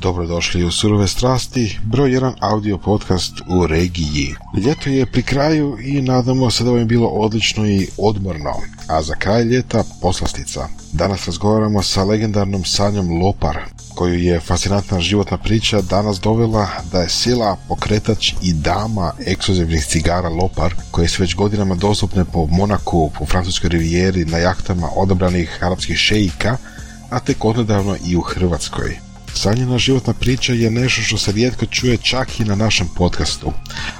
Dobrodošli u Surove strasti, broj jedan audio podcast u regiji. Ljeto je pri kraju i nadamo se da vam je bilo odlično i odmorno, a za kraj ljeta poslastica. Danas razgovaramo sa legendarnom Sanjom Lopar, koju je fascinantna životna priča danas dovela da je sila pokretač i dama ekskluzivnih cigara Lopar, koje su već godinama dostupne po Monaku, po francuskoj rivijeri, na jahtama odabranih arapskih šejika, a tek odnedavno i u Hrvatskoj. Sanjena životna priča je nešto što se rijetko čuje čak i na našem podcastu,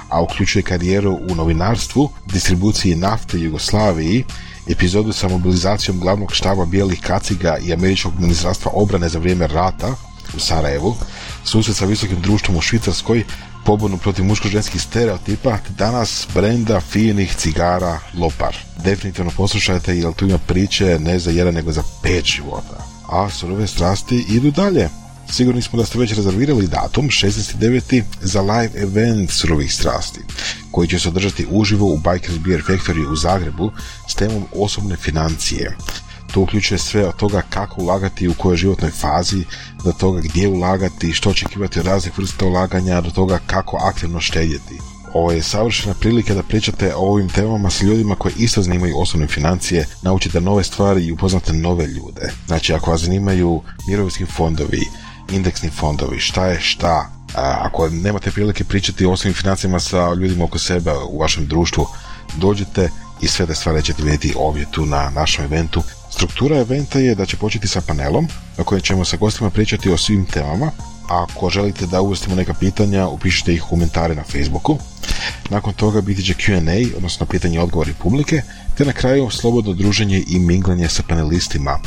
a uključuje karijeru u novinarstvu, distribuciji nafte Jugoslaviji, epizodu sa mobilizacijom glavnog štaba bijelih kaciga i američkog ministarstva obrane za vrijeme rata u Sarajevu, susret sa visokim društvom u Švicarskoj, pobunu protiv muško-ženskih stereotipa, te danas brenda finih cigara Lopar. Definitivno poslušajte jer tu ima priče ne za jedan nego za pet života. A surove strasti idu dalje. Sigurni smo da ste već rezervirali datum 16.9. za live event surovih strasti, koji će se održati uživo u Bikers Beer Factory u Zagrebu s temom osobne financije. To uključuje sve od toga kako ulagati u kojoj životnoj fazi, do toga gdje ulagati, što očekivati od raznih vrsta ulaganja, do toga kako aktivno štedjeti. Ovo je savršena prilika da pričate o ovim temama s ljudima koji isto zanimaju osobne financije, naučite nove stvari i upoznate nove ljude. Znači, ako vas zanimaju mirovinski fondovi, indeksni fondovi, šta je šta, ako nemate prilike pričati o osobnim financijama sa ljudima oko sebe u vašem društvu, dođite i sve te stvari ćete vidjeti ovdje tu na našem eventu. Struktura eventa je da će početi sa panelom na kojem ćemo sa gostima pričati o svim temama. Ako želite da uvestimo neka pitanja, upišite ih u komentare na Facebooku. Nakon toga biti će Q&A, odnosno pitanje i odgovori publike, te na kraju slobodno druženje i minglanje sa panelistima.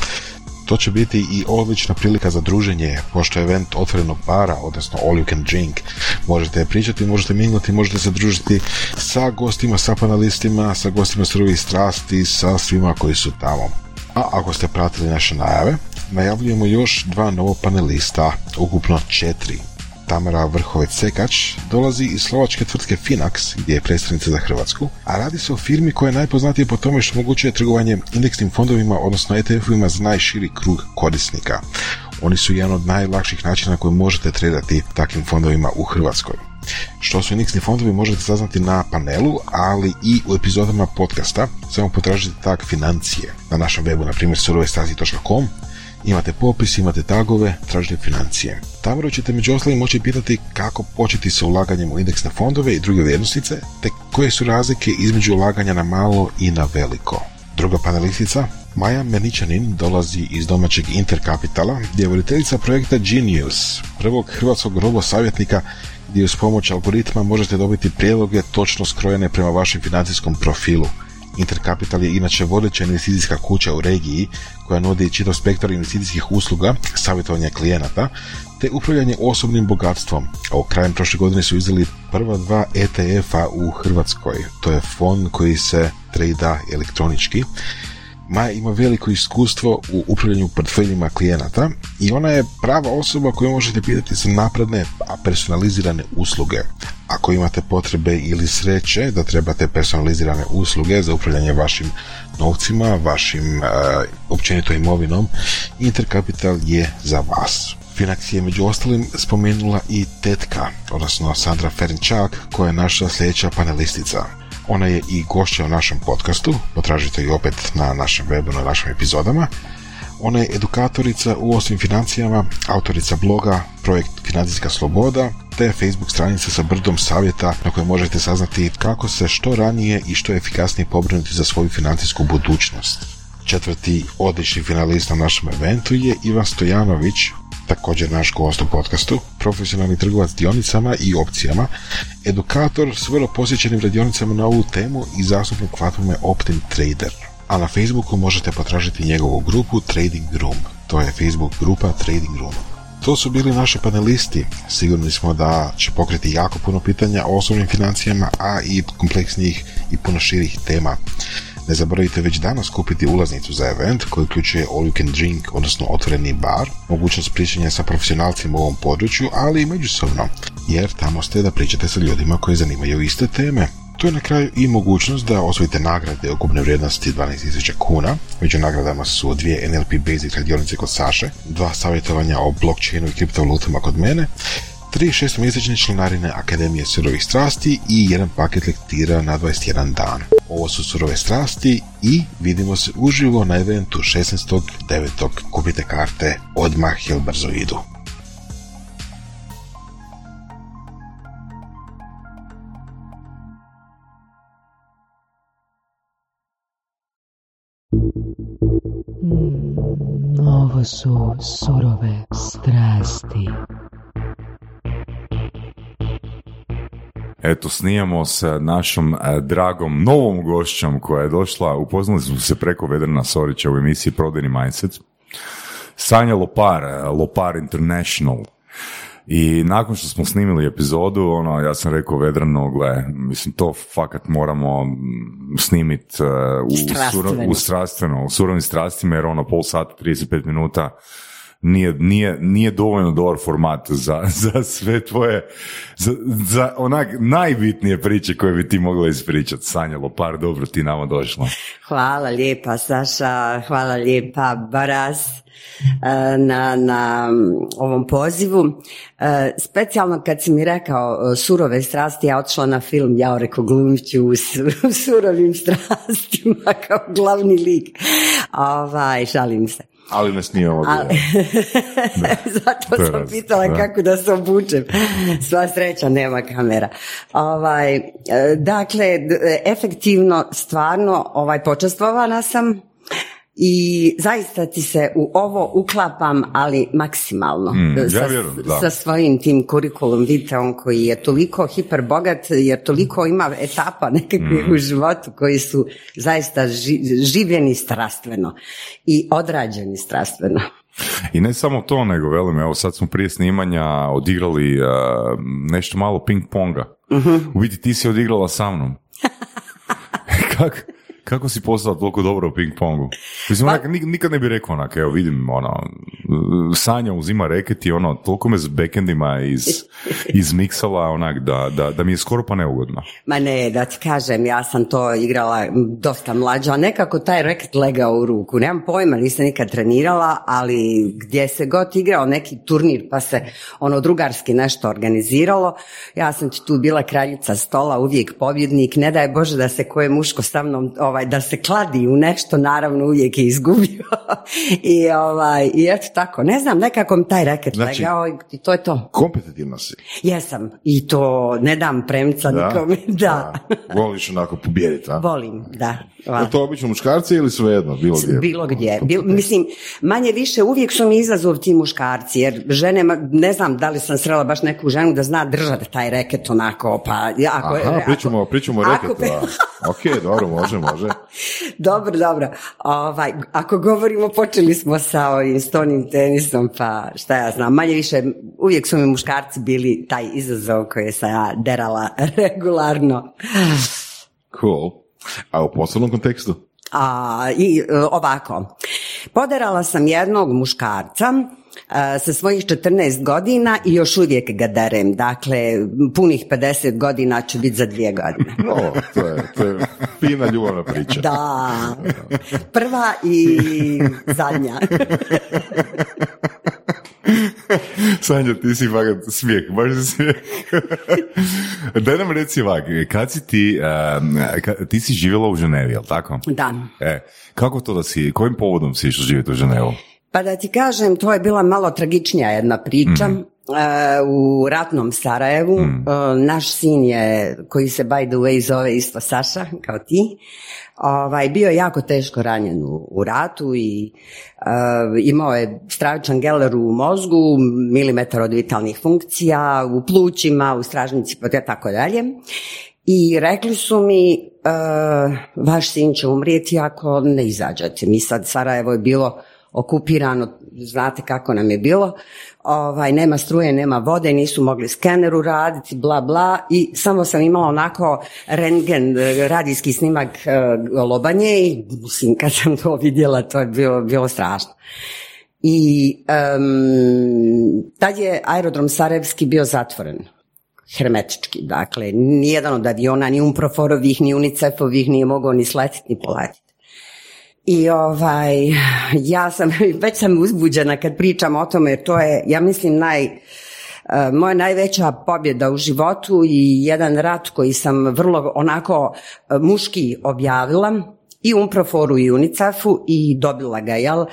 To će biti i odlična prilika za druženje, pošto je event otvorenog bara, odnosno all you can drink. Možete pričati, možete minglati, možete se družiti sa gostima, sa panelistima, sa gostima surovih strasti, sa svima koji su tamo. A ako ste pratili naše najave, najavljujemo još dva novo panelista, ukupno četiri. Tamara Vrhovec-Sekač dolazi iz slovačke tvrtke Finax, gdje je predstavnica za Hrvatsku, a radi se o firmi koja je najpoznatija po tome što omogućuje trgovanje indeksnim fondovima, odnosno ETF-ovima za najširi krug korisnika. Oni su jedan od najlakših načina koje možete tradati takvim fondovima u Hrvatskoj. Što su indeksni fondovi možete saznati na panelu, ali i u epizodama podcasta. Samo potražite tak financije na našem webu, na primjer surovestasi.com Imate popis, imate tagove, tražite financije. Tamo ćete među ostalim moći pitati kako početi sa ulaganjem u indeksne fondove i druge vrijednosnice, te koje su razlike između ulaganja na malo i na veliko. Druga panelistica, Maja Meničanin, dolazi iz domaćeg Interkapitala, gdje je voditeljica projekta Genius, prvog hrvatskog robo savjetnika gdje uz pomoć algoritma možete dobiti prijedloge točno skrojene prema vašem financijskom profilu – Intercapital je inače vodeća investicijska kuća u regiji koja nudi čitav spektar investicijskih usluga, savjetovanja klijenata te upravljanje osobnim bogatstvom. A u krajem prošle godine su izdali prva dva ETF-a u Hrvatskoj. To je fond koji se trada elektronički Maja ima veliko iskustvo u upravljanju portfeljima klijenata i ona je prava osoba koju možete pitati za napredne, a personalizirane usluge. Ako imate potrebe ili sreće da trebate personalizirane usluge za upravljanje vašim novcima, vašim uh, općenito imovinom, Intercapital je za vas. Finax je među ostalim spomenula i tetka, odnosno Sandra Ferinčak, koja je naša sljedeća panelistica. Ona je i gošća u našem podcastu, potražite ju opet na našem webu, na našim epizodama. Ona je edukatorica u osim financijama, autorica bloga Projekt Financijska sloboda, te Facebook stranica sa brdom savjeta na kojoj možete saznati kako se što ranije i što efikasnije pobrinuti za svoju financijsku budućnost. Četvrti odlični finalist na našem eventu je Ivan Stojanović, također naš gost u podcastu, profesionalni trgovac dionicama i opcijama, edukator s vrlo posjećenim radionicama na ovu temu i zastupnik platforme Optim Trader. A na Facebooku možete potražiti njegovu grupu Trading Room. To je Facebook grupa Trading Room. To su bili naši panelisti. Sigurni smo da će pokriti jako puno pitanja o osobnim financijama, a i kompleksnijih i puno širih tema. Ne zaboravite već danas kupiti ulaznicu za event koji uključuje all you can drink, odnosno otvoreni bar, mogućnost pričanja sa profesionalcima u ovom području, ali i međusobno, jer tamo ste da pričate sa ljudima koji zanimaju iste teme. To je na kraju i mogućnost da osvojite nagrade ukupne vrijednosti 12.000 kuna. Među nagradama su dvije NLP Basic radionice kod Saše, dva savjetovanja o blockchainu i kriptovalutama kod mene, tri šestomjesečne članarine Akademije surovih strasti i jedan paket lektira na 21 dan. Ovo su surove strasti i vidimo se uživo na eventu 16.9. Kupite karte odmah jel brzo idu. Su surove strasti. Eto, snijamo sa našom e, dragom novom gošćom koja je došla, upoznali smo se preko Vedrana Sorića u emisiji Prodajni Mindset. Sanja Lopar, e, Lopar International. I nakon što smo snimili epizodu, ono, ja sam rekao Vedrano, gle, mislim, to fakat moramo snimiti uh, u, Strastveno. u strastveno, u surovim strastima, jer ono, pol sata, 35 minuta, nije, nije, nije dovoljno dobar format za, za sve tvoje, za, za onak najbitnije priče koje bi ti mogla ispričati. Sanja Lopar, dobro ti nama došla. Hvala lijepa Saša, hvala lijepa Baras e, na, na ovom pozivu. E, Specijalno kad si mi rekao e, surove strasti, ja otišla na film, ja rekao glumit u surovim strastima kao glavni lik. Ovaj, šalim se. Ali nas nije ovdje. Ali, zato sam raz- pitala da. kako da se obučem. Sva sreća, nema kamera. Ovaj, e, dakle, d- efektivno, stvarno, ovaj, počastvovana sam i zaista ti se u ovo uklapam, ali maksimalno. Mm, ja sa, vjerujem, da. sa svojim tim kurikulum vitaom koji je toliko hiperbogat, jer toliko ima etapa nekakvih Mm. u životu koji su zaista ži- življeni strastveno i odrađeni strastveno. I ne samo to, nego velim, evo sad smo prije snimanja odigrali uh, nešto malo ping ponga. U biti ti si odigrala sa mnom. Kak, kako si postala toliko dobro u ping pongu? Mislim, onak, nik- nikad ne bi rekao onak, evo vidim, ono, Sanja uzima reket i ono, toliko me s backendima iz, izmiksala onak da, da, da mi je skoro pa neugodno. Ma ne, da ti kažem, ja sam to igrala dosta mlađa, nekako taj reket legao u ruku, nemam pojma, nisam nikad trenirala, ali gdje se god igrao neki turnir pa se ono drugarski nešto organiziralo, ja sam ti tu bila kraljica stola, uvijek pobjednik, ne daj Bože da se koje muško sa mnom, ovaj, da se kladi u nešto, naravno uvijek je izgubio. I, ovaj, I eto tako, ne znam, nekako mi taj reket Znači- legao i to je to. Kompetitivna si. Jesam, i to ne dam premca nikome, da. A, Voliš onako pobijediti, a? Volim, da. Je to obično muškarci ili svejedno, bilo gdje? Bilo gdje. Bil, mislim, manje više uvijek su mi izazov ti muškarci, jer žene, ne znam da li sam srela baš neku ženu da zna držati taj reket onako, pa ako, Aha, ako- pričamo, pričamo ako- reketu. a. Ok, dobro, može, može. dobro, dobro. Ovaj, ako govorimo, počeli smo sa ovim stonim tenisom, pa šta ja znam, manje više, uvijek su mi muškarci bili taj izazov koji sam ja derala regularno. Cool. A u poslovnom kontekstu? A, i, e, ovako, poderala sam jednog muškarca sa svojih 14 godina i još uvijek ga derem. Dakle, punih 50 godina će biti za dvije godine. O, to je, to je fina ljubavna priča. Da, prva i zadnja. Sanja, ti si fakat smijeh, baš smijeh. Daj nam reci ovak, kad si ti, um, ka- ti si živjela u Ženevi, jel tako? Da. E, kako to da si, kojim povodom si išla živjeti u Ženevu? Pa da ti kažem, to je bila malo tragičnija jedna priča. E, u ratnom Sarajevu, e, naš sin je, koji se by the way zove isto Saša, kao ti, ovaj, bio je jako teško ranjen u, u ratu i e, imao je stravičan geler u mozgu, milimetar od vitalnih funkcija, u plućima, u stražnici, pa tako dalje. I rekli su mi, e, vaš sin će umrijeti ako ne izađete. Mi sad, Sarajevo je bilo okupirano, znate kako nam je bilo, ovaj, nema struje, nema vode, nisu mogli skeneru raditi, bla bla i samo sam imala onako rengen, eh, radijski snimak eh, lobanje i mislim kad sam to vidjela to je bilo, bilo strašno. I em, tad je aerodrom Sarajevski bio zatvoren. hermetički. Dakle, nijedan od aviona, ni Umproforovih, ni Unicefovih nije mogao ni sletiti, ni poletiti. I ovaj, ja sam, već sam uzbuđena kad pričam o tome, jer to je, ja mislim, naj, e, moja najveća pobjeda u životu i jedan rat koji sam vrlo onako e, muški objavila i Umproforu i Unicefu i dobila ga, jel?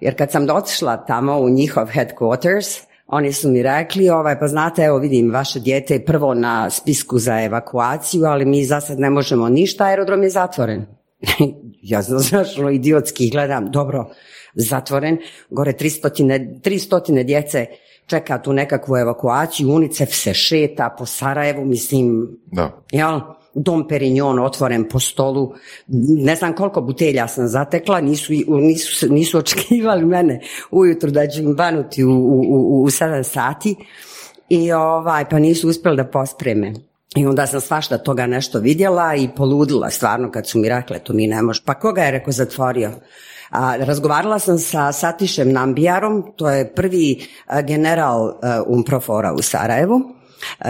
Jer kad sam otišla tamo u njihov headquarters, oni su mi rekli, ovaj, pa znate, evo vidim, vaše dijete je prvo na spisku za evakuaciju, ali mi za sad ne možemo ništa, aerodrom je zatvoren. ja znam, znaš, ono, idiotski gledam, dobro, zatvoren, gore 300, 300 djece čeka tu nekakvu evakuaciju, UNICEF se šeta po Sarajevu, mislim, da. jel? Dom Perignon otvoren po stolu, ne znam koliko butelja sam zatekla, nisu, nisu, nisu očekivali mene ujutro da ću im banuti u, u, u, u 7 sati i ovaj, pa nisu uspjeli da pospreme. I onda sam svašta toga nešto vidjela i poludila stvarno kad su mi rekle to mi ne može. Pa koga je rekao zatvorio? A, razgovarala sam sa Satišem Nambijarom, to je prvi general Umprofora u Sarajevu,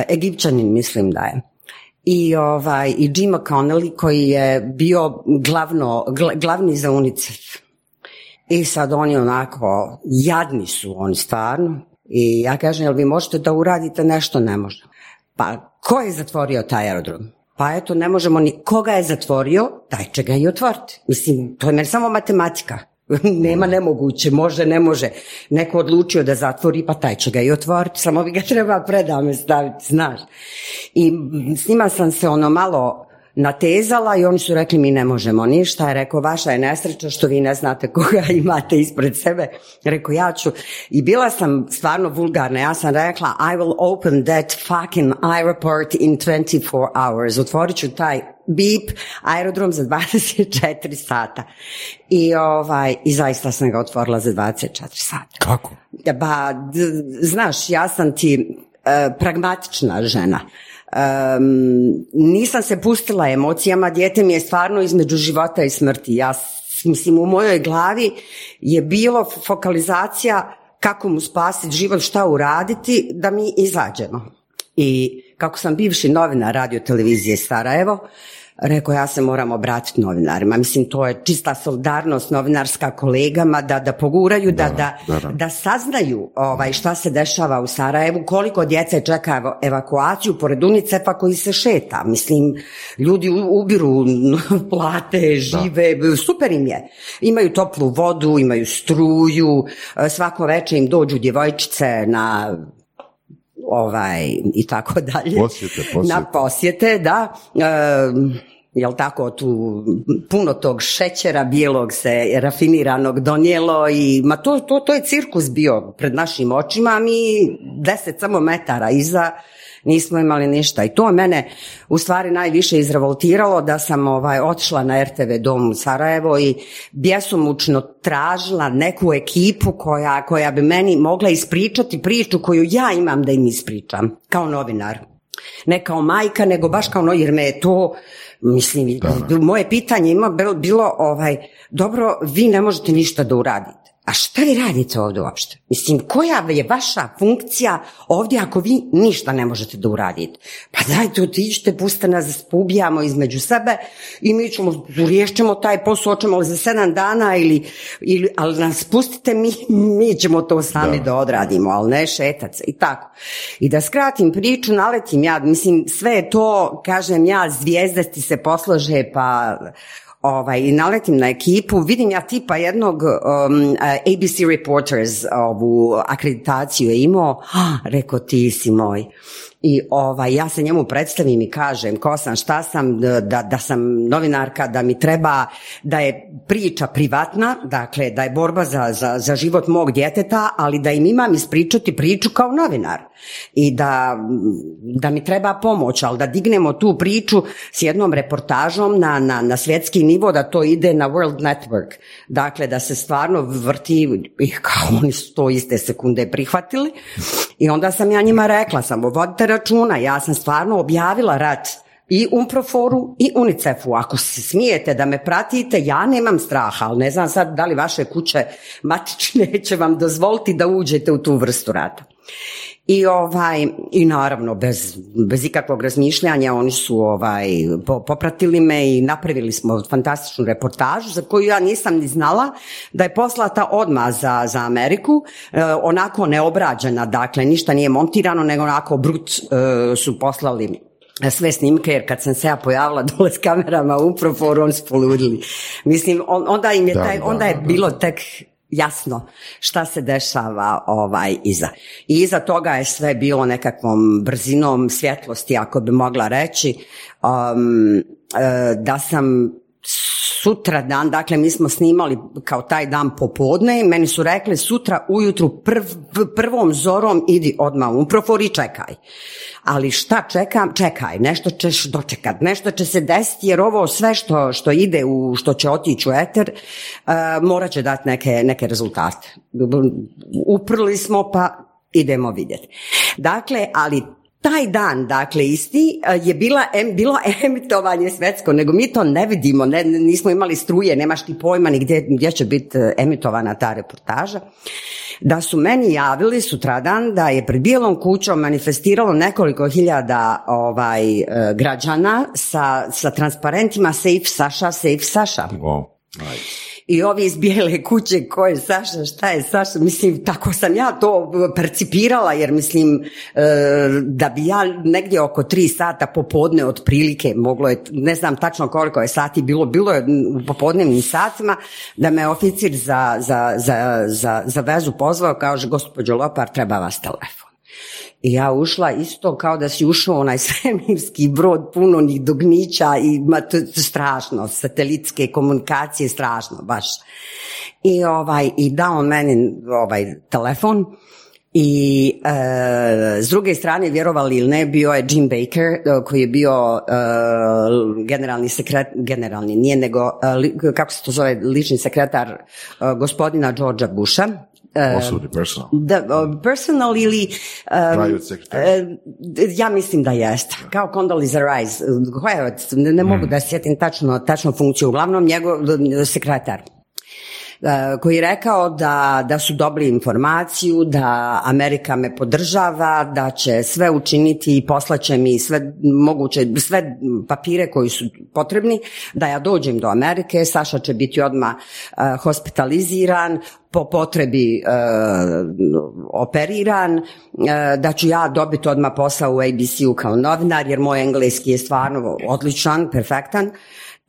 Egipćanin mislim da je i, ovaj, i Jim McConnelly koji je bio glavno, glavni za UNICEF. I sad oni onako, jadni su oni stvarno. I ja kažem, jel vi možete da uradite nešto? Ne može. Pa ko je zatvorio taj aerodrom? Pa eto, ne možemo ni... Koga je zatvorio, taj će ga i otvoriti. Mislim, to je meni samo matematika. Nema nemoguće, može, ne može. Neko odlučio da zatvori, pa taj će ga i otvoriti, samo bi ga treba predame staviti, znaš. I s njima sam se ono malo natezala i oni su rekli mi ne možemo ništa. Je rekao vaša je nesreća što vi ne znate koga imate ispred sebe. Rekao ja ću. I bila sam stvarno vulgarna. Ja sam rekla I will open that fucking airport in 24 hours. Otvorit ću taj bip aerodrom za 24 sata. I, ovaj, I zaista sam ga otvorila za 24 sata. Kako? Ba, znaš, ja sam ti e, pragmatična žena. Um, nisam se pustila emocijama, dijete mi je stvarno između života i smrti. Ja, mislim, u mojoj glavi je bilo fokalizacija kako mu spasiti život, šta uraditi, da mi izađemo. I kako sam bivši novinar radio televizije Sarajevo, Rekao, ja se moram obratiti novinarima. Mislim, to je čista solidarnost novinarska kolegama da, da poguraju, da, da, da, saznaju ovaj, šta se dešava u Sarajevu, koliko djece čeka evakuaciju pored Unicefa koji se šeta. Mislim, ljudi ubiru plate, žive, super im je. Imaju toplu vodu, imaju struju, svako večer im dođu djevojčice na ovaj i tako dalje. Posjete, posjete. Na posjete, da. E, jel tako, tu puno tog šećera bijelog se rafiniranog donijelo i ma to, to, to je cirkus bio pred našim očima, mi deset samo metara iza nismo imali ništa. I to mene u stvari najviše izrevoltiralo da sam ovaj, otišla na RTV dom u Sarajevo i bjesomučno tražila neku ekipu koja, koja bi meni mogla ispričati priču koju ja imam da im ispričam kao novinar. Ne kao majka, nego baš kao no, jer me je to, mislim, moje pitanje ima bilo ovaj, dobro, vi ne možete ništa da uradite a šta vi radite ovdje uopšte? Mislim, koja je vaša funkcija ovdje ako vi ništa ne možete da uradite? Pa dajte, otiđite, puste nas, ubijamo između sebe i mi ćemo, riješćemo taj posao, hoćemo li za sedam dana ili, ili, ali nas pustite, mi, mi ćemo to sami da. odradimo, ali ne šetac i tako. I da skratim priču, naletim ja, mislim, sve je to, kažem ja, zvijezdasti se poslože, pa ovaj, i naletim na ekipu, vidim ja tipa jednog um, ABC Reporters ovu akreditaciju je imao, ah, rekao ti si moj. I ovaj, ja se njemu predstavim i kažem ko sam, šta sam, da, da sam novinarka, da mi treba, da je priča privatna, dakle da je borba za, za, za život mog djeteta, ali da im imam ispričati priču kao novinar. I da, da mi treba pomoć, ali da dignemo tu priču s jednom reportažom na, na, na svjetski nivo, da to ide na World Network. Dakle, da se stvarno vrti, i kao oni su to iste sekunde prihvatili. I onda sam ja njima rekla, samo vodite računa, ja sam stvarno objavila rat i Umproforu i Unicefu. Ako se smijete da me pratite, ja nemam straha, ali ne znam sad da li vaše kuće matične će vam dozvoliti da uđete u tu vrstu rata. I ovaj, i naravno bez, bez ikakvog razmišljanja oni su ovaj, popratili me i napravili smo fantastičnu reportažu za koju ja nisam ni znala da je poslata odmah za, za Ameriku, e, onako neobrađena, dakle ništa nije montirano, nego onako brut e, su poslali sve snimke, jer kad sam se ja pojavila dole s kamerama u Proforu, oni su poludili. Mislim, onda im je, taj, onda je bilo tek jasno šta se dešava ovaj iza. I iza toga je sve bilo nekakvom brzinom svjetlosti, ako bi mogla reći, um, e, da sam sutra dan, dakle mi smo snimali kao taj dan popodne i meni su rekli sutra ujutru prv, prvom zorom idi odmah u profor čekaj. Ali šta čekam? Čekaj, nešto ćeš dočekat, nešto će se desiti jer ovo sve što, što ide u, što će otići u eter, uh, morat će dati neke, neke rezultate. Uprli smo pa idemo vidjeti. Dakle, ali taj dan, dakle, isti, e, je bila, bilo emitovanje svetsko, nego mi to ne vidimo, ne, nismo imali struje, nemaš ti pojma ni gdje, gdje će biti e, emitovana ta reportaža. Da su meni javili sutradan da je pred bijelom kućom manifestiralo nekoliko hiljada ovaj, e, građana sa, sa transparentima Safe Saša, Safe Saša. Wow. I ovi iz bijele kuće, ko je Saša, šta je Saša, mislim, tako sam ja to percipirala, jer mislim e, da bi ja negdje oko tri sata popodne otprilike, moglo je, ne znam tačno koliko je sati bilo, bilo je u popodnevnim satima, da me oficir za, za, za, za, za vezu pozvao, kaže, gospođo Lopar, treba vas telefon. I ja ušla isto kao da si ušao onaj svemirski brod puno njih dugnića i ma, to, strašno, satelitske komunikacije, strašno baš. I, ovaj, i dao meni ovaj telefon i e, s druge strane, vjerovali ili ne, bio je Jim Baker e, koji je bio e, generalni sekret, generalni, nije nego, kako se to zove, lični sekretar gospodina Georgea Busha Osobni, personal. Da, personal ili... Um, ja mislim da jeste. Kao Condoleezza Rice. Koja, ne, ne mogu mm. da sjetim tačno, tačno funkciju. Uglavnom njegov sekretar. E, koji je rekao da, da su dobili informaciju, da Amerika me podržava, da će sve učiniti i poslaće mi sve moguće, sve papire koji su potrebni, da ja dođem do Amerike, Saša će biti odmah e, hospitaliziran, po potrebi e, operiran, da ću ja dobiti odmah posao u ABC-u kao novinar, jer moj engleski je stvarno odličan, perfektan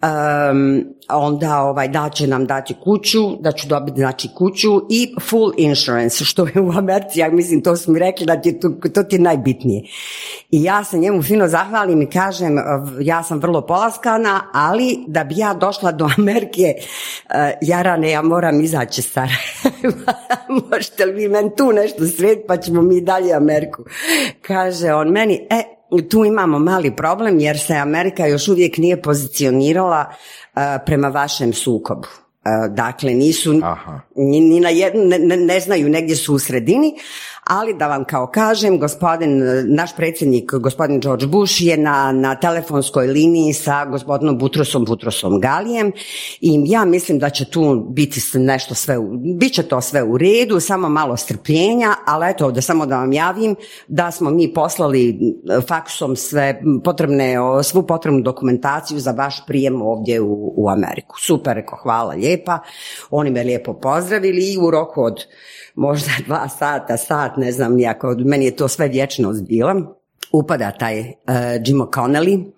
um, onda ovaj, da će nam dati kuću, da ću dobiti znači kuću i full insurance, što je u Americi, ja mislim to su mi rekli da ti, to, to ti je najbitnije. I ja se njemu fino zahvalim i kažem, ja sam vrlo polaskana, ali da bi ja došla do Amerike, uh, Jarane, ja moram izaći stara. Možete li vi meni tu nešto sred, pa ćemo mi dalje Ameriku. Kaže on meni, e, tu imamo mali problem jer se Amerika još uvijek nije pozicionirala uh, prema vašem sukobu. Uh, dakle, nisu ni, ni na jednu, ne, ne, znaju, negdje su u sredini, ali da vam kao kažem, gospodin, naš predsjednik, gospodin George Bush je na, na telefonskoj liniji sa gospodinom Butrosom, Butrosom Galijem i ja mislim da će tu biti nešto sve, bit će to sve u redu, samo malo strpljenja, ali eto, da samo da vam javim da smo mi poslali faksom sve potrebne, svu potrebnu dokumentaciju za vaš prijem ovdje u, u Ameriku. Super, reko, hvala lijepa. Oni me lijepo pozdravili i u roku od možda dva sata, sat, ne znam nijako, meni je to sve vječnost bila, upada taj uh, Jim O'Connelly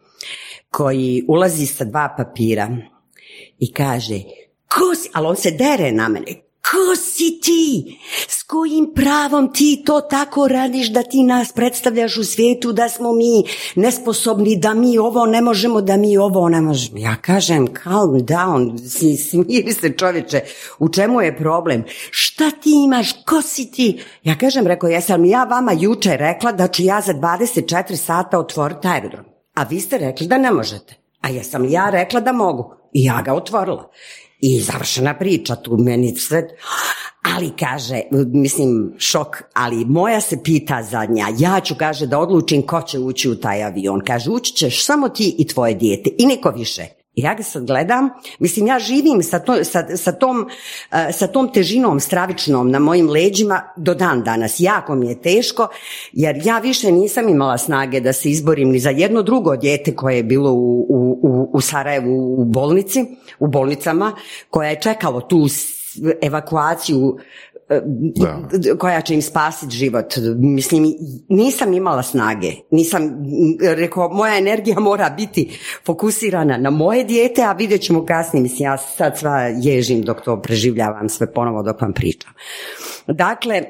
koji ulazi sa dva papira i kaže, ko si, ali on se dere na mene, Ko si ti? Kojim pravom ti to tako radiš da ti nas predstavljaš u svijetu da smo mi nesposobni, da mi ovo ne možemo, da mi ovo ne možemo. Ja kažem calm down, smiri se čovječe, u čemu je problem? Šta ti imaš? Ko si ti? Ja kažem, rekao, jesam ja vama juče rekla da ću ja za 24 sata otvoriti aerodrom. A vi ste rekli da ne možete. A jesam ja rekla da mogu. I ja ga otvorila. I završena priča, tu meni sve... Ali kaže, mislim, šok, ali moja se pita zadnja, ja ću, kaže, da odlučim ko će ući u taj avion. Kaže, ući ćeš samo ti i tvoje dijete i niko više. Ja ga sad gledam, mislim ja živim sa, to, sa, sa, tom, e, sa tom težinom stravičnom na mojim leđima do dan danas. Jako mi je teško jer ja više nisam imala snage da se izborim ni za jedno drugo dijete koje je bilo u, u, u Sarajevu u bolnici, u bolnicama, koja je čekalo tu evakuaciju da. koja će im spasiti život. Mislim, nisam imala snage. Nisam, rekao, moja energija mora biti fokusirana na moje dijete, a vidjet ćemo kasnije. Mislim, ja sad sva ježim dok to preživljavam sve ponovo dok vam pričam. Dakle, e,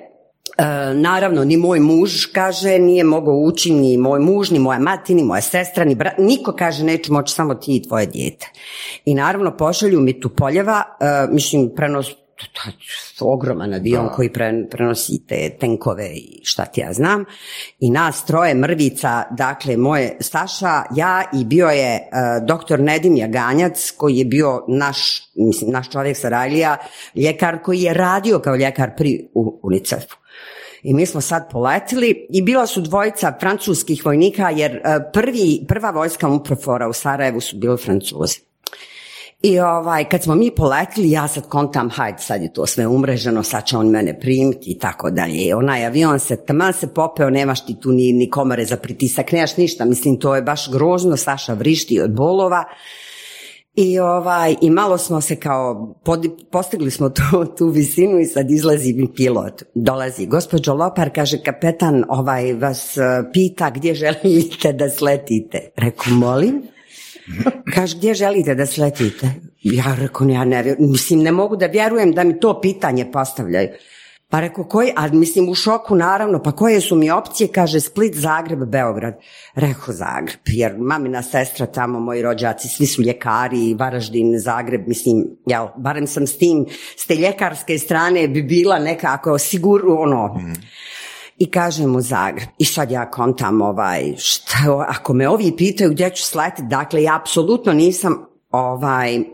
naravno, ni moj muž kaže nije mogao ući, ni moj muž, ni moja mati, ni moja sestra, ni brat, niko kaže neću moći samo ti i tvoje dijete. I naravno pošalju mi tu poljeva, e, mislim, prenos, ogroman avion koji prenosi te tenkove i šta ti ja znam. I nas troje mrvica, dakle moje Staša, ja i bio je uh, doktor Nedim Jaganjac koji je bio naš, mislim, naš čovjek sa Rajlija, ljekar koji je radio kao ljekar pri UNICEF-u. I mi smo sad poletili i bila su dvojica francuskih vojnika jer uh, prvi, prva vojska Uprofora u Sarajevu su bili francuzi. I ovaj, kad smo mi poletili, ja sad kontam, hajde, sad je to sve umreženo, sad će on mene primiti i tako dalje. Onaj avion se, taman se popeo, nemaš ti tu ni, ni komare za pritisak, nemaš ništa, mislim, to je baš grozno, Saša vrišti od bolova. I, ovaj, I malo smo se kao, postigli smo tu, tu visinu i sad izlazi mi pilot. Dolazi, gospođo Lopar, kaže, kapetan ovaj, vas eh, pita gdje želite da sletite. Reku, molim? Kaže, gdje želite da sletite? Ja rekao, ja ne mislim, ne mogu da vjerujem da mi to pitanje postavljaju. Pa rekao, koji, a mislim u šoku naravno, pa koje su mi opcije? Kaže, Split, Zagreb, Beograd. Rekao, Zagreb, jer mamina sestra tamo, moji rođaci, svi su ljekari, Varaždin, Zagreb, mislim, jel, barem sam s tim, s te ljekarske strane bi bila nekako sigurno, ono, mm i kažem u Zagreb. I sad ja kontam ovaj, šta, ako me ovi pitaju gdje ću sletiti, dakle ja apsolutno nisam ovaj, uh,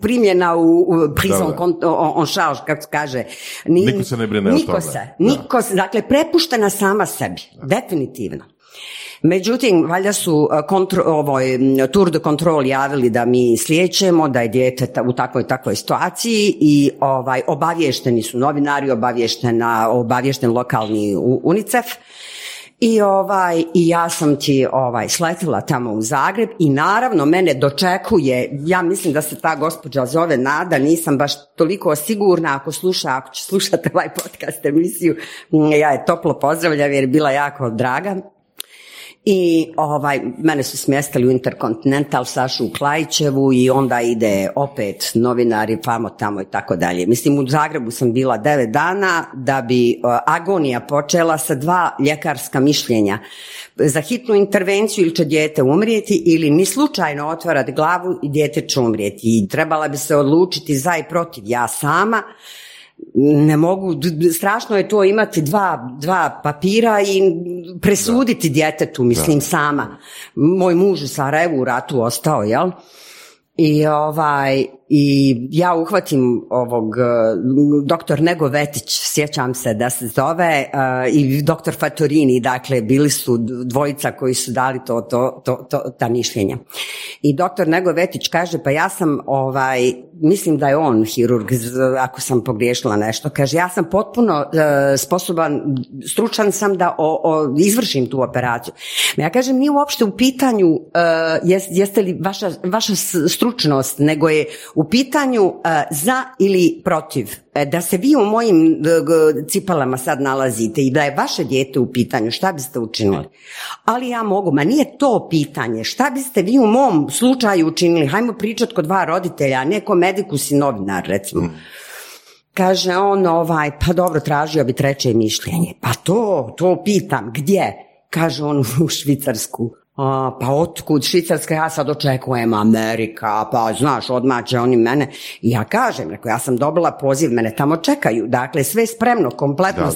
primljena u, u prison on charge, kako se kaže. niko se ne brine niko Se, niko se, dakle prepuštena sama sebi, definitivno. Međutim, valjda su kontro, ovoj, Tour de Control javili da mi slijećemo, da je dijete u takvoj takvoj situaciji i ovaj, obavješteni su novinari, obavještena, obavješten lokalni UNICEF. I ovaj i ja sam ti ovaj sletila tamo u Zagreb i naravno mene dočekuje, ja mislim da se ta gospođa zove Nada, nisam baš toliko sigurna ako sluša, ako će slušati ovaj podcast emisiju, ja je toplo pozdravljam jer je bila jako draga i ovaj, mene su smjestili u Intercontinental, Sašu u Klajićevu i onda ide opet novinari famo tamo i tako dalje. Mislim, u Zagrebu sam bila devet dana da bi uh, agonija počela sa dva ljekarska mišljenja. Za hitnu intervenciju ili će dijete umrijeti ili ni slučajno otvarati glavu i dijete će umrijeti. I trebala bi se odlučiti za i protiv ja sama ne mogu, strašno je to imati dva, dva papira i presuditi djetetu, mislim, sama. Moj muž u Sarajevu u ratu ostao, jel? I ovaj, i ja uhvatim ovog e, doktor Nego Vetić, sjećam se da se zove, e, i doktor Fatorini, dakle bili su dvojica koji su dali to, to, to, to ta mišljenja. I doktor Nego Vetić kaže, pa ja sam, ovaj, mislim da je on hirurg, ako sam pogriješila nešto, kaže, ja sam potpuno e, sposoban, stručan sam da o, izvršim tu operaciju. Ja kažem, nije uopšte u pitanju jeste li vaša, vaša stručnost, nego je u pitanju e, za ili protiv, e, da se vi u mojim cipalama sad nalazite i da je vaše dijete u pitanju, šta biste učinili? Ali ja mogu, ma nije to pitanje, šta biste vi u mom slučaju učinili? Hajmo pričati kod dva roditelja, neko medikus i novinar, recimo. Mm. Kaže on, ovaj, pa dobro, tražio bi treće mišljenje. Pa to, to pitam, gdje? Kaže on u Švicarsku. A, pa otkud Švicarska, ja sad očekujem Amerika, pa znaš, odmah će oni mene. I ja kažem, rekao, ja sam dobila poziv, mene tamo čekaju. Dakle, sve spremno, kompletno,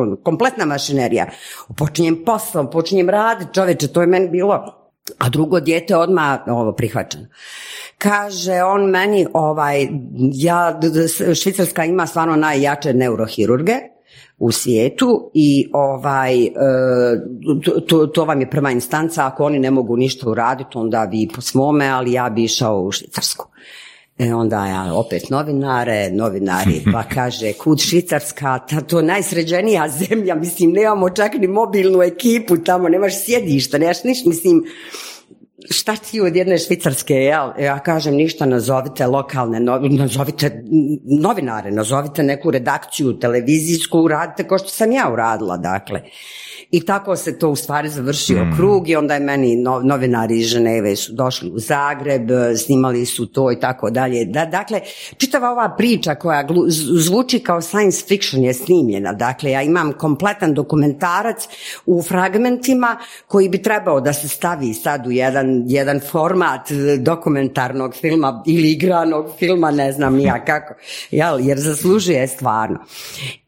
ono, kompletna mašinerija. Počinjem posao, počinjem raditi, čoveče, to je meni bilo a drugo dijete odmah ovo prihvaćeno. Kaže on meni, ovaj, ja, Švicarska ima stvarno najjače neurohirurge, u svijetu i ovaj, e, to, to, vam je prva instanca, ako oni ne mogu ništa uraditi, onda vi po svome, ali ja bi išao u Švicarsku. E onda ja opet novinare, novinari pa kaže kud Švicarska, ta, to najsređenija zemlja, mislim nemamo čak ni mobilnu ekipu tamo, nemaš sjedišta, nemaš ništa, mislim šta ti od jedne švicarske, ja, ja kažem ništa, nazovite lokalne, nazovite novinare, nazovite neku redakciju televizijsku, uradite kao što sam ja uradila, dakle. I tako se to u stvari završio mm. krug i onda je meni novinari iz Ženeve su došli u Zagreb, snimali su to i tako dalje. Da, dakle, čitava ova priča koja zvuči kao science fiction je snimljena. Dakle, ja imam kompletan dokumentarac u fragmentima koji bi trebao da se stavi sad u jedan, jedan format dokumentarnog filma ili igranog filma, ne znam ja kako, jel, jer zaslužuje stvarno.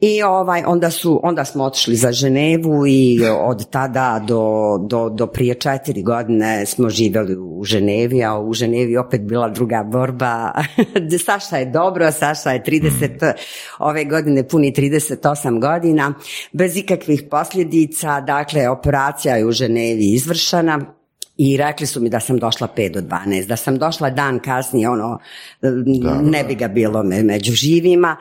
I ovaj, onda, su, onda smo otišli za Ženevu i od tada do, do, do prije četiri godine smo živjeli u Ženevi, a u Ženevi opet bila druga borba. Saša je dobro, Saša je 30, ove godine puni 38 godina, bez ikakvih posljedica, dakle operacija je u Ženevi izvršena, i rekli su mi da sam došla 5 do 12, da sam došla dan kasnije, ono, ne bi ga bilo među živima,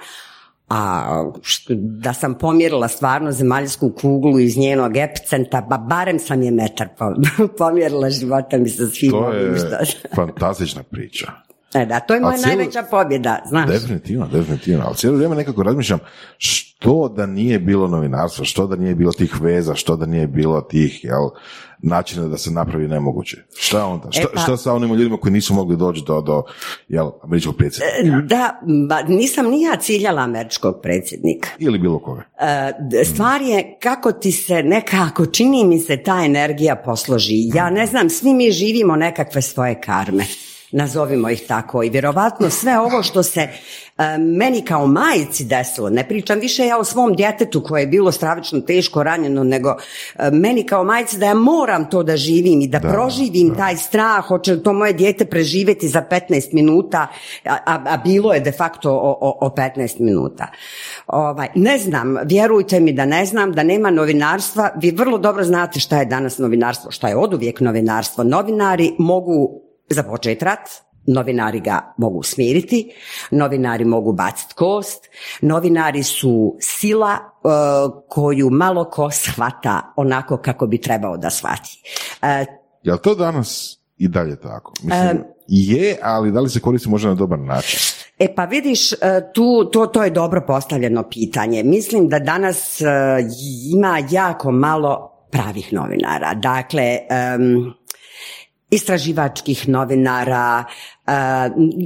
a da sam pomjerila stvarno zemaljsku kuglu iz njenog epicenta, ba barem sam je metar pomjerila života mi sa svim To je fantastična priča. E da, to je moja najveća pobjeda, znaš. Definitivno, definitivno, ali cijelo vrijeme nekako razmišljam što da nije bilo novinarstva, što da nije bilo tih veza, što da nije bilo tih, jel, načina da se napravi nemoguće. Šta onda? Šta, e pa- šta sa onim ljudima koji nisu mogli doći do, do jel, američkog predsjednika? E, da, ba, nisam ni ja ciljala američkog predsjednika. Ili bilo koga. E, stvar je kako ti se nekako, čini mi se ta energija posloži. Ja ne znam, svi mi živimo nekakve svoje karme nazovimo ih tako. I vjerovatno sve ovo što se meni kao majici desilo, ne pričam više ja o svom djetetu koje je bilo stravično teško ranjeno, nego e, meni kao majici da ja moram to da živim i da, proživim taj strah, hoće li to moje dijete preživjeti za 15 minuta, a, a, bilo je de facto o, o, o 15 minuta. Ovaj, ne znam, vjerujte mi da ne znam, da nema novinarstva, vi vrlo dobro znate šta je danas novinarstvo, šta je oduvijek novinarstvo. Novinari mogu započeti rat, novinari ga mogu smiriti, novinari mogu baciti kost, novinari su sila e, koju malo ko shvata onako kako bi trebao da shvati. Jel to danas i dalje tako? Mislim, je, ali da li se koristi možda na dobar način? E pa vidiš, tu, to, to je dobro postavljeno pitanje. Mislim da danas ima jako malo pravih novinara. Dakle, istraživačkih novinara, uh,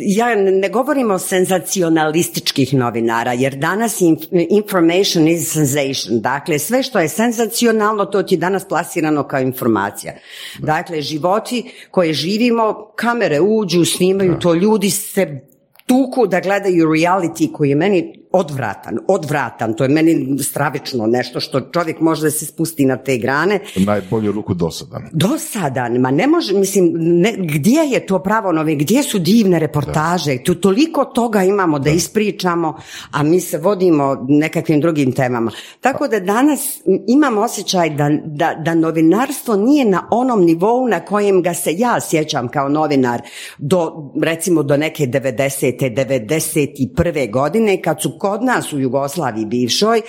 ja ne govorim o senzacionalističkih novinara, jer danas information is sensation. Dakle, sve što je senzacionalno, to ti je danas plasirano kao informacija. Dakle, životi koje živimo, kamere uđu, snimaju to, ljudi se tuku da gledaju reality koji je meni odvratan, odvratan, to je meni stravično nešto što čovjek može da se spusti na te grane. Najbolju ruku dosadan. Dosadan, ma ne može, mislim, ne, gdje je to pravo nove, gdje su divne reportaže, tu toliko toga imamo da, ispričamo, a mi se vodimo nekakvim drugim temama. Tako da danas imam osjećaj da, da, da novinarstvo nije na onom nivou na kojem ga se ja sjećam kao novinar do, recimo, do neke 90. 91. godine, kad su kod nas u Jugoslaviji bivšoj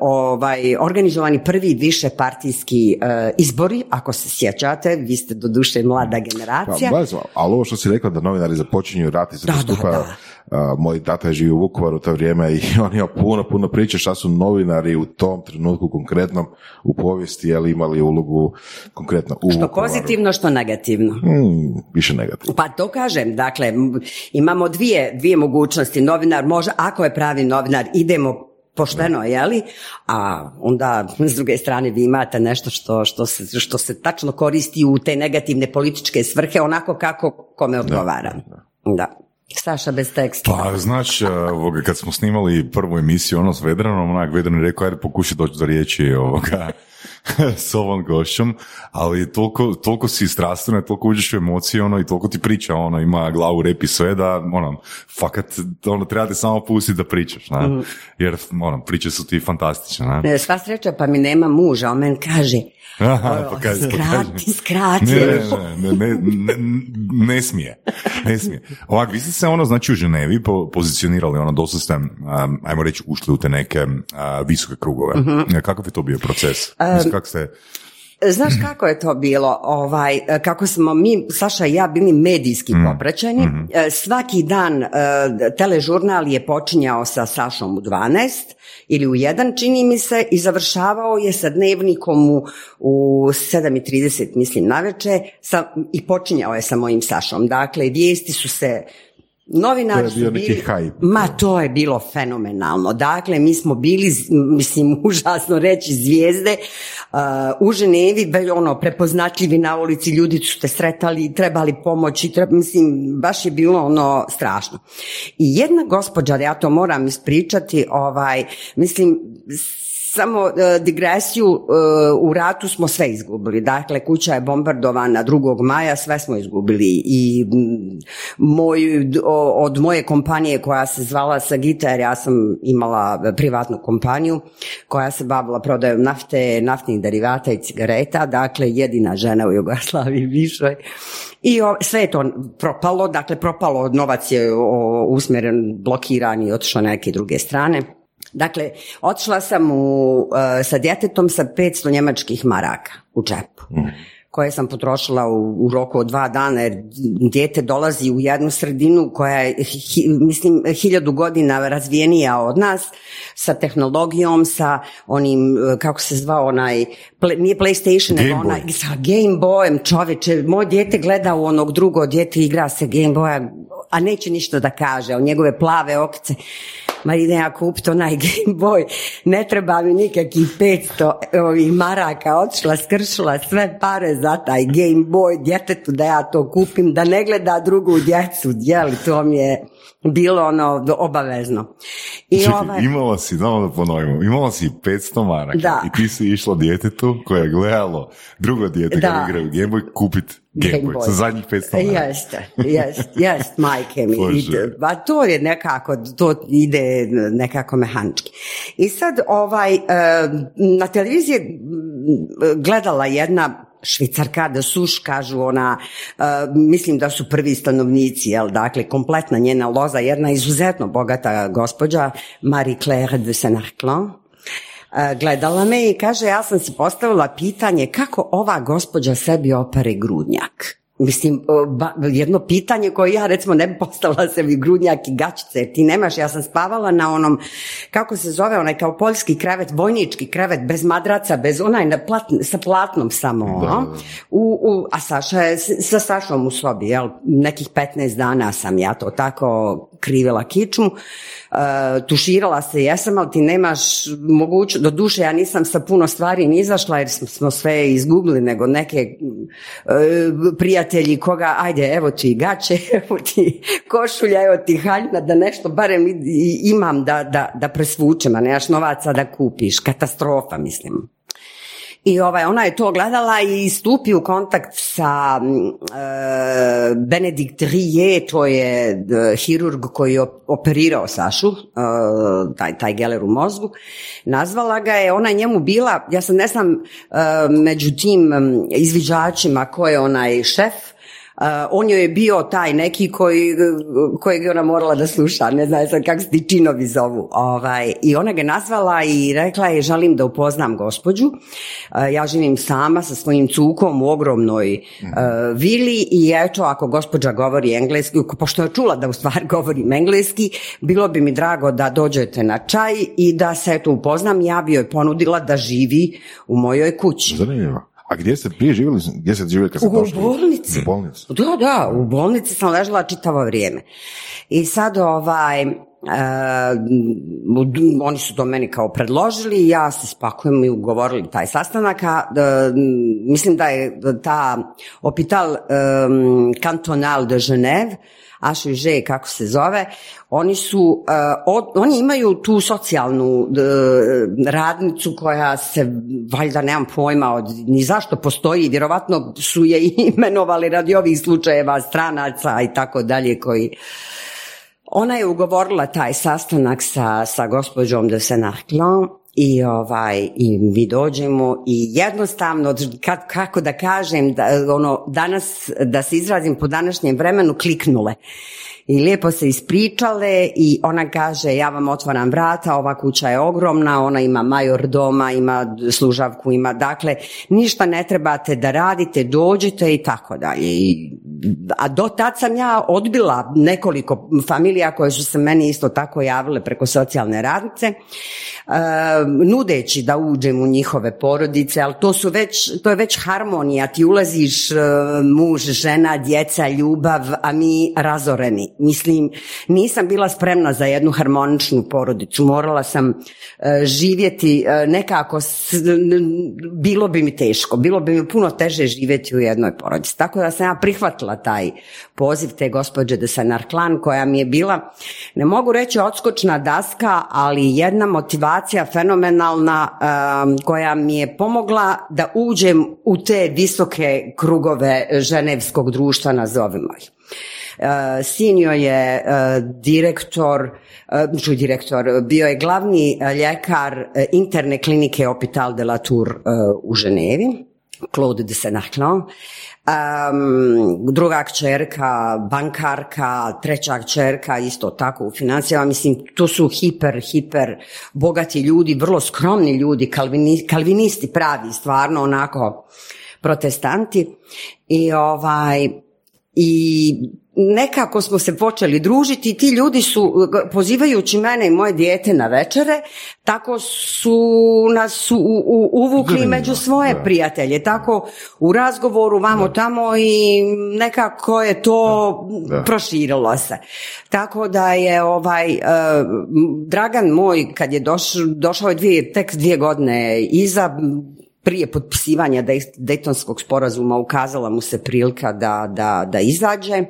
ovaj, organizovani prvi više partijski e, izbori, ako se sjećate, vi ste do duše mlada generacija. Pa, ali ovo što si rekla da novinari započinju rat i da, moj tata je živio u Vukovaru u to vrijeme i on ima puno, puno priče šta su novinari u tom trenutku konkretnom u povijesti jeli, imali ulogu konkretno u Što pozitivno, što negativno. Hmm, više negativno. Pa to kažem, dakle, imamo dvije, dvije mogućnosti. Novinar može, ako je pravi novinar, idemo pošteno, je li? A onda s druge strane vi imate nešto što, što, se, što se tačno koristi u te negativne političke svrhe onako kako kome odgovara. da. Saša bez teksta. Pa, znaš, e, ovoga, kad smo snimali prvu emisiju ono s Vedranom, onak Vedran je rekao, ajde pokušaj doći do riječi ovoga. s ovom gošćom, ali toliko, toliko si strastvena, toliko uđeš u emocije, ono, i toliko ti priča, ono, ima glavu, rep i sve, da, ono, fakat, ono, treba te samo pustiti da pričaš, ne? Mm. jer, ono, priče su ti fantastične, ne? Sva sreća, pa mi nema muža, on men kaže, Aha, pa kaže, skrati, skrati. Ne, ne, ne, ne, ne, smije, ne smije. Ovak, vi ste se, ono, znači, u Ženevi pozicionirali, ono, dosta ste, ajmo reći, ušli u te neke visoke krugove. Mm-hmm. Kakav je to bio proces? Um, kako ste Znaš kako je to bilo? Ovaj, kako smo mi, Saša i ja, bili medijski mm. popraćeni. Mm. Svaki dan e, teležurnal je počinjao sa Sašom u 12 ili u 1, čini mi se, i završavao je sa dnevnikom u, u 7.30, mislim, naveče, sa, i počinjao je sa mojim Sašom. Dakle, vijesti su se Novinari su bili, ma to je bilo fenomenalno. Dakle, mi smo bili, mislim, užasno reći zvijezde uh, u Ženevi, ono, prepoznatljivi na ulici, ljudi su te sretali, trebali pomoći, mislim, baš je bilo ono strašno. I jedna gospođa, ja to moram ispričati, ovaj, mislim, samo e, digresiju, e, u ratu smo sve izgubili. Dakle, kuća je bombardovana 2. maja, sve smo izgubili. I moj, od moje kompanije koja se zvala Sagita, jer ja sam imala privatnu kompaniju koja se bavila prodajom nafte, naftnih derivata i cigareta, dakle jedina žena u Jugoslaviji višoj. I sve je to propalo, dakle propalo, novac je usmjeren, blokiran i otišao neke druge strane. Dakle, otišla sam u, uh, sa djetetom sa 500 njemačkih maraka u džepu. Mm. koje sam potrošila u, u, roku od dva dana jer dijete dolazi u jednu sredinu koja je mislim hiljadu godina razvijenija od nas sa tehnologijom, sa onim uh, kako se zvao onaj nije PlayStation nego onaj sa Game Boyem čoveče, moj dijete gleda u onog drugo dijete igra se Game Boya a neće ništa da kaže, o njegove plave okce ma idem ja kupiti onaj Game Boy, ne treba mi nikakvih 500 ovih maraka, otišla, skršila sve pare za taj Game Boy djetetu da ja to kupim, da ne gleda drugu djecu, jel, to mi je bilo ono obavezno. I Čekaj, ovaj... imala si, da ponovimo, imala si 500 maraka da. i ti si išla djetetu koje je gledalo drugo dijete da. kada igraju Game Boy kupiti Game, Boy, sa zadnjih 500 maraka. Jeste, jest, jest, majke mi. ba to je nekako, to ide nekako mehanički. I sad ovaj, na televiziji gledala jedna švicarka da suš, kažu ona, uh, mislim da su prvi stanovnici, jel, dakle, kompletna njena loza, jedna izuzetno bogata gospođa, Marie Claire de Senarclan, uh, gledala me i kaže, ja sam si postavila pitanje kako ova gospođa sebi opere grudnjak. Mislim, jedno pitanje koje ja recimo ne bi postavila sebi grudnjak i gačice, ti nemaš, ja sam spavala na onom, kako se zove, onaj kao poljski krevet, vojnički krevet, bez madraca, bez onaj na sa platnom samo, da. U, u, a Saša je sa Sašom u sobi, jel, nekih 15 dana sam ja to tako krivila kičmu, uh, tuširala se jesam, ali ti nemaš mogućnost, do duše ja nisam sa puno stvari ni izašla jer smo sve izgubili, nego neke uh, prijatelji koga, ajde, evo ti gaće, evo ti košulja, evo ti haljna, da nešto barem imam da, da, da presvučem, a nemaš novaca da kupiš, katastrofa mislim. I ovaj, ona je to gledala i stupi u kontakt sa e, Benedikt Rije, to je e, hirurg koji je operirao Sašu, e, taj, taj geler u mozgu. Nazvala ga je, ona njemu bila, ja sam ne znam e, među tim izviđačima ko je onaj šef, on joj je bio taj neki koji, kojeg je ona morala da sluša, ne znam sad kako se ti činovi zovu. Ovaj, I ona ga nazvala i rekla je želim da upoznam gospođu. ja živim sama sa svojim cukom u ogromnoj vili i eto ako gospođa govori engleski, pošto je čula da u stvari govorim engleski, bilo bi mi drago da dođete na čaj i da se eto upoznam. Ja bi joj ponudila da živi u mojoj kući. Zanimljivo. A gdje ste prije živjeli? Gdje ste živjeli kad ste U bolnici. U bolnici? Da, da, u bolnici sam ležala čitavo vrijeme. I sad ovaj, oni su to meni kao predložili, ja se spakujem i ugovorili taj sastanak, a, mislim da je ta Hopital Cantonal de Genève HŽ kako se zove, oni su, uh, oni imaju tu socijalnu radnicu koja se, valjda nemam pojma od, ni zašto postoji, vjerovatno su je imenovali radi ovih slučajeva stranaca i tako dalje koji ona je ugovorila taj sastanak sa, sa gospođom de Senarclan i ovaj i mi dođemo i jednostavno kad, kako da kažem da, ono danas da se izrazim po današnjem vremenu kliknule i lijepo se ispričale i ona kaže ja vam otvaram vrata, ova kuća je ogromna, ona ima major doma, ima služavku, ima dakle ništa ne trebate da radite, dođite i tako dalje. A do tad sam ja odbila nekoliko familija koje su se meni isto tako javile preko socijalne radnice, nudeći da uđem u njihove porodice, ali to su već, to je već harmonija, ti ulaziš muž, žena, djeca, ljubav, a mi razoreni. Mislim, nisam bila spremna za jednu harmoničnu porodicu. Morala sam e, živjeti e, nekako, bilo bi mi teško, bilo bi mi puno teže živjeti u jednoj porodici. Tako da sam ja prihvatila taj poziv te gospođe de Sanarklan koja mi je bila, ne mogu reći odskočna daska, ali jedna motivacija fenomenalna e, koja mi je pomogla da uđem u te visoke krugove ženevskog društva, nazovimo ih. Eh, Sinio je eh, direktor, ču eh, direktor, bio je glavni ljekar interne klinike Hopital de la Tour u Ženevi, Claude de Senaclan. Um, druga kćerka, bankarka, treća kćerka, isto tako u financijama. Mislim, to su hiper, hiper bogati ljudi, vrlo skromni ljudi, kalvinisti pravi, stvarno onako protestanti. I ovaj, i nekako smo se počeli družiti i ti ljudi su, pozivajući mene i moje dijete na večere, tako su nas u, uvukli među svoje prijatelje, tako u razgovoru vamo tamo i nekako je to proširilo se. Tako da je ovaj, uh, Dragan moj, kad je došao je dvije, tek dvije godine iza, prije potpisivanja Dejtonskog sporazuma ukazala mu se prilika da, da, da izađe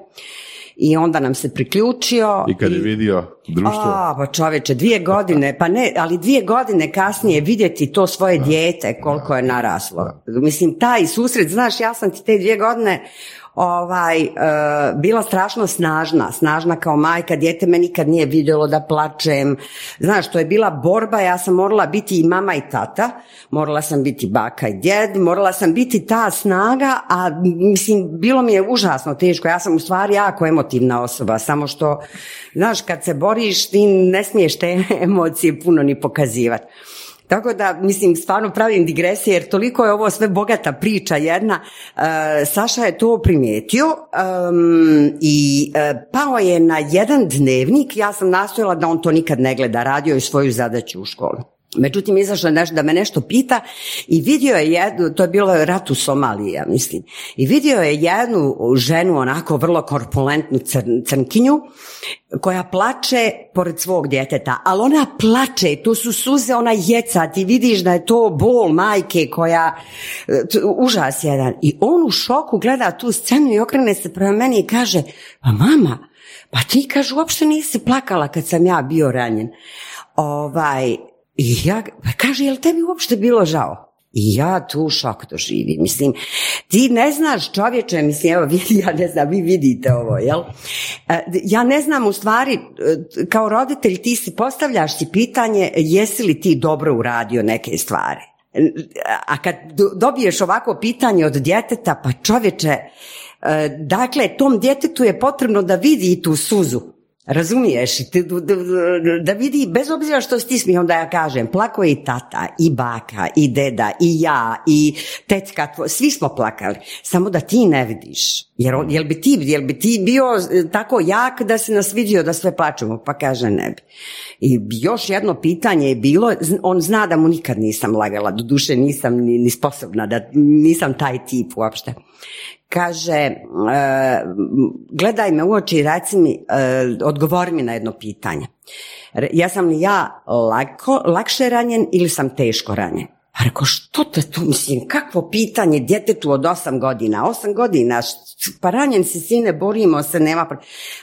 i onda nam se priključio. I kad je vidio društvo? A, pa čoveče, dvije godine, pa ne, ali dvije godine kasnije vidjeti to svoje dijete koliko je naraslo. Mislim, taj susret, znaš, ja sam ti te dvije godine ovaj, e, bila strašno snažna, snažna kao majka, dijete me nikad nije vidjelo da plačem, znaš, to je bila borba, ja sam morala biti i mama i tata, morala sam biti baka i djed, morala sam biti ta snaga, a mislim, bilo mi je užasno teško, ja sam u stvari jako emotivna osoba, samo što, znaš, kad se boriš, ti ne smiješ te emocije puno ni pokazivati. Tako da, mislim, stvarno pravim digresije jer toliko je ovo sve bogata priča jedna. E, Saša je to primijetio i uh, pao je na jedan dnevnik. Ja sam nastojala da on to nikad ne gleda. Radio je svoju zadaću u školu. Međutim, izašao nešto da me nešto pita i vidio je jednu, to je bilo rat u Somaliji, ja mislim, i vidio je jednu ženu, onako vrlo korpulentnu crnkinju, koja plače pored svog djeteta, ali ona plače, to su suze, ona jeca, ti vidiš da je to bol majke koja, užas jedan. I on u šoku gleda tu scenu i okrene se prema meni i kaže, pa mama, pa ti kaže uopšte nisi plakala kad sam ja bio ranjen. Ovaj, i ja, pa kaže, jel tebi uopšte bilo žao? I ja tu šok doživim. Mislim, ti ne znaš čovječe, mislim, evo vidi, ja ne znam, vi vidite ovo, jel? E, ja ne znam u stvari, e, kao roditelj ti si postavljaš si pitanje jesi li ti dobro uradio neke stvari. A kad dobiješ ovako pitanje od djeteta, pa čovječe, e, dakle, tom djetetu je potrebno da vidi i tu suzu Razumiješ, da vidi, bez obzira što si ti onda ja kažem, plako je i tata, i baka, i deda, i ja, i tetka, svi smo plakali, samo da ti ne vidiš. Jer jel, bi ti, jel bi ti bio e, tako jak da se nas vidio da sve plačemo? Pa kaže ne bi. I još jedno pitanje je bilo, on zna da mu nikad nisam lagala, doduše nisam ni, ni sposobna, da nisam taj tip uopšte. Kaže, e, gledaj me u oči i reci mi, e, odgovori mi na jedno pitanje. Ja sam li ja lako, lakše ranjen ili sam teško ranjen? Pa rekao, što te tu, mislim, kakvo pitanje djetetu od osam godina, osam godina, pa ranjen si sine, borimo se, nema...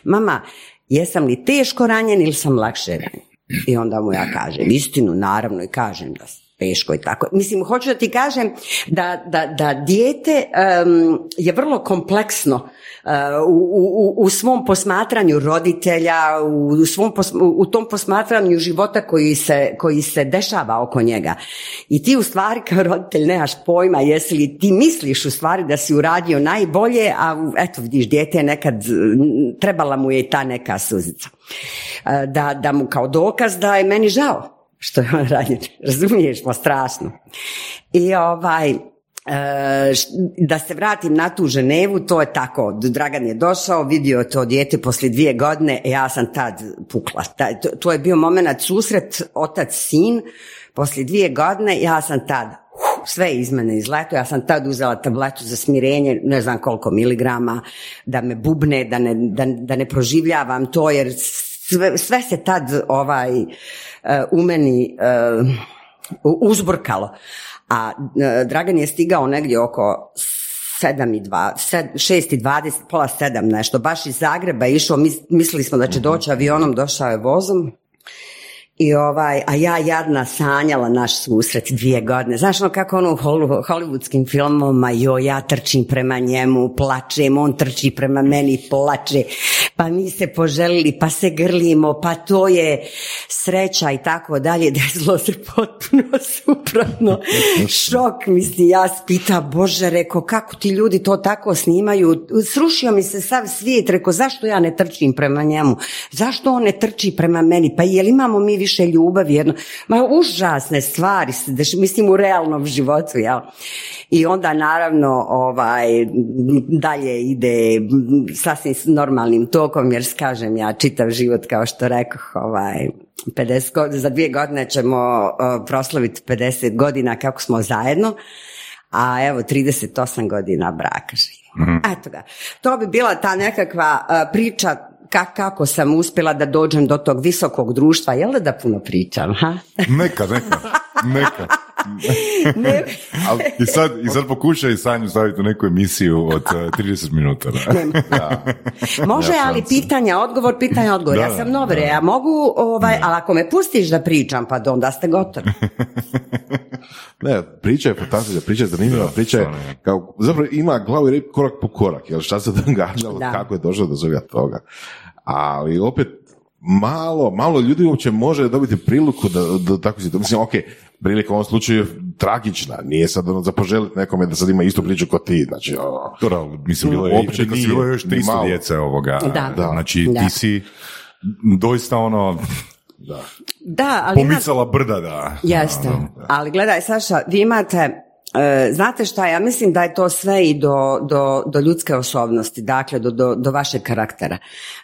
Mama, jesam li teško ranjen ili sam lakše ranjen? I onda mu ja kažem, istinu, naravno, i kažem da teško i tako. Mislim, hoću da ti kažem da, da, da dijete je vrlo kompleksno uh, u, u, u, svom posmatranju roditelja, u, svom u tom posmatranju života koji se, koji se dešava oko njega. I ti u stvari kao roditelj nemaš pojma jesi li ti misliš u stvari da si uradio najbolje, a eto vidiš, dijete je nekad, trebala mu je i ta neka suzica. Uh, da, da mu kao dokaz da je meni žao što je on radio, razumiješ mo strašno. I ovaj, e, da se vratim na tu Ženevu, to je tako, Dragan je došao, vidio to dijete poslije dvije godine, ja sam tad pukla. To je bio moment susret, otac, sin, poslije dvije godine, ja sam tad sve iz mene izleto, ja sam tad uzela tabletu za smirenje, ne znam koliko miligrama, da me bubne, da ne, da, da ne proživljavam to, jer sve, sve se tad ovaj, u meni uh, uzburkalo. A uh, Dragan je stigao negdje oko 7 i 2, 6 i 20, pola 7 nešto, baš iz Zagreba išao, mislili smo da će doći avionom, došao je vozom i ovaj, a ja jadna sanjala naš susret dvije godine. Znaš ono kako ono u hollywoodskim filmovima, jo, ja trčim prema njemu, plačem, on trči prema meni, plače, pa mi se poželili, pa se grlimo, pa to je sreća i tako dalje. Desilo se potpuno suprotno. Šok, misli, ja spita, Bože, reko, kako ti ljudi to tako snimaju? Srušio mi se sav svijet, reko, zašto ja ne trčim prema njemu? Zašto on ne trči prema meni? Pa jel imamo mi više ljubavi, jedno, ma užasne stvari se mislim u realnom životu, jel? I onda naravno ovaj, dalje ide sasvim normalnim tokom, jer skažem ja čitav život kao što rekoh, ovaj, 50 za dvije godine ćemo proslaviti 50 godina kako smo zajedno, a evo 38 godina braka živimo. mm Eto ga. To bi bila ta nekakva priča kako sam uspjela da dođem do tog visokog društva, jel da puno pričam, ha? Neka, neka, neka. ne. I sad, i sad pokušaj Sanju staviti u neku emisiju od uh, eh, 30 minuta. Da. Može, ali pitanja, odgovor, pitanja, odgovor. ja sam novere, ja mogu, ovaj, ali ako me pustiš da pričam, pa onda ste gotovi. ne, priča je fantastična, priča je zanimljiva, priča je, kao, zapravo ima glavu i rep korak po korak, jer šta se događalo, kako je došlo do svega toga ali opet malo, malo ljudi uopće može dobiti priliku da, da tako se, mislim, ok, prilika u ovom slučaju je tragična, nije sad ono za poželiti nekome da sad ima istu priču kao ti, znači, o, to, mislim, bilo je, uopće nije, bilo još 300 djece ovoga, da. da. znači da. ti si doista ono, da. Da, ali pomicala brda, da. Jeste, da. ali gledaj, Saša, vi imate znate šta, ja mislim da je to sve i do, do, do ljudske osobnosti, dakle do, do, do vašeg karaktera.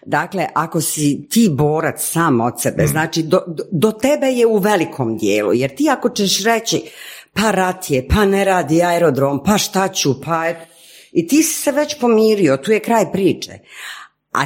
Dakle, ako si ti borac sam od sebe, mm. znači do, do tebe je u velikom dijelu, jer ti ako ćeš reći pa rat je, pa ne radi aerodrom, pa šta ću, pa i ti si se već pomirio, tu je kraj priče. A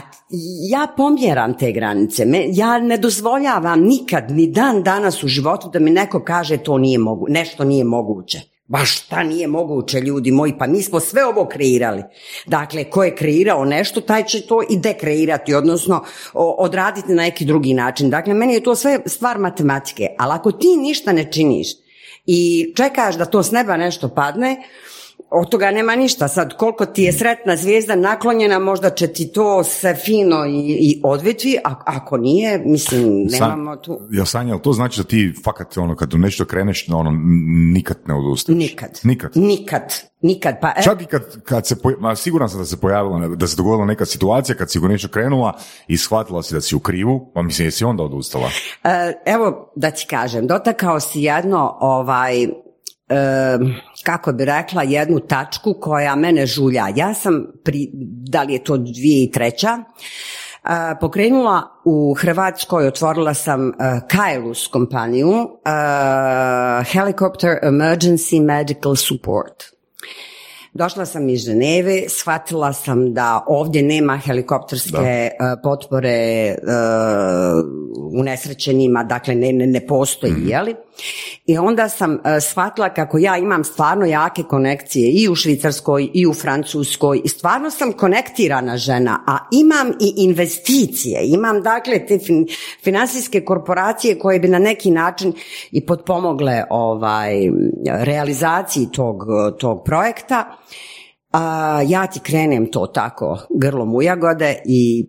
ja pomjeram te granice. Ja ne dozvoljavam nikad, ni dan danas u životu da mi neko kaže to nije mogu, nešto nije moguće. Baš šta nije moguće, ljudi moji, pa mi smo sve ovo kreirali. Dakle, ko je kreirao nešto, taj će to i dekreirati, odnosno odraditi na neki drugi način. Dakle, meni je to sve stvar matematike, ali ako ti ništa ne činiš i čekaš da to s neba nešto padne, od toga nema ništa. Sad, koliko ti je sretna zvijezda naklonjena, možda će ti to se fino i, i odviti, a ako nije, mislim, nemamo tu... Ja, Sanja, to znači da ti fakat, ono, kad u nešto kreneš, ono, nikad ne odustaneš? Nikad. Nikad? Nikad. Nikad. Pa, e- Čak i kad, kad se, ma, siguran sam da se pojavila, da se dogodila neka situacija kad si u nešto krenula i shvatila si da si u krivu, pa mislim, jesi onda odustala? E, evo, da ti kažem, dotakao si jedno, ovaj, kako bi rekla, jednu tačku koja mene žulja. Ja sam, pri, da li je to dvije i treća, pokrenula u Hrvatskoj, otvorila sam Kailus kompaniju, Helicopter Emergency Medical Support. Došla sam iz Ženeve, shvatila sam da ovdje nema helikopterske potpore uh, unesrećenima, dakle ne, ne, ne postoji, mm. jeli? I onda sam e, shvatila kako ja imam stvarno jake konekcije i u Švicarskoj i u Francuskoj i stvarno sam konektirana žena, a imam i investicije, imam dakle te financijske korporacije koje bi na neki način i potpomogle ovaj, realizaciji tog, tog projekta. A, ja ti krenem to tako grlom u jagode i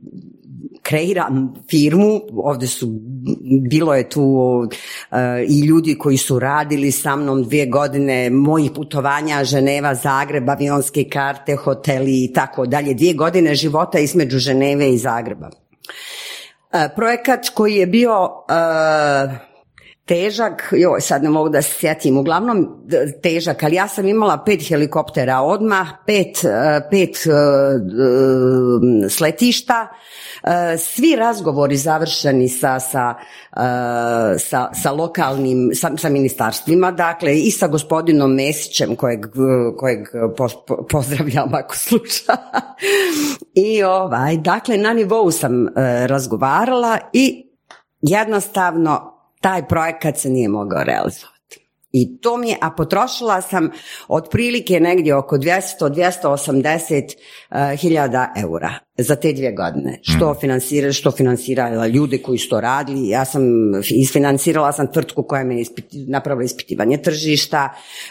kreiram firmu, ovdje su, bilo je tu e, i ljudi koji su radili sa mnom dvije godine mojih putovanja, Ženeva, Zagreb, avionske karte, hoteli i tako dalje, dvije godine života između Ženeve i Zagreba. E, projekat koji je bio e, težak, joj sad ne mogu da se sjetim, uglavnom težak, ali ja sam imala pet helikoptera odmah, pet, pet sletišta, svi razgovori završeni sa, sa, sa, sa lokalnim, sa, sa, ministarstvima, dakle i sa gospodinom Mesićem kojeg, kojeg pozdravljam ako sluša. I ovaj, dakle na nivou sam razgovarala i jednostavno taj projekat se nije mogao realizovati. I to mi je, a potrošila sam otprilike negdje oko 200-280 uh, hiljada eura za te dvije godine. Što mm. financira, što financirala ljudi koji su to radili. Ja sam isfinancirala sam tvrtku koja mi je napravila ispitivanje tržišta,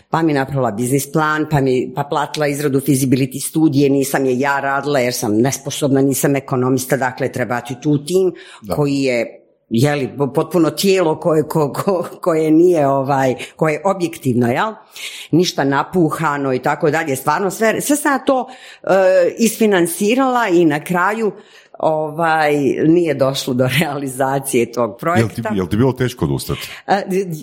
pa mi je napravila biznis plan, pa mi pa platila izradu feasibility studije, nisam je ja radila jer sam nesposobna, nisam ekonomista, dakle trebati tu tim koji je jeli, potpuno tijelo koje, ko, ko, koje nije ovaj, koje je objektivno, jel? Ništa napuhano i tako dalje. Stvarno sve, sve sam to e, isfinansirala i na kraju ovaj, nije došlo do realizacije tog projekta. Jel ti, jel ti bilo teško odustati?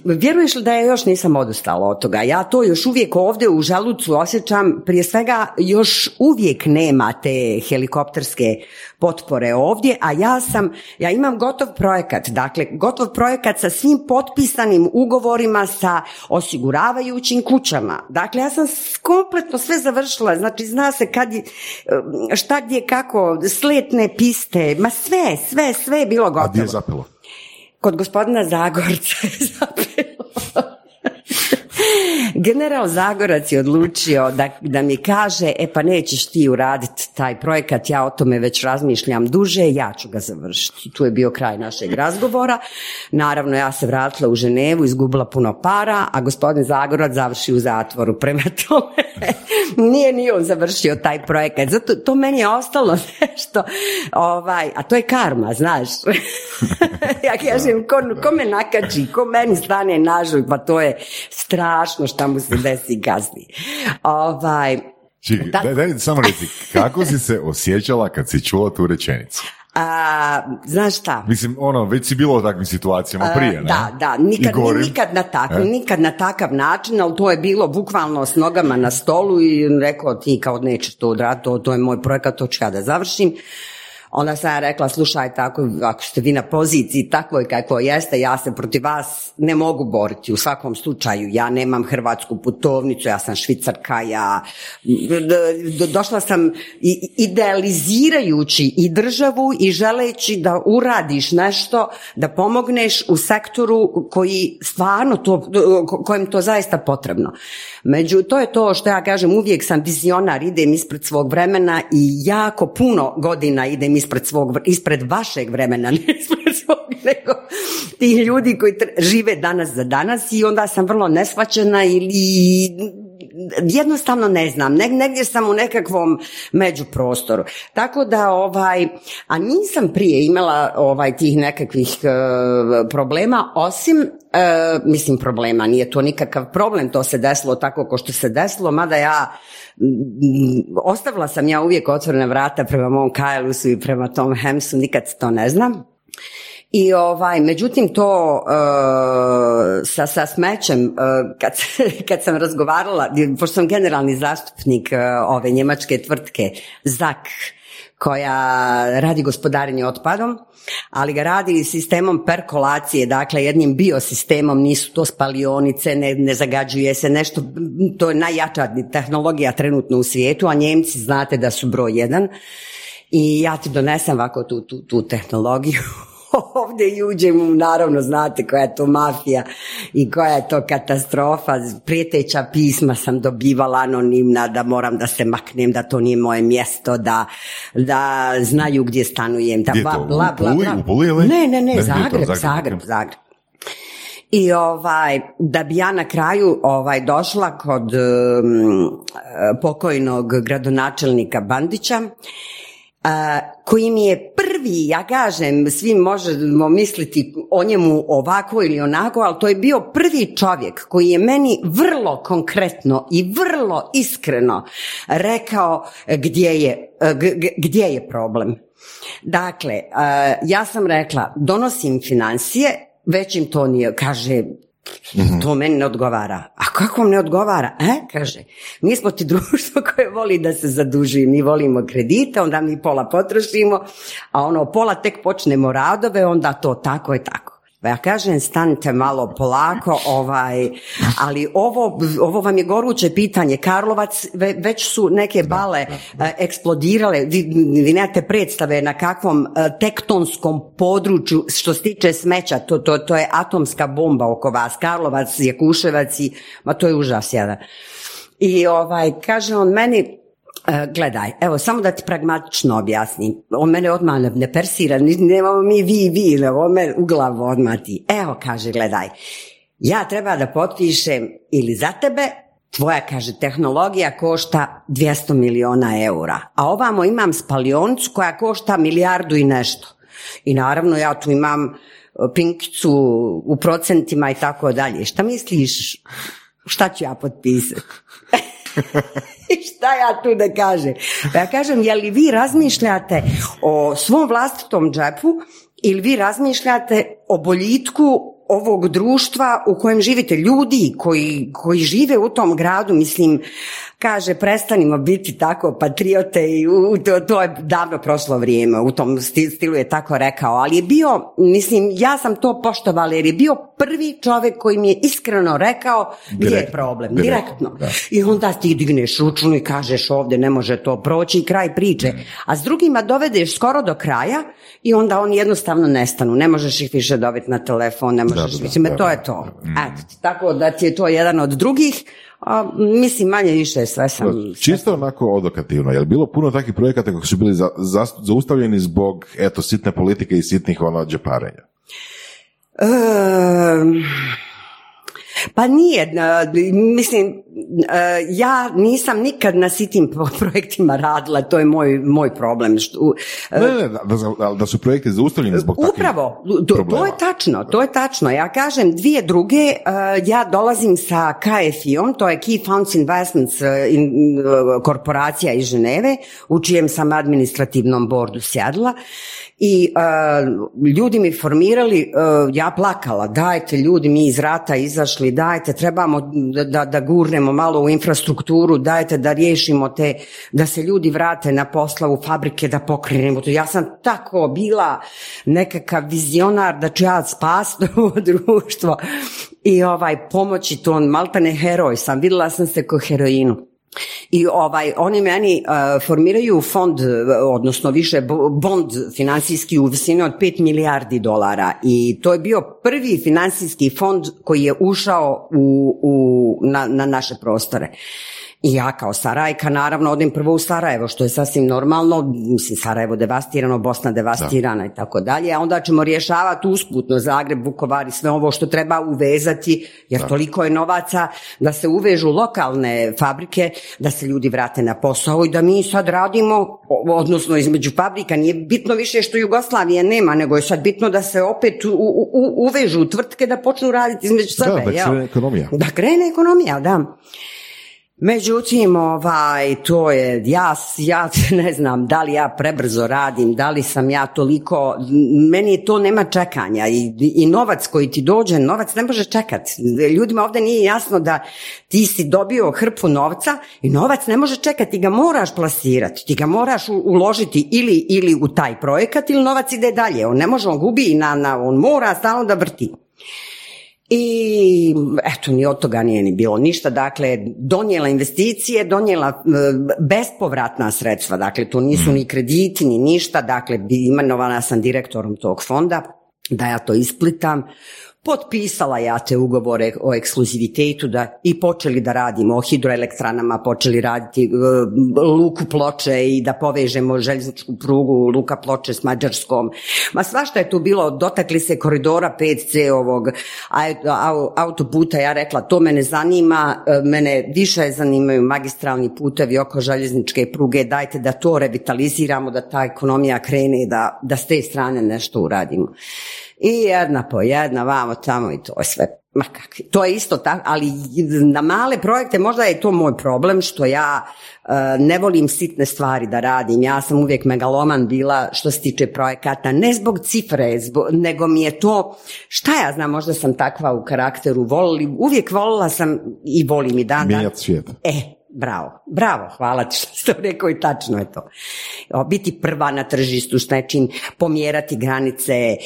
Vjeruješ li da ja još nisam odustala od toga? Ja to još uvijek ovdje u želucu osjećam, prije svega još uvijek nema te helikopterske potpore ovdje, a ja sam, ja imam gotov projekat, dakle gotov projekat sa svim potpisanim ugovorima sa osiguravajućim kućama. Dakle, ja sam kompletno sve završila, znači zna se kad je, šta gdje kako, sletne piste, ma sve, sve, sve je bilo gotovo. A gdje je zapelo? Kod gospodina Zagorca je zapelo. General Zagorac je odlučio da, da mi kaže, e pa nećeš ti uraditi taj projekat, ja o tome već razmišljam duže, ja ću ga završiti. Tu je bio kraj našeg razgovora. Naravno, ja se vratila u Ženevu, izgubila puno para, a gospodin Zagorac završi u zatvoru. Prema tome, nije ni on završio taj projekat. Zato to meni je ostalo nešto, ovaj, a to je karma, znaš. ja kažem, ko, ko me nakači, ko meni stane nažuj, pa to je strašno šta mu se desi gazni. Ovaj, Čekaj, daj, daj, samo reci, kako si se osjećala kad si čula tu rečenicu? A, znaš šta? Mislim, ono, već si bilo u takvim situacijama prije, ne? Da, da, nikad, nikad, na tak, e? nikad na takav način, ali to je bilo bukvalno s nogama na stolu i rekao ti kao nećeš to odraditi, to, to je moj projekat, to ću ja da završim. Onda sam rekla, slušaj, tako, ako ste vi na poziciji takvoj kako jeste, ja se protiv vas ne mogu boriti. U svakom slučaju, ja nemam hrvatsku putovnicu, ja sam švicarka, ja došla sam idealizirajući i državu i želeći da uradiš nešto, da pomogneš u sektoru koji stvarno to, kojem to zaista potrebno. Među, to je to što ja kažem, uvijek sam vizionar, idem ispred svog vremena i jako puno godina idem ispred, svog, ispred vašeg vremena, ne ispred svog, nego tih ljudi koji žive danas za danas i onda sam vrlo nesvaćena ili jednostavno ne znam, negdje sam u nekakvom međuprostoru. Tako da, ovaj, a nisam prije imala ovaj tih nekakvih e, problema, osim, e, mislim problema, nije to nikakav problem, to se desilo tako ko što se desilo, mada ja ostavila sam ja uvijek otvorene vrata prema mom Kajlusu i prema tom Hemsu, nikad to ne znam. I ovaj, međutim to uh, sa, sa smećem, uh, kad, kad sam razgovarala, pošto sam generalni zastupnik uh, ove njemačke tvrtke ZAK, koja radi gospodarenje otpadom, ali ga radi sistemom perkolacije, dakle jednim biosistemom, nisu to spalionice, ne, ne zagađuje se nešto, to je najjača tehnologija trenutno u svijetu, a Njemci znate da su broj jedan. I ja ti donesem ovako tu, tu, tu tehnologiju ovdje i uđem naravno znate koja je to mafija i koja je to katastrofa, prijeteća pisma sam dobivala anonimna da moram da se maknem, da to nije moje mjesto, da, da znaju gdje stanujem, da bla, bla, bla, bla. Ne, ne, ne, Zagreb, Zagreb, Zagreb. I ovaj, da bi ja na kraju ovaj, došla kod um, pokojnog gradonačelnika Bandića, koji mi je prvi, ja kažem, svi možemo misliti o njemu ovako ili onako, ali to je bio prvi čovjek koji je meni vrlo konkretno i vrlo iskreno rekao gdje je, gdje je problem. Dakle, ja sam rekla, donosim financije, već im to nije, kaže, Mhm. To meni ne odgovara. A kako vam ne odgovara? E, kaže, mi smo ti društvo koje voli da se zaduži. Mi volimo kredite, onda mi pola potrošimo, a ono pola tek počnemo radove, onda to tako i tako. Ja kažem, stanite malo polako, ovaj, ali ovo, ovo vam je goruće pitanje. Karlovac, već su neke bale e, eksplodirale, vi, vi nemate predstave na kakvom e, tektonskom području što se tiče smeća, to, to, to je atomska bomba oko vas. Karlovac, Jakuševac i, ma to je užas jedan. I ovaj, kaže on meni, gledaj, evo, samo da ti pragmatično objasnim. On mene odmah ne persira, nemamo mi vi, vi, on mene u glavu odmah ti. Evo, kaže, gledaj, ja treba da potpišem ili za tebe, tvoja, kaže, tehnologija košta 200 miliona eura, a ovamo imam spalioncu koja košta milijardu i nešto. I naravno ja tu imam e, pinkicu u procentima i tako dalje. Šta misliš, šta ću ja potpisati? šta ja tu da kažem? Pa ja kažem, je li vi razmišljate o svom vlastitom džepu ili vi razmišljate o boljitku ovog društva u kojem živite ljudi koji, koji žive u tom gradu, mislim, kaže prestanimo biti tako patriote i u, to, to je davno prošlo vrijeme, u tom stilu je tako rekao, ali je bio, mislim, ja sam to poštovala jer je bio prvi čovjek koji mi je iskreno rekao gdje je problem, direktno. I onda ti digneš ručnu i kažeš ovdje ne može to proći i kraj priče. A s drugima dovedeš skoro do kraja i onda oni jednostavno nestanu. Ne možeš ih više dobiti na telefon, ne možeš, mislim, to je to. Eto, tako da ti je to jedan od drugih, a, mislim, manje više sve sam... Čisto onako odokativno, je bilo puno takvih projekata koji su bili za, zaustavljeni zbog, eto, sitne politike i sitnih ono džeparenja? Pa nije, mislim, ja nisam nikad na sitim projektima radila, to je moj, moj problem. Ne, ne, da, da su projekti zaustavljeni zbog Upravo, to, to je tačno, to je tačno. Ja kažem dvije druge, ja dolazim sa KFI-om, to je Key Funds Investments korporacija iz Ženeve, u čijem sam administrativnom bordu sjedla i ljudi mi formirali, ja plakala, dajte ljudi, mi iz rata izašli, dajte, trebamo da, da, gurnemo malo u infrastrukturu, dajte da riješimo te, da se ljudi vrate na posla u fabrike, da pokrenemo to. Ja sam tako bila nekakav vizionar da ću ja spasti ovo društvo i ovaj pomoći to, maltene heroj sam, vidjela sam se ko heroinu. I ovaj, oni meni uh, formiraju fond, odnosno više bond financijski u visini od 5 milijardi dolara i to je bio prvi financijski fond koji je ušao u, u, na, na naše prostore. I ja kao Sarajka naravno odem prvo u Sarajevo, što je sasvim normalno, mislim Sarajevo devastirano, Bosna devastirana i tako dalje, a onda ćemo rješavati usputno Zagreb, Vukovar i sve ovo što treba uvezati, jer toliko je novaca da se uvežu lokalne fabrike, da se ljudi vrate na posao i da mi sad radimo, odnosno između fabrika, nije bitno više što Jugoslavije nema, nego je sad bitno da se opet u, u, uvežu tvrtke da počnu raditi između sebe. Da, da krene ekonomija. Da krene ekonomija, da. Međutim, ovaj, to je, ja, ja ne znam da li ja prebrzo radim, da li sam ja toliko, meni to nema čekanja i, i novac koji ti dođe, novac ne može čekati. Ljudima ovdje nije jasno da ti si dobio hrpu novca i novac ne može čekati, ti ga moraš plasirati, ti ga moraš uložiti ili, ili u taj projekat ili novac ide dalje, on ne može, on gubi, na, na, on mora stalno da vrti. I eto, ni od toga nije ni bilo ništa. Dakle, donijela investicije, donijela e, bespovratna sredstva. Dakle, to nisu ni krediti, ni ništa. Dakle, imenovana sam direktorom tog fonda da ja to isplitam potpisala ja te ugovore o ekskluzivitetu da i počeli da radimo o hidroelektranama, počeli raditi e, luku ploče i da povežemo željezničku prugu luka ploče s Mađarskom. Ma svašta je tu bilo, dotakli se koridora 5C ovog autoputa, ja rekla to mene zanima, e, mene više zanimaju magistralni putevi oko željezničke pruge, dajte da to revitaliziramo, da ta ekonomija krene, da, da s te strane nešto uradimo. I jedna po jedna, vamo tamo i to je sve. Ma kakvi. To je isto tako, ali na male projekte možda je to moj problem što ja e, ne volim sitne stvari da radim. Ja sam uvijek megaloman bila što se tiče projekata, ne zbog cifre, nego mi je to, šta ja znam, možda sam takva u karakteru, volili, uvijek volila sam i volim i dan. Mijenjati svijet. E, Bravo, bravo, hvala ti što ste rekao i tačno je to. Biti prva na tržištu s nečim, pomjerati granice, e,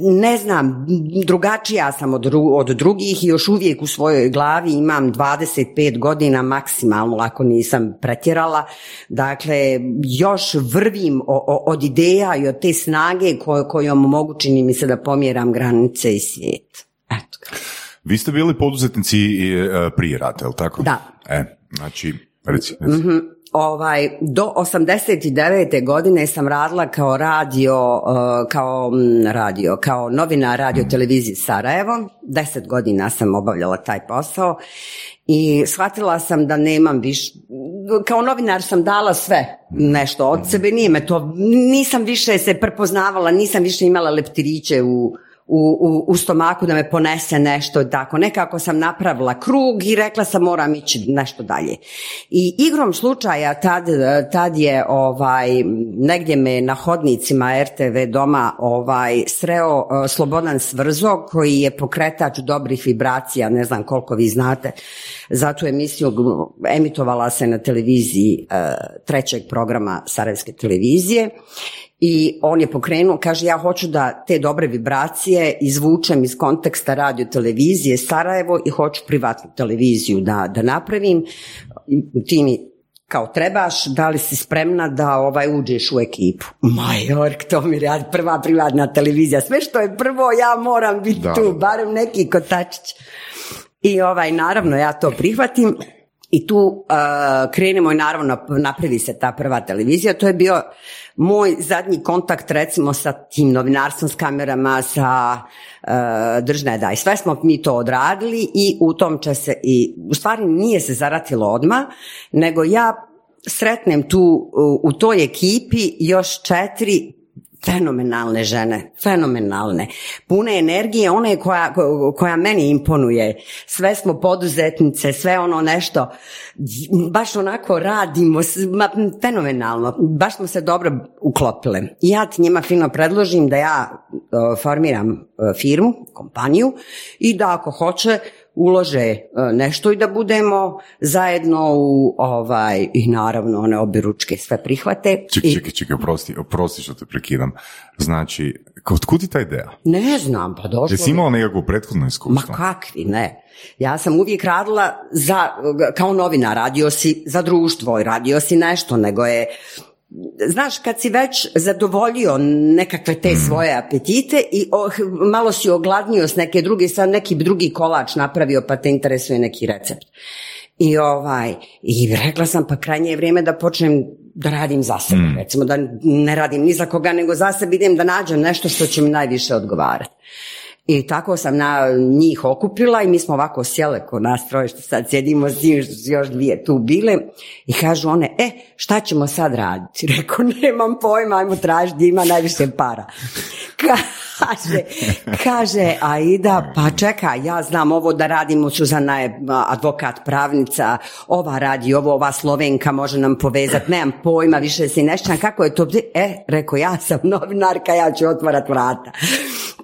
ne znam, drugačija sam od, od drugih i još uvijek u svojoj glavi imam 25 godina maksimalno, ako nisam pretjerala. Dakle, još vrvim od ideja i od te snage kojom mogu čini mi se da pomjeram granice i svijet. Eto. Vi ste bili poduzetnici e, prije rata, je li tako? Da. E, znači, reci. Mhm. Ovaj, do 89. godine sam radila kao radio, e, kao radio, kao novina radio mhm. televiziji Sarajevo. Deset godina sam obavljala taj posao i shvatila sam da nemam više, kao novinar sam dala sve nešto od sebe, nije me to, nisam više se prepoznavala, nisam više imala leptiriće u, u, u, u stomaku da me ponese nešto tako. Nekako sam napravila krug i rekla sam moram ići nešto dalje. I igrom slučaja tad, tad je ovaj, negdje me na hodnicima RTV doma ovaj, sreo uh, Slobodan Svrzo koji je pokretač dobrih vibracija, ne znam koliko vi znate, za tu emisiju emitovala se na televiziji uh, trećeg programa Sarajevske televizije i on je pokrenuo, kaže ja hoću da te dobre vibracije izvučem iz konteksta radio televizije Sarajevo i hoću privatnu televiziju da, da napravim. Ti mi kao trebaš, da li si spremna da ovaj uđeš u ekipu? Majork, to mi radi prva privatna televizija. Sve što je prvo, ja moram biti tu, barem neki kotačić. I ovaj, naravno, ja to prihvatim i tu uh, krenemo i naravno napravi se ta prva televizija. To je bio moj zadnji kontakt recimo sa tim novinarstvom, s kamerama, sa uh, držne da i sve smo mi to odradili i u tom će se i u stvari nije se zaratilo odmah, nego ja sretnem tu u toj ekipi još četiri fenomenalne žene, fenomenalne, pune energije, one koja, koja meni imponuje. Sve smo poduzetnice, sve ono nešto, baš onako radimo, fenomenalno, baš smo se dobro uklopile. Ja ti njima fino predložim da ja formiram firmu, kompaniju i da ako hoće ulože e, nešto i da budemo zajedno u ovaj i naravno one obje ručke sve prihvate. Čekaj, čekaj, čekaj, oprosti, oprosti što te prekidam. Znači, kud ti ta ideja? Ne znam, pa došlo. Jesi imala nekakvo prethodno iskustvo? Ma kakvi, ne. Ja sam uvijek radila za, kao novina, radio si za društvo, radio si nešto, nego je znaš, kad si već zadovoljio nekakve te mm. svoje apetite i malo si ogladnio s neke druge, sad neki drugi kolač napravio pa te interesuje neki recept. I ovaj, i rekla sam pa krajnje je vrijeme da počnem da radim za sebe, mm. recimo da ne radim ni za koga, nego za sebe idem da nađem nešto što će mi najviše odgovarati. I tako sam na njih okupila i mi smo ovako sjele ko nas troje što sad sjedimo s njim, još dvije tu bile i kažu one, e, šta ćemo sad raditi? Rekao, nemam pojma, ajmo tražiti ima najviše para. Ka- kaže, kaže Aida, pa čekaj, ja znam ovo da radimo, Suzana je advokat, pravnica, ova radi ovo, ova Slovenka može nam povezati, nemam pojma, više si nešćan, kako je to? E, rekao, ja sam novinarka, ja ću otvarat vrata.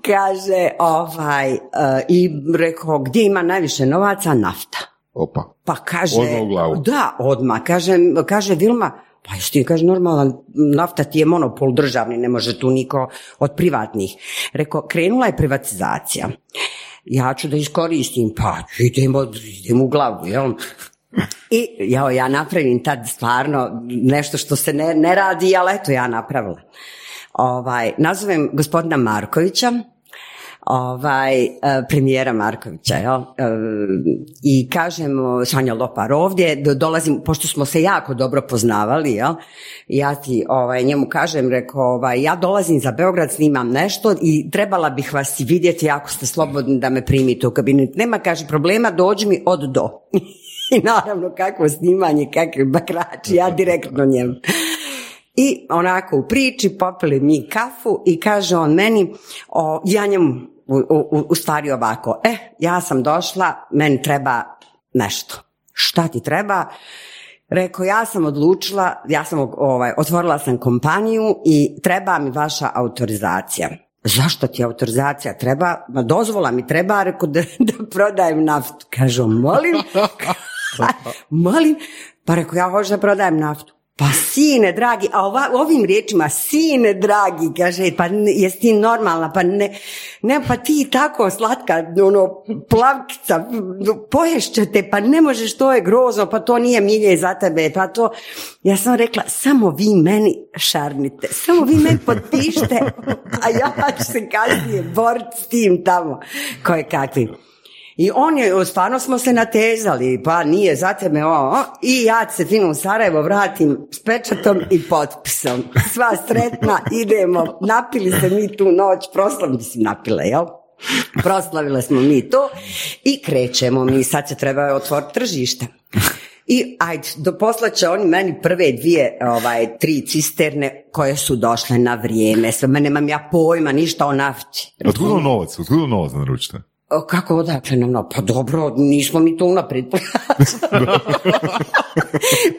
Kaže, ovaj, uh, i rekao, gdje ima najviše novaca? Nafta. Opa. Pa kaže, Odmah u glavu. da, odmah, kaže, kaže Vilma, pa jesi ti, kaže, normalan, nafta ti je monopol državni, ne može tu niko od privatnih. Rekao, krenula je privatizacija. Ja ću da iskoristim, pa idemo, idemo u glavu, jel? I ja, ja napravim tad stvarno nešto što se ne, ne radi, ali eto ja napravila. Ovaj, nazovem gospodina Markovića, ovaj, e, premijera Markovića, jel? E, I kažem, Sanja Lopar ovdje, do- dolazim, pošto smo se jako dobro poznavali, jel? Ja ti ovaj, njemu kažem, rekao, ovaj, ja dolazim za Beograd, snimam nešto i trebala bih vas vidjeti ako ste slobodni da me primite u kabinet. Nema, kaže, problema, dođi mi od do. I naravno, kakvo snimanje, kakvi bakrači, ja direktno njemu. I onako u priči popili mi kafu i kaže on meni, o, ja njemu u, u, u stvari ovako, e, ja sam došla, meni treba nešto. Šta ti treba? Rekao, ja sam odlučila, ja sam ovaj, otvorila sam kompaniju i treba mi vaša autorizacija. Zašto ti autorizacija treba? Ma dozvola mi treba, rekao da, da prodajem naftu. Kaže, on, molim, molim, pa rekao, ja hoću da prodajem naftu. Pa sine dragi, a ova, ovim riječima, sine dragi, kaže, pa jesi ti normalna, pa ne, ne, pa ti tako slatka, ono, plavkica, poješćete, pa ne možeš, to je grozno, pa to nije milje za tebe, pa to, ja sam rekla, samo vi meni šarnite, samo vi meni potpišite, a ja ću se kasnije boriti s tim tamo, koje kakvi. I on je, stvarno smo se natezali, pa nije za tebe ovo, i ja se fino u Sarajevo vratim s pečatom i potpisom. Sva sretna, idemo, napili se mi tu noć, proslavili si napile, jel? Proslavile smo mi to i krećemo mi, sad se treba otvoriti tržište. I ajde, do posla će oni meni prve dvije, ovaj, tri cisterne koje su došle na vrijeme. Sve, ma nemam ja pojma ništa o nafti. Otkud on novac? Otkud on novac naručite? Kako odakle nam no? Pa dobro, nismo mi to unaprijed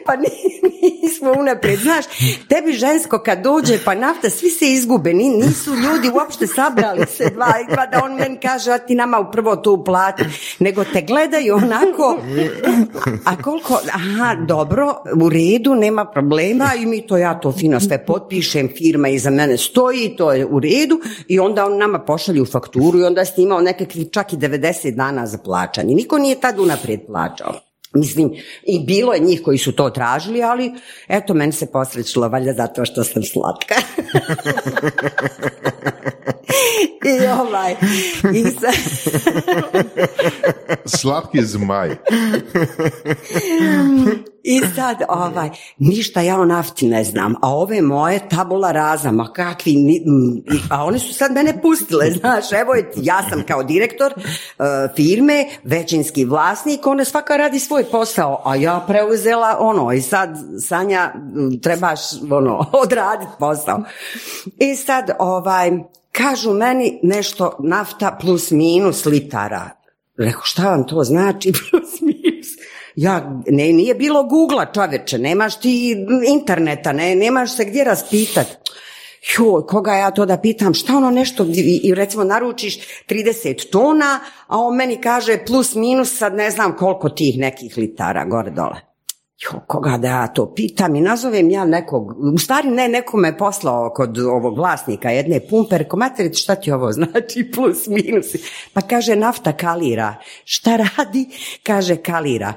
pa ni- nismo unaprijed. Znaš, tebi žensko kad dođe pa nafta, svi se izgube. Ni, nisu ljudi uopšte sabrali se dva i pa da on meni kaže, a ti nama upravo to uplati. Nego te gledaju onako, a koliko, aha, dobro, u redu, nema problema i mi to, ja to fino sve potpišem, firma iza mene stoji, to je u redu i onda on nama pošalju fakturu i onda je snimao nekakvih čak i 90 dana za plaćanje. Niko nije tad unaprijed plaćao. Mislim, i bilo je njih koji su to tražili, ali eto, meni se posrećilo, valjda zato što sam slatka. I ovaj, i sad, Slatki zmaj. I sad, ovaj, ništa ja o nafti ne znam, a ove moje tabula raza, ma kakvi, a one su sad mene pustile, znaš, evo, ja sam kao direktor e, firme, većinski vlasnik, one svaka radi svoj posao, a ja preuzela ono, i sad, Sanja, trebaš, ono, odraditi posao. I sad, ovaj, kažu meni nešto nafta plus minus litara. Rekao, šta vam to znači plus minus? Ja, ne, nije bilo Google čoveče, nemaš ti interneta, ne, nemaš se gdje raspitat. Joj, koga ja to da pitam, šta ono nešto, i, recimo naručiš 30 tona, a on meni kaže plus minus sad ne znam koliko tih nekih litara gore dole. Jo, koga da ja to pitam i nazovem ja nekog, u stvari ne, neko me poslao kod ovog vlasnika jedne pumpe, rekao, materić, šta ti ovo znači, plus, minus, pa kaže, nafta kalira, šta radi, kaže, kalira,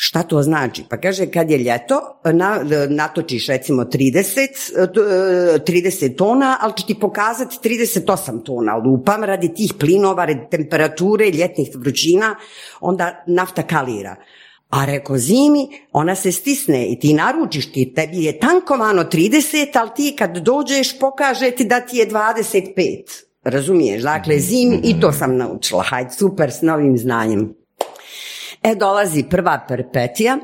Šta to znači? Pa kaže kad je ljeto, na, natočiš recimo 30, eh, 30 tona, ali će ti pokazati 38 tona. Lupam radi tih plinova, radi temperature, ljetnih vrućina, onda nafta kalira. A reko zimi, ona se stisne i ti naručiš ti, tebi je tankovano 30, ali ti kad dođeš pokaže ti da ti je 25. Razumiješ? Dakle, zimi i to sam naučila. Hajde, super, s novim znanjem. E, dolazi prva perpetija,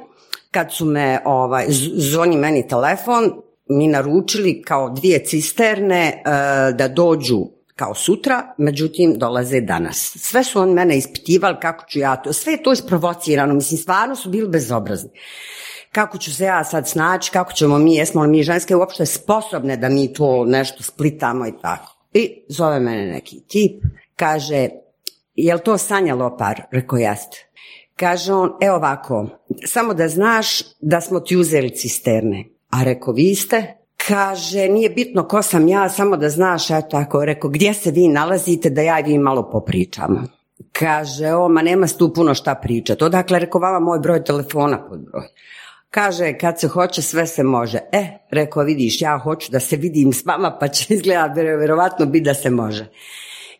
kad su me, ovaj, zvoni meni telefon, mi naručili kao dvije cisterne e, da dođu kao sutra, međutim dolaze danas. Sve su oni mene ispitivali kako ću ja to, sve je to isprovocirano, mislim stvarno su bili bezobrazni. Kako ću se ja sad snaći, kako ćemo mi, jesmo li mi ženske uopšte sposobne da mi to nešto splitamo i tako. I zove mene neki tip, kaže, jel to Sanja Lopar? Rekao, jeste. Kaže on, evo ovako, samo da znaš da smo ti uzeli cisterne. A rekao, vi ste? Kaže, nije bitno ko sam ja, samo da znaš, eto tako, rekao, gdje se vi nalazite, da ja i vi malo popričamo. Kaže, o, ma nema tu puno šta pričati. Odakle, rekao, vama moj broj telefona pod broj. Kaže, kad se hoće, sve se može. E, rekao, vidiš, ja hoću da se vidim s vama, pa će izgleda vjerovatno biti da se može.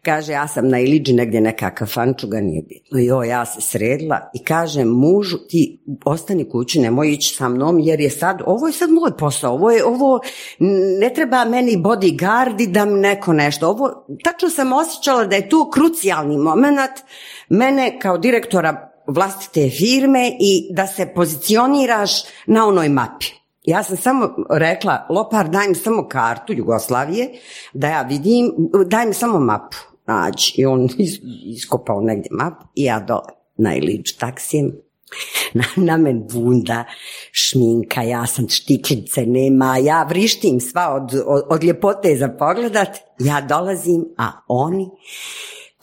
Kaže, ja sam na Iliđi negdje neka kafančuga, nije bitno. Jo, ja se sredila i kaže mužu, ti ostani kući, nemoj ići sa mnom, jer je sad, ovo je sad moj posao, ovo je, ovo, ne treba meni bodyguard da mi neko nešto. Ovo, tačno sam osjećala da je tu krucijalni moment mene kao direktora vlastite firme i da se pozicioniraš na onoj mapi. Ja sam samo rekla, Lopar, daj mi samo kartu Jugoslavije, da ja vidim, daj mi samo mapu naći. I on iskopao negdje map i ja dole na Ilić taksijem. Na, na men bunda, šminka, ja sam štiklice, nema, ja vrištim sva od, od, od ljepote za pogledat. Ja dolazim, a oni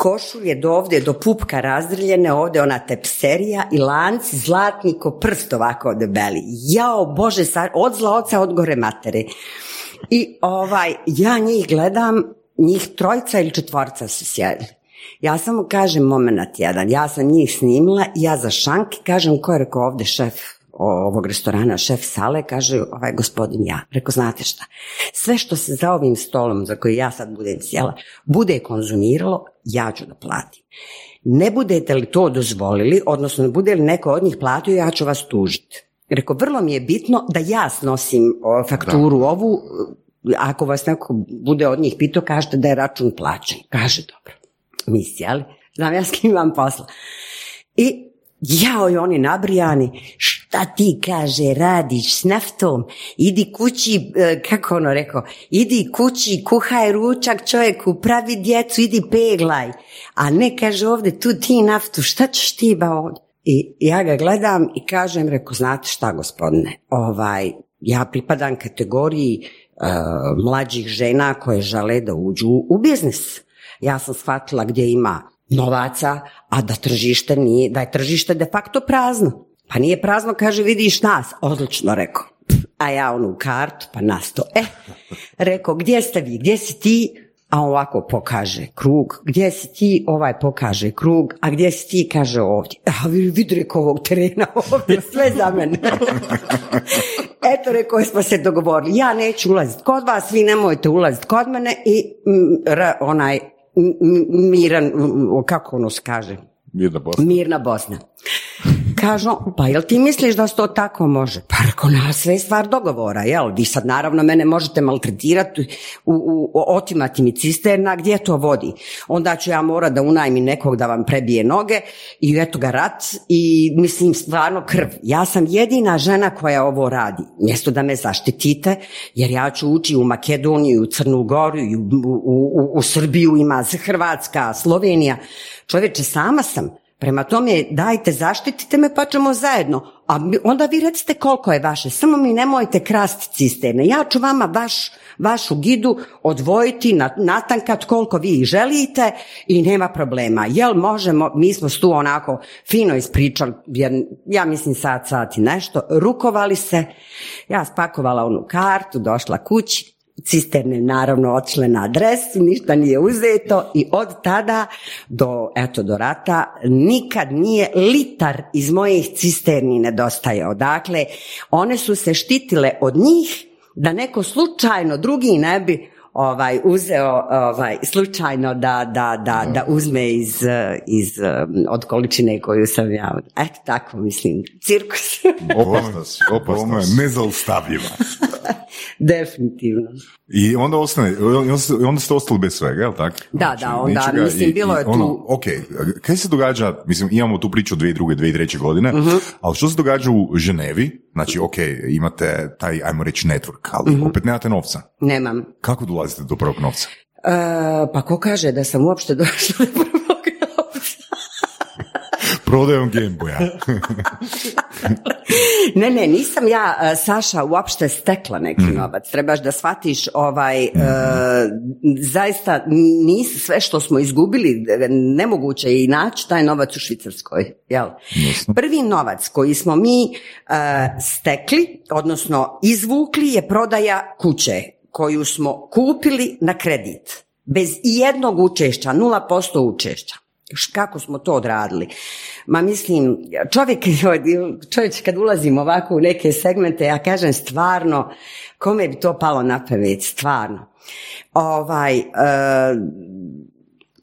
košulje do ovdje, do pupka razdrljene, ovdje ona tepserija i lanci zlatni ko prst ovako debeli. Jao Bože, od zla oca, od gore matere. I ovaj, ja njih gledam, njih trojca ili četvorca su sjedili. Ja samo kažem moment jedan, ja sam njih snimila ja za šanki kažem ko je rekao ovdje šef ovog restorana, šef sale, kaže ovaj gospodin ja. Rekao, znate šta, sve što se za ovim stolom za koji ja sad budem sjela, bude konzumiralo, ja ću da platim. Ne budete li to dozvolili, odnosno ne bude li neko od njih platio, ja ću vas tužiti. Rekao, vrlo mi je bitno da ja snosim fakturu ovu, ako vas neko bude od njih pitao, kažete da je račun plaćen. Kaže, dobro, mi sjeli, znam ja s kim vam posla. I jao i oni nabrijani, šta ti kaže, radiš s naftom, idi kući, e, kako ono rekao, idi kući, kuhaj ručak čovjeku, pravi djecu, idi peglaj, a ne kaže ovdje, tu ti naftu, šta ćeš ti ba ovdje? I ja ga gledam i kažem, reko, znate šta gospodine, ovaj, ja pripadam kategoriji mlađih žena koje žele da uđu u biznis. Ja sam shvatila gdje ima novaca, a da tržište nije, da je tržište de facto prazno. Pa nije prazno, kaže, vidiš nas. Odlično, rekao. A ja onu kartu, pa nas to. E, rekao, gdje ste vi, gdje si ti? A ovako pokaže krug, gdje si ti, ovaj pokaže krug, a gdje si ti, kaže ovdje. A vidi, rekao, ovog terena ovdje, sve za mene. Eto, rekao, smo se dogovorili, ja neću ulaziti kod vas, vi nemojte ulaziti kod mene i onaj miran, kako ono se kaže? Mirna Bosna. Mirna Bosna. Kažu, pa jel ti misliš da se to tako može? Pa rekao, na sve je stvar dogovora, jel? Vi sad naravno mene možete maltretirati, u, u, otimati mi cisterna, gdje to vodi? Onda ću ja morat da unajmi nekog da vam prebije noge i eto ga rat i mislim stvarno krv. Ja sam jedina žena koja ovo radi. Mjesto da me zaštitite, jer ja ću ući u Makedoniju, u Crnu Goru, u, u, u Srbiju ima Hrvatska, Slovenija. Čovječe, sama sam. Prema tome, dajte, zaštitite me pa ćemo zajedno. A onda vi recite koliko je vaše. Samo mi nemojte krasti cisterne. Ja ću vama vaš, vašu gidu odvojiti, natankat koliko vi želite i nema problema. Jel možemo, mi smo tu onako fino ispričali, jer ja mislim sad, sad i nešto, rukovali se. Ja spakovala onu kartu, došla kući, cisterne naravno otišle na adresu, ništa nije uzeto i od tada do, eto, do rata nikad nije litar iz mojih cisterni nedostajao. Dakle, one su se štitile od njih da neko slučajno drugi ne bi ovaj uzeo ovaj slučajno da, da, da, da uzme iz, iz od količine koju sam ja. Eto tako mislim, cirkus. opasno si, opasno je nezaustavljiva. Definitivno. I onda ostane, onda ste ostali bez svega, jel tako? Da, znači, da, onda, mislim, bilo je ono, tu... Ok, kaj se događa, mislim, imamo tu priču dvije druge, dvije treće godine, uh ali što se događa u Ženevi? Znači, ok, imate taj, ajmo reći, network, ali uh opet nemate novca. Nemam. Kako dolazite do prvog novca? pa ko kaže da sam uopšte došla do prvog novca? Prodajom Gameboya. ne, ne, nisam ja, e, Saša, uopšte stekla neki Mhm. novac. Trebaš da shvatiš, ovaj, e, zaista nis, sve što smo izgubili, e, nemoguće je i naći taj novac u Švicarskoj. Jel? Prvi novac koji smo mi e, stekli, odnosno izvukli je prodaja kuće koju smo kupili na kredit. Bez ijednog učešća, 0% učešća. Kako smo to odradili? Ma mislim, čovjek, čovječ kad ulazim ovako u neke segmente, ja kažem stvarno, kome bi to palo na pamet, stvarno. Ovaj, e,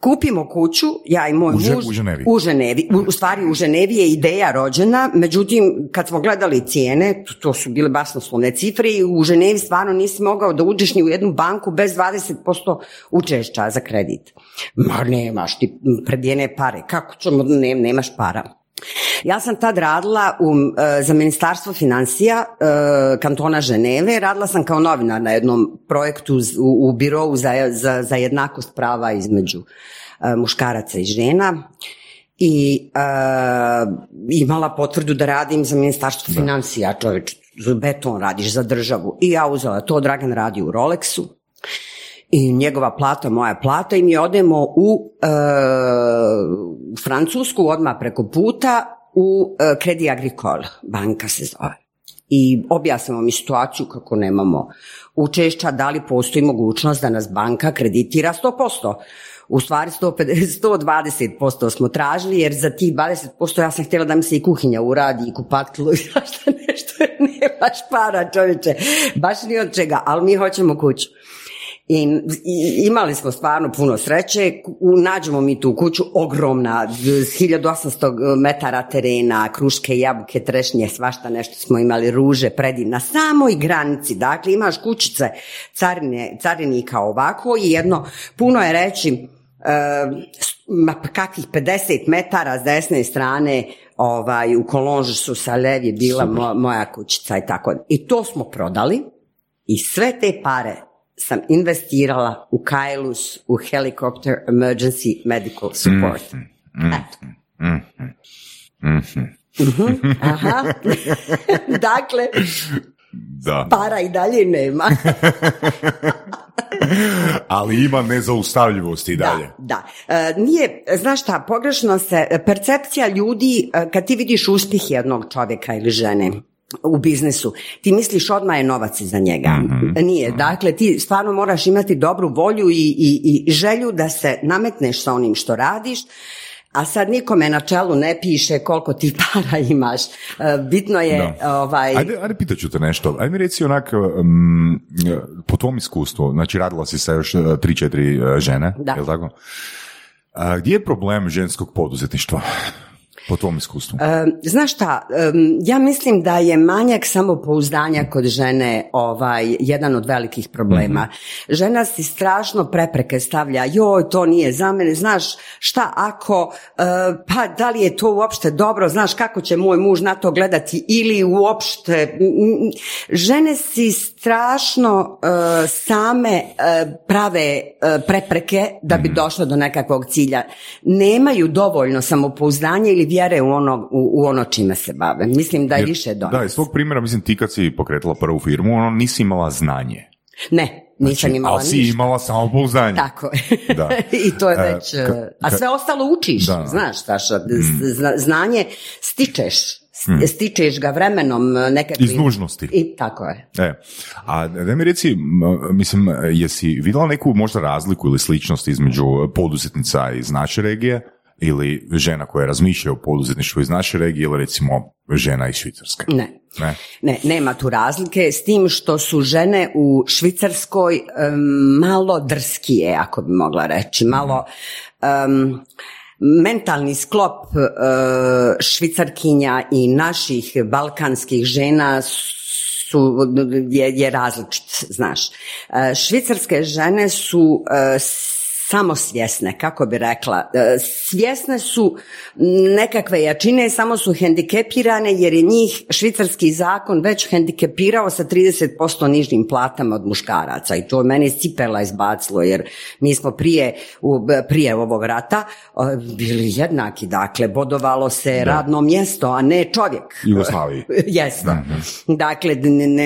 kupimo kuću, ja i moj U muž. u Ženevi. U Ženevi. U, u stvari u Ženevi je ideja rođena, međutim kad smo gledali cijene, to, to su bile basnoslovne cifre i u Ženevi stvarno nisi mogao da uđeš ni u jednu banku bez 20% učešća za kredit. Ma nemaš ti predjene pare, kako ćemo, ne, nemaš para. Ja sam tad radila u, e, za ministarstvo financija e, kantona Ženeve, radila sam kao novinar na jednom projektu u, u birovu za, za, za jednakost prava između e, muškaraca i žena. I e, imala potvrdu da radim za ministarstvo financija, čovječ, beton radiš za državu. I ja uzela to, Dragan radi u Rolexu, i njegova plata, moja plata i mi odemo u e, Francusku odmah preko puta u e, Credit Agricole, banka se zove. I objasnimo mi situaciju kako nemamo učešća, da li postoji mogućnost da nas banka kreditira 100%. U stvari 150, 120% smo tražili, jer za tih 20% ja sam htjela da mi se i kuhinja uradi, i kupatilo, i svašta nešto, nemaš para čovječe, baš ni od čega, ali mi hoćemo kuću. I, i- imali smo stvarno puno sreće, U- nađemo mi tu kuću, ogromna, z- 1800 metara terena, kruške, jabuke, trešnje, svašta nešto smo imali, ruže, predivna, na samoj granici, dakle imaš kućice carine, carinika ovako i jedno, puno je reći, e, s- ma kakvih 50 metara s desne strane ovaj, u Kolonžu su sa lev je bila mo- moja kućica i tako. I to smo prodali i sve te pare sam investirala u Kailus, u Helicopter Emergency Medical Support. Eto. Mhm, Aha. dakle, Da. para i dalje nema. Ali ima nezaustavljivosti i dalje. Da, da. E, nije, znaš šta, pogrešno se, percepcija ljudi, e, kad ti vidiš uspjeh jednog čovjeka ili žene, u biznisu, ti misliš odmah je novac za njega. Nije. Dakle, ti stvarno moraš imati dobru volju i, i, i želju da se nametneš sa onim što radiš, a sad nikome na čelu ne piše koliko ti para imaš. E, Bitno je, ovaj... Ajde, ajde pitat ću te nešto. Ajde mi reci onak, um, po tvom iskustvu, znači radila si sa još uh, tri, četiri uh, žene, Da. je tako? A, gdje je problem ženskog poduzetništva? Po tvom iskustvu. E, Znaš šta, em, ja mislim da je manjak samopouzdanja kod žene ovaj jedan od velikih problema. Žena si strašno prepreke stavlja, joj, to nije za mene, znaš šta ako, e, pa da li je to uopšte dobro, znaš kako će moj muž na to gledati ili uopšte, m, žene si strašno e, same e, prave e, prepreke da bi došle do nekakvog cilja. Nemaju dovoljno samopouzdanja ili vjere u ono, u, u ono čime se bave. Mislim da je Jer- više do Da, iz tog primjera, mislim, ti kad si pokretala prvu firmu, ono, nisi imala znanje. Ne, nisam Znači, imala ali si ništa. imala samopouzdanje. Tako je. Da. I to je E, već... ka- e, a ka- sve ostalo učiš, Da. Mm. znaš, Saša. Zna- znanje stičeš. S- Stičeš ga vremenom e, nekakvim... Iz nužnosti. I tako je. E, a da mi reci, mislim, jesi vidjela neku možda razliku ili sličnost između poduzetnica iz naše regije ili žena koja razmišlja o poduzetništvu iz naše regije ili recimo žena iz Švicarske? Ne. Ne? Ne, nema tu razlike s tim što su žene u Švicarskoj em, malo drskije, ako bi mogla reći, malo em, mentalni sklop e, švicarkinja i naših balkanskih žena su, je, je različit, znaš. E, švicarske žene su e, samosvjesne, kako bi rekla. E, svjesne su nekakve jačine, samo su hendikepirane jer je njih švicarski zakon već hendikepirao sa 30% nižim platama od muškaraca i to meni cipela izbacilo jer mi smo prije, prije ovog rata bili jednaki, dakle bodovalo se radno mjesto, a ne čovjek. Jugoslaviji. Jeste. Dakle,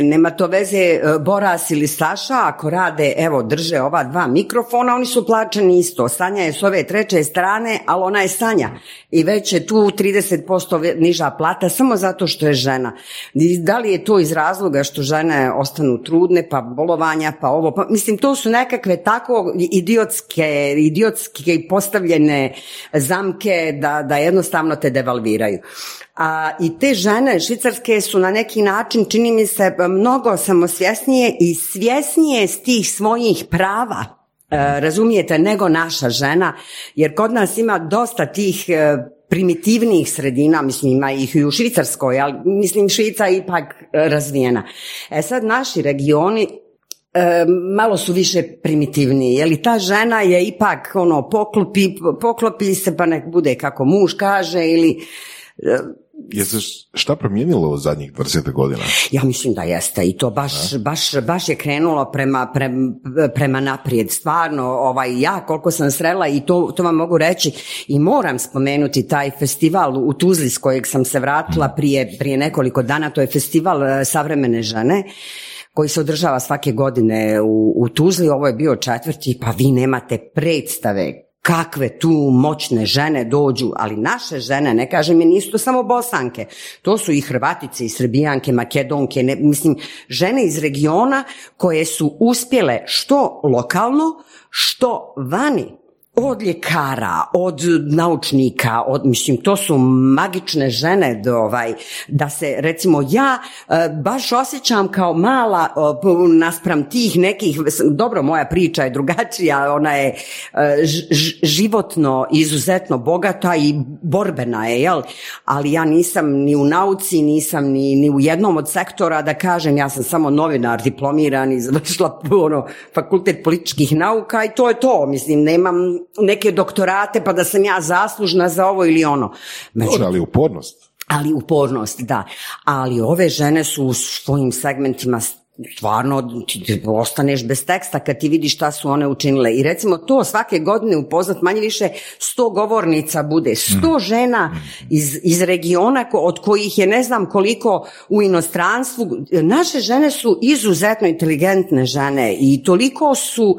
nema to veze e, Boras ili Saša, ako rade, evo, drže ova dva mikrofona, oni su plaćeni isto. Sanja je s ove treće strane, ali ona je Sanja. I već je tu 30% niža plata samo zato što je žena. Da li je to iz razloga što žene ostanu trudne, pa bolovanja, pa ovo, pa mislim, to su nekakve tako idiotske, idiotske postavljene zamke da, da jednostavno te devalviraju. A, I te žene švicarske su na neki način, čini mi se, mnogo samosvjesnije i svjesnije s tih svojih prava razumijete, nego naša žena, jer kod nas ima dosta tih e, primitivnijih sredina, mislim ima ih i u Švicarskoj, ali mislim Švica je ipak razvijena. E sad naši regioni e, malo su više primitivniji, jer ta žena je ipak ono poklopi, poklopi se pa nek bude kako muž kaže ili je se šta promijenilo u zadnjih 20 godina? Ja mislim da jeste i to baš, baš, baš je krenulo prema, prema naprijed. Stvarno, ovaj, ja koliko sam srela i to, to vam mogu reći i moram spomenuti taj festival u Tuzli s kojeg sam se vratila mm. prije, prije nekoliko dana, to je festival e, savremene žene koji se održava svake godine u, u Tuzli, ovo je bio četvrti, pa vi nemate predstave kakve tu moćne žene dođu, ali naše žene, ne kažem mi, nisu to samo bosanke, to su i hrvatice, i srbijanke, makedonke, ne, mislim, žene iz regiona koje su uspjele što lokalno, što vani od ljekara, od naučnika, od, mislim, to su magične žene do, ovaj, da se, recimo, ja e, baš osjećam kao mala naspram tih nekih, dobro, moja priča je drugačija, ona je e, životno izuzetno bogata i borbena je, jel? Ali ja nisam ni u nauci, nisam ni, ni u jednom od sektora da kažem, ja sam samo novinar, diplomiran i završila ono, fakultet političkih nauka i to je to, mislim, nemam neke doktorate pa da sam ja zaslužna za ovo ili ono. Među... ali upornost. Ali upornost, da. Ali ove žene su u svojim segmentima stvarno ti ostaneš bez teksta kad ti vidiš šta su one učinile. I recimo to svake godine upoznat manje više sto govornica bude, sto mm. žena iz, iz regiona od kojih je ne znam koliko u inostranstvu. Naše žene su izuzetno inteligentne žene i toliko su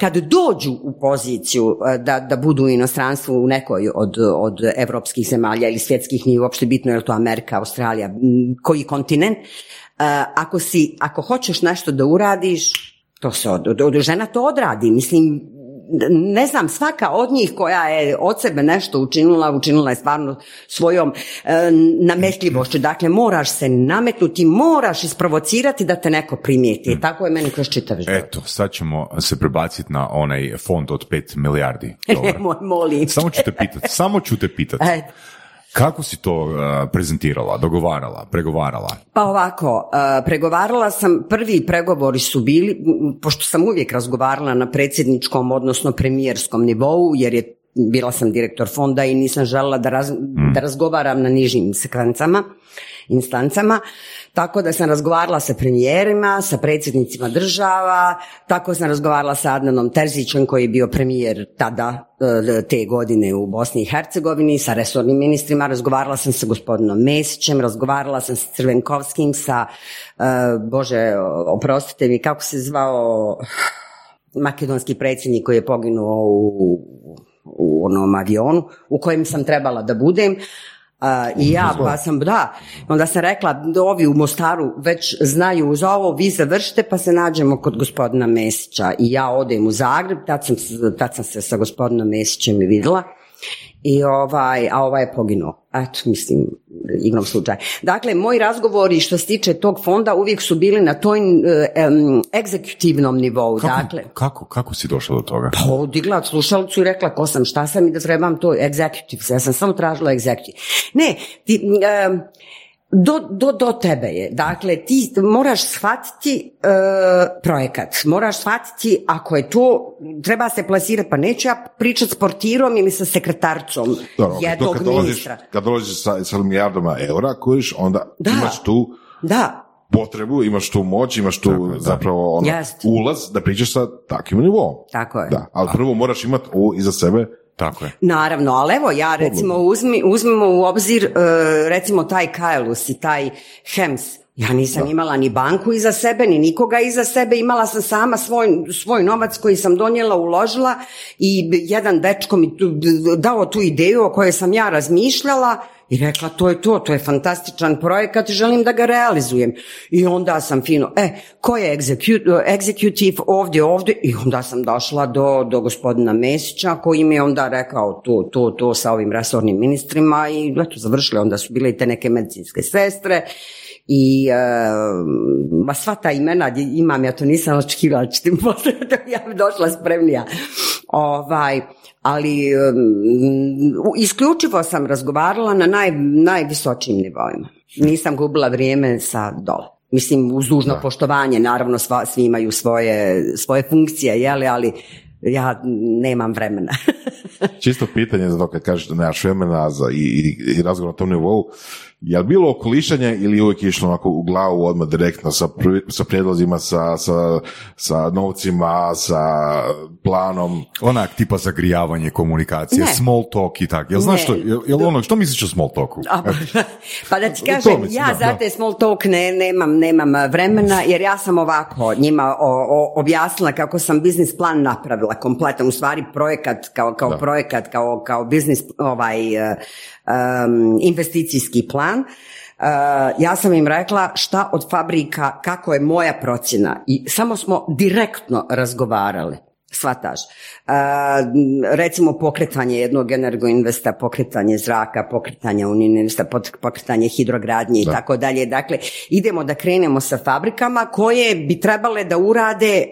kad dođu u poziciju da, da budu u inostranstvu u nekoj od, od evropskih zemalja ili svjetskih, nije uopšte bitno je li to Amerika, Australija, koji kontinent, ako, si, ako hoćeš nešto da uradiš, to se od, od, žena to odradi. Mislim, ne znam, svaka od njih koja je od sebe nešto učinila, učinila je stvarno svojom e, nametljivošću. Dakle, moraš se nametnuti, moraš isprovocirati da te neko primijeti. Tako je meni kroz čitav život. Eto, sad ćemo se prebaciti na onaj fond od 5 milijardi. Molim. Samo ću te pitati, samo ću te pitati. Kako si to uh, prezentirala, dogovarala, pregovarala? Pa ovako, uh, pregovarala sam, prvi pregovori su bili, pošto sam uvijek razgovarala na predsjedničkom, odnosno premijerskom nivou, jer je bila sam direktor fonda i nisam željela da, mm. da razgovaram na nižim sekvencama, instancama. Tako da sam razgovarala sa premijerima, sa predsjednicima država, tako sam razgovarala sa Adnanom Terzićem koji je bio premijer tada e, te godine u Bosni i Hercegovini, sa resornim ministrima, razgovarala sam sa gospodinom Mesićem, razgovarala sam sa Crvenkovskim, sa, e, Bože, oprostite mi, kako se zvao makedonski predsjednik koji je poginuo u, u onom avionu u kojem sam trebala da budem, i ja pa sam, da, onda sam rekla, ovi u Mostaru već znaju za ovo, vi završite pa se nađemo kod gospodina Mesića. I ja odem u Zagreb, tad sam, tad sam se sa gospodinom Mesićem i vidjela i ovaj, a ovaj je poginuo. Eto, mislim, igrom slučaj. Dakle, moji razgovori što se tiče tog fonda uvijek su bili na toj um, egzekutivnom nivou. Kako, dakle, kako, kako si došla do toga? Pa odigla slušalicu i rekla ko sam, šta sam i da trebam to executive. Ja sam samo tražila executive. Ne, ti, Do, do, do tebe je. Dakle, ti moraš shvatiti e, projekat. Moraš shvatiti ako je to, treba se plasirati, pa neću ja pričat s portirom ili sa sekretarcom Dobro, jednog kad ministra. kad dolaziš sa, sa milijardama eura, kojiš, onda da. imaš tu da. potrebu, imaš tu moć, imaš tu Tako, zapravo ono, ulaz da pričaš sa takvim nivom. Tako je. Da, ali prvo moraš imati iza sebe tako je. Naravno, ali evo ja recimo uzmi, uzmimo u obzir uh, recimo taj Kaelus i taj Hems. Ja nisam imala ni banku iza sebe, ni nikoga iza sebe, imala sam sama svoj, svoj novac koji sam donijela, uložila i jedan dečko mi dao tu ideju o kojoj sam ja razmišljala i rekla, to je to, to je fantastičan projekat, želim da ga realizujem. I onda sam fino, e, ko je executive ovdje, ovdje? I onda sam došla do, do gospodina Mesića, koji mi je onda rekao to, to, to sa ovim resornim ministrima i eto, završili, onda su bile i te neke medicinske sestre i uh, sva ta imena imam, ja to nisam očekivala, ja bi došla spremnija. Ovaj, ali isključivo sam razgovarala na naj, najvisočijim nivoima. Nisam gubila vrijeme sa dole. Mislim, uz dužno poštovanje, naravno sva, svi imaju svoje, svoje funkcije, jeli, ali ja nemam vremena. Čisto pitanje za to kad kažeš da nemaš vremena za, i, i, i razgovor na tom nivou, je li bilo okolišanje ili uvijek išlo onako u glavu odmah direktno sa, sa prijedlozima, sa, sa, sa novcima, sa planom? Onak tipa zagrijavanje komunikacije, ne. small talk i tak. Jel znaš što, jel, jel ono, što misliš o small talku? pa da ti kažem, ja za te small talk ne, nemam, nemam vremena jer ja sam ovako njima o, objasnila kako sam biznis plan napravila kompletan, u stvari projekat kao, kao projekat, kao, kao biznis ovaj, um, investicijski plan. Uh, ja sam im rekla šta od fabrika, kako je moja procjena i samo smo direktno razgovarali svataš. recimo pokretanje jednog energoinvesta, pokretanje zraka, pokretanje uninvesta, pokretanje hidrogradnje i tako dalje. Dakle, idemo da krenemo sa fabrikama koje bi trebale da urade e,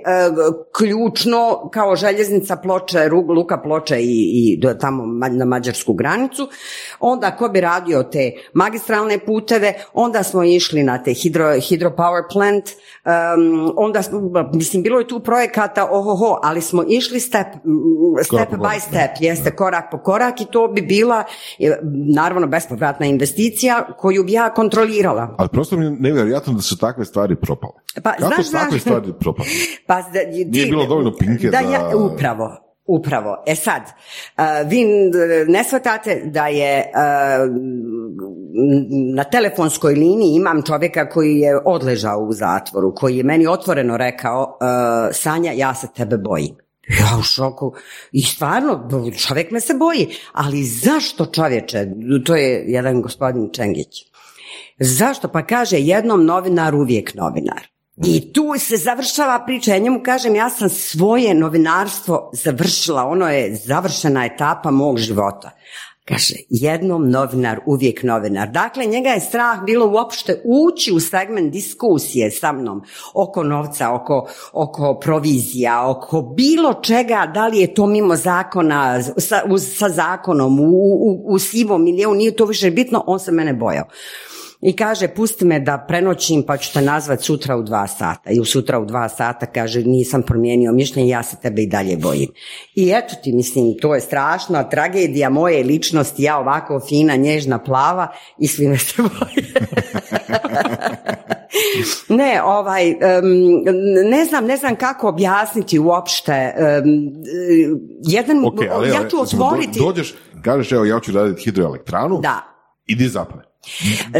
ključno kao željeznica ploče, luka ploče i, i do tamo na mađarsku granicu. Onda ko bi radio te magistralne puteve, onda smo išli na te hidro, hydropower plant, onda, mislim, bilo je tu projekata, ohoho, ali smo išli step, step by step, jeste korak po korak i to bi bila naravno bespovratna investicija koju bi ja kontrolirala. Ali prosto mi je nevjerojatno da su takve stvari propale. Pa, Kako su takve stvari propale? Pa, Nije bilo dovoljno pinke da... Ja, upravo, Upravo. E sad, vi ne shvatate da je na telefonskoj liniji imam čovjeka koji je odležao u zatvoru, koji je meni otvoreno rekao Sanja, ja se tebe bojim. Ja u šoku. I stvarno, čovjek me se boji. Ali zašto čovječe? To je jedan gospodin Čengić. Zašto? Pa kaže jednom novinar uvijek novinar. I tu se završava priča, ja njemu kažem ja sam svoje novinarstvo završila, ono je završena etapa mog života. Kaže, jednom novinar, uvijek novinar. Dakle, njega je strah bilo uopšte ući u segment diskusije sa mnom oko novca, oko, oko provizija, oko bilo čega, da li je to mimo zakona, sa, sa zakonom, u, u, u sivom milijeu, nije to više bitno, on se mene bojao i kaže pusti me da prenoćim pa ću te nazvat sutra u dva sata. I u sutra u dva sata kaže nisam promijenio mišljenje, ja se tebe i dalje bojim. I eto ti mislim, to je strašno, tragedija moje ličnosti, ja ovako fina, nježna, plava i svi me se boje. ne, ovaj, ne znam, ne znam kako objasniti uopšte. jedan, ja ću otvoriti... Dođeš, kažeš, evo, ja ću raditi hidroelektranu, da. idi zapne.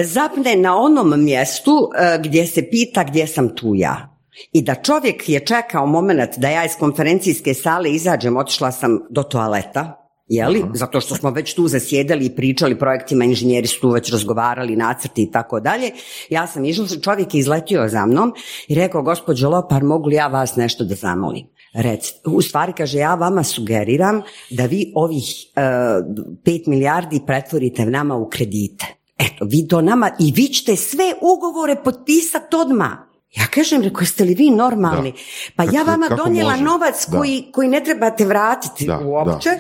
Zapne na onom mjestu e, gdje se pita gdje sam tu ja. I da čovjek je čekao moment da ja iz konferencijske sale izađem, otišla sam do toaleta, jeli? Zato što smo već tu zasjedali i pričali projektima, inženjeri su tu već razgovarali, nacrti i tako dalje. Ja sam išla, čovjek je izletio za mnom i rekao, gospođo Lopar, mogu li ja vas nešto da zamolim? Rec, u stvari kaže, ja vama sugeriram da vi ovih uh, e, 5 milijardi pretvorite nama u kredite. Eto, vi to nama i vi ćete sve ugovore potpisati odmah. Ja kažem, reko, jeste li vi normalni? Pa ja vama donijela novac koji, koji ne trebate vratiti uopće.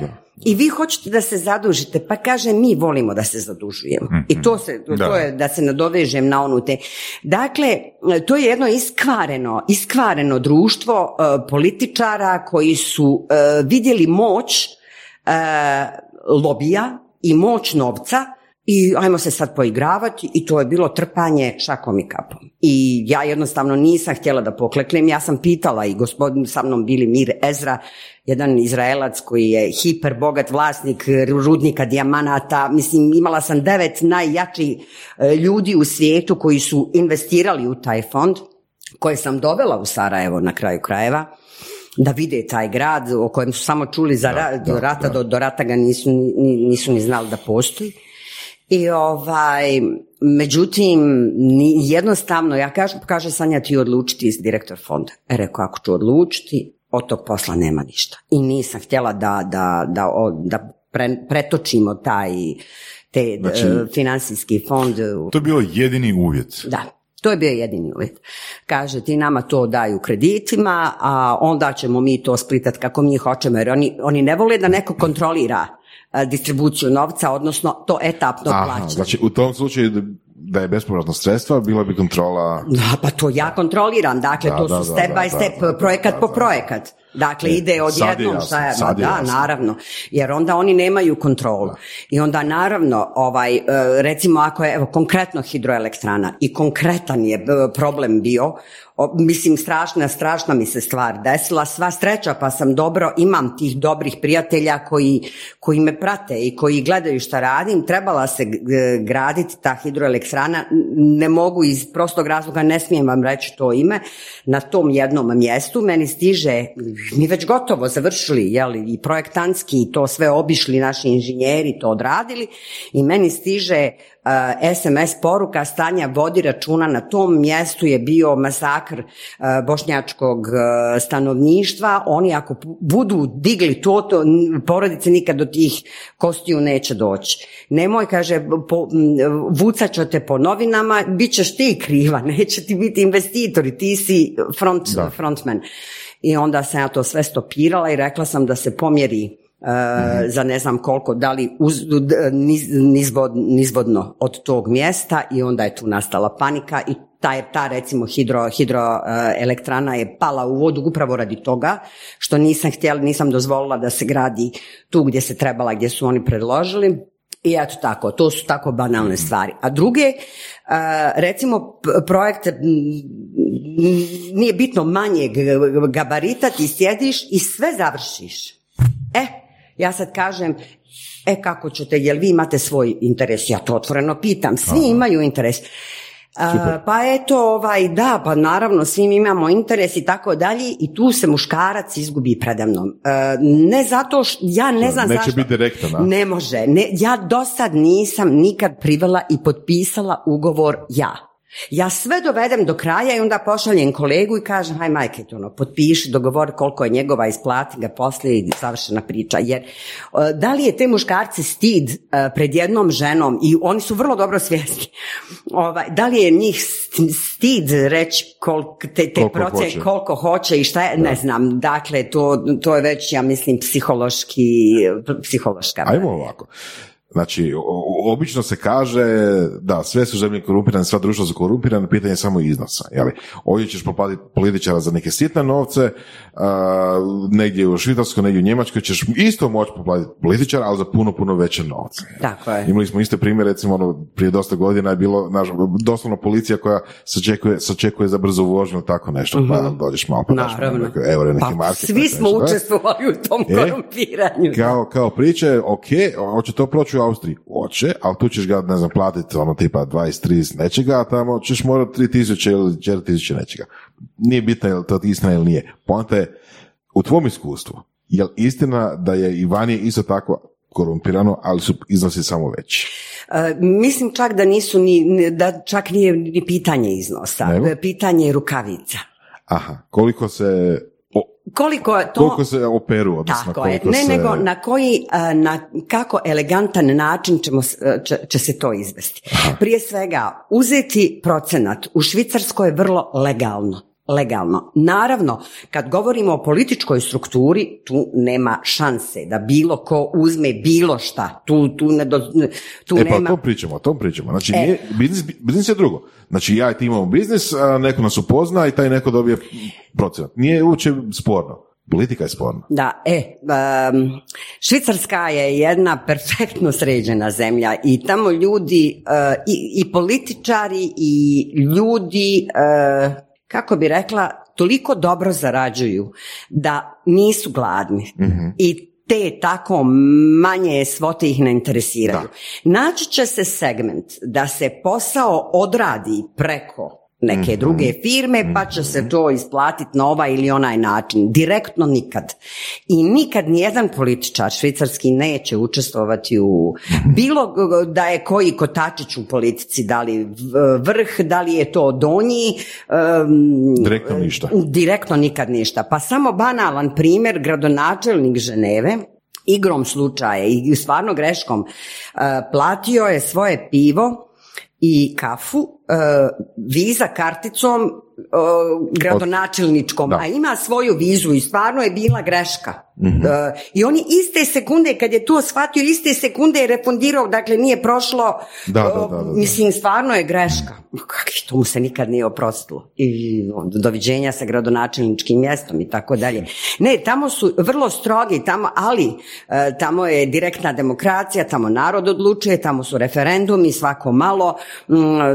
I vi hoćete da se zadužite, pa kaže mi volimo da se zadužujemo. I to, se, to je da se nadovežem na onu te. Dakle, to je jedno iskvareno, iskvareno društvo e, političara koji su e, vidjeli moć e, lobija i moć novca i ajmo se sad poigravati i to je bilo trpanje šakom i kapom. I ja jednostavno nisam htjela da pokleknem, ja sam pitala i gospodin sa mnom bili Mir Ezra, jedan Izraelac koji je hiper bogat vlasnik rudnika dijamanata, mislim imala sam devet najjačih e, ljudi u svijetu koji su investirali u taj fond, koje sam dovela u Sarajevo na kraju krajeva, da vide taj grad o kojem su samo čuli za rata, Do, do rata ga nisu, nisu ni znali da postoji. I ovaj, međutim, jednostavno, ja kažem, kaže Sanja ti odlučiti iz direktor fonda. E rekao, ako ću odlučiti, od tog posla nema ništa. I nisam htjela da, da, da, da pretočimo taj te znači, financijski fond. To je bio jedini uvjet. Da, to je bio jedini uvjet. Kaže, ti nama to daju kreditima, a onda ćemo mi to splitati kako mi hoćemo, jer oni, oni ne vole da neko kontrolira distribuciju novca, odnosno to etapno plaćanje. Znači u tom slučaju da je bespovratno sredstva, bila bi kontrola... Da, pa to ja kontroliram, dakle to su step by step, projekat po projekat. Dakle, e, ide odjednom šta da, naravno, jer onda oni nemaju kontrolu. I onda naravno, ovaj, e, recimo ako je, evo, konkretno hidroelektrana i konkretan je problem bio, mislim strašna, strašna mi se stvar desila, sva sreća pa sam dobro, imam tih dobrih prijatelja koji, koji me prate i koji gledaju šta radim, trebala se graditi ta hidroelektrana, ne mogu iz prostog razloga, ne smijem vam reći to ime, na tom jednom mjestu. Meni stiže, mi već gotovo završili, jeli, i projektantski i to sve obišli naši inženjeri, to odradili i meni stiže SMS uh, poruka stanja vodi računa na tom mjestu je bio masakr uh, bošnjačkog uh, stanovništva. Oni ako budu digli to, to porodice nikad do tih kostiju neće doći. Nemoj, kaže, po, vucat ćete po novinama, bit ćeš ti kriva, neće ti biti investitori, ti si front, frontman. I onda sam ja to sve stopirala i rekla sam da se pomjeri E, za ne znam koliko, da li uz, nizvodno od tog mjesta i onda je tu nastala panika i ta, ta recimo hidro, hidroelektrana je pala u vodu upravo radi toga što nisam htjela, nisam dozvolila da se gradi tu gdje se trebala, gdje su oni predložili. I eto tako, to su tako banalne stvari. A druge, e, recimo projekt nije bitno manjeg gabarita, ti sjediš i sve završiš. E, ja sad kažem, e kako ćete, jel vi imate svoj interes? Ja to otvoreno pitam, svi imaju interes. Pa eto, ovaj, da, pa naravno svi imamo interes i tako dalje i tu se muškarac izgubi predamnom. ne zato što, ja ne znam Neće biti direktan, Ne može. Ne, ja do sad nisam nikad privela i potpisala ugovor ja. Ja sve dovedem do kraja i onda pošaljem kolegu i kažem, haj majke, ono, potpiši, dogovori koliko je njegova, isplati ga poslije i završena priča. Jer da li je te muškarci stid e, pred jednom ženom i oni su vrlo dobro svjesni, ovaj, da li je njih stid reći koliko, te, te koliko, hoće. koliko hoće i šta je, ne znam. Dakle, to, to je već, ja mislim, psihološki, psihološka. Ajmo ovako. Znači, obično se kaže da sve su zemlje korumpirane, sva društva su korumpirane, pitanje je samo iznosa. Jeli? Ovdje ćeš poplatiti političara za neke sitne novce, negdje u Švicarskoj, negdje u Njemačkoj ćeš isto moći poplatiti političara, ali za puno, puno veće novce. Tako je. Imali smo iste primjer, recimo, ono, prije dosta godina je bilo, naš, doslovno policija koja sačekuje, sačekuje za brzo vožnju, tako nešto, uh pa mhm. dođeš malo pa daš euro, neki pa, Svi smo učestvovali u tom e, korumpiranju. Kao, kao priče, ok, hoće to proći u Austriji? Hoće, ali tu ćeš ga, ne znam, platiti ono tipa 20-30 nečega, a tamo ćeš morati 3000 ili 4000 nečega. Nije bitno je li to istina ili nije. Ponte je, u tvom iskustvu, je li istina da je i vanje isto tako korumpirano, ali su iznosi samo veći? E, mislim čak da nisu ni, da čak nije ni pitanje iznosa, pitanje je rukavica. Aha, koliko se koliko to... Koliko se operu, odnosno Tako je. Ne, nego na koji, e, na kako elegantan način ćemo, e, će, će se to izvesti. Prije svega, uzeti procenat u Švicarskoj je vrlo legalno legalno. Naravno, kad govorimo o političkoj strukturi, tu nema šanse da bilo ko uzme bilo šta. Tu, tu, ne do, tu e, nema... pa to pričamo, o tom pričamo. Znači, e. nije, biznis, biznis je drugo. Znači, ja i ti imamo biznis, a neko nas upozna i taj neko dobije procenat. Nije uopće sporno. Politika je sporna. Da, e, Švicarska je jedna perfektno sređena zemlja i tamo ljudi, uh, i, i, političari i ljudi, uh, kako bi rekla, toliko dobro zarađuju da nisu gladni. mm I te tako manje svote ih ne interesiraju. Naći će se segment da se posao odradi preko neke mhm. druge firme pa će se to isplatiti na ovaj ili onaj način. Direktno nikad. I nikad nijedan političar švicarski neće učestvovati u bilo da je koji kotačić u politici, da li vrh, da li je to donji. direktno ništa. Direktno nikad ništa. Pa samo banalan primjer, gradonačelnik Ženeve, igrom slučaja i stvarno greškom, platio je svoje pivo i kafu E, viza karticom e, gradonačelničkom, a ima svoju vizu i stvarno je bila greška. Mhm. E, I oni iste sekunde, kad je to shvatio, iste sekunde je refundirao, dakle nije prošlo, da, da, mislim, stvarno je greška. Kakvi, to mu se nikad nije oprostilo. I doviđenja sa gradonačelničkim mjestom i tako dalje. Ne, tamo su vrlo strogi, tamo, ali tamo je direktna demokracija, tamo narod odlučuje, tamo su referendumi svako malo,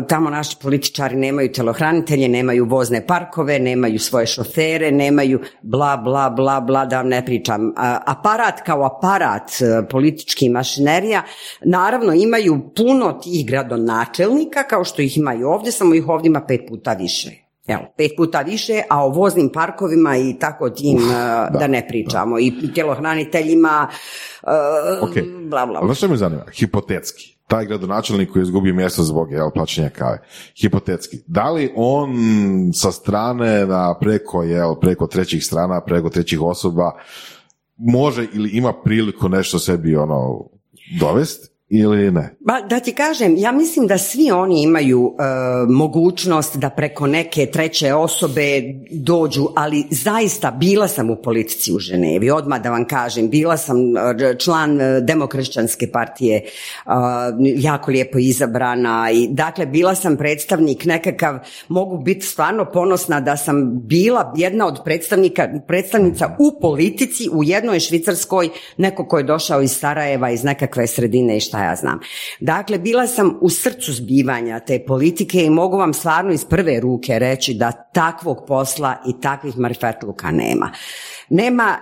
tamo naši političari nemaju telohranitelje, nemaju vozne parkove, nemaju svoje šofere, nemaju bla, bla, bla, bla, da ne pričam. Aparat kao aparat e, politički mašinerija, naravno imaju puno tih gradonačelnika, kao što ih imaju ovdje, samo ih ovdje ima pet puta više. Evo, pet puta više, a o voznim parkovima i tako tim, e, da, ne pričamo. I tjelohraniteljima, uh, okay. bla, bla. Ono što me zanima, hipotetski, taj gradonačelnik koji je izgubio mjesto zbog jel, plaćanja kave. Hipotetski. Da li on sa strane na preko, jel, preko trećih strana, preko trećih osoba može ili ima priliku nešto sebi ono dovesti ili ne? Ba, da ti kažem, ja mislim da svi oni imaju e, mogućnost da preko neke treće osobe dođu, ali zaista bila sam u politici u Ženevi, odmah da vam kažem, bila sam e, član e, demokršćanske partije, jako lijepo izabrana i dakle bila sam predstavnik nekakav, mogu biti stvarno ponosna da sam bila jedna od predstavnika, predstavnica u politici u jednoj Švicarskoj, neko ko je došao iz Sarajeva, iz nekakve sredine i šta ja znam. Dakle, bila sam u srcu zbivanja te politike i mogu vam stvarno iz prve ruke reći da takvog posla i takvih marifetluka nema. Nema,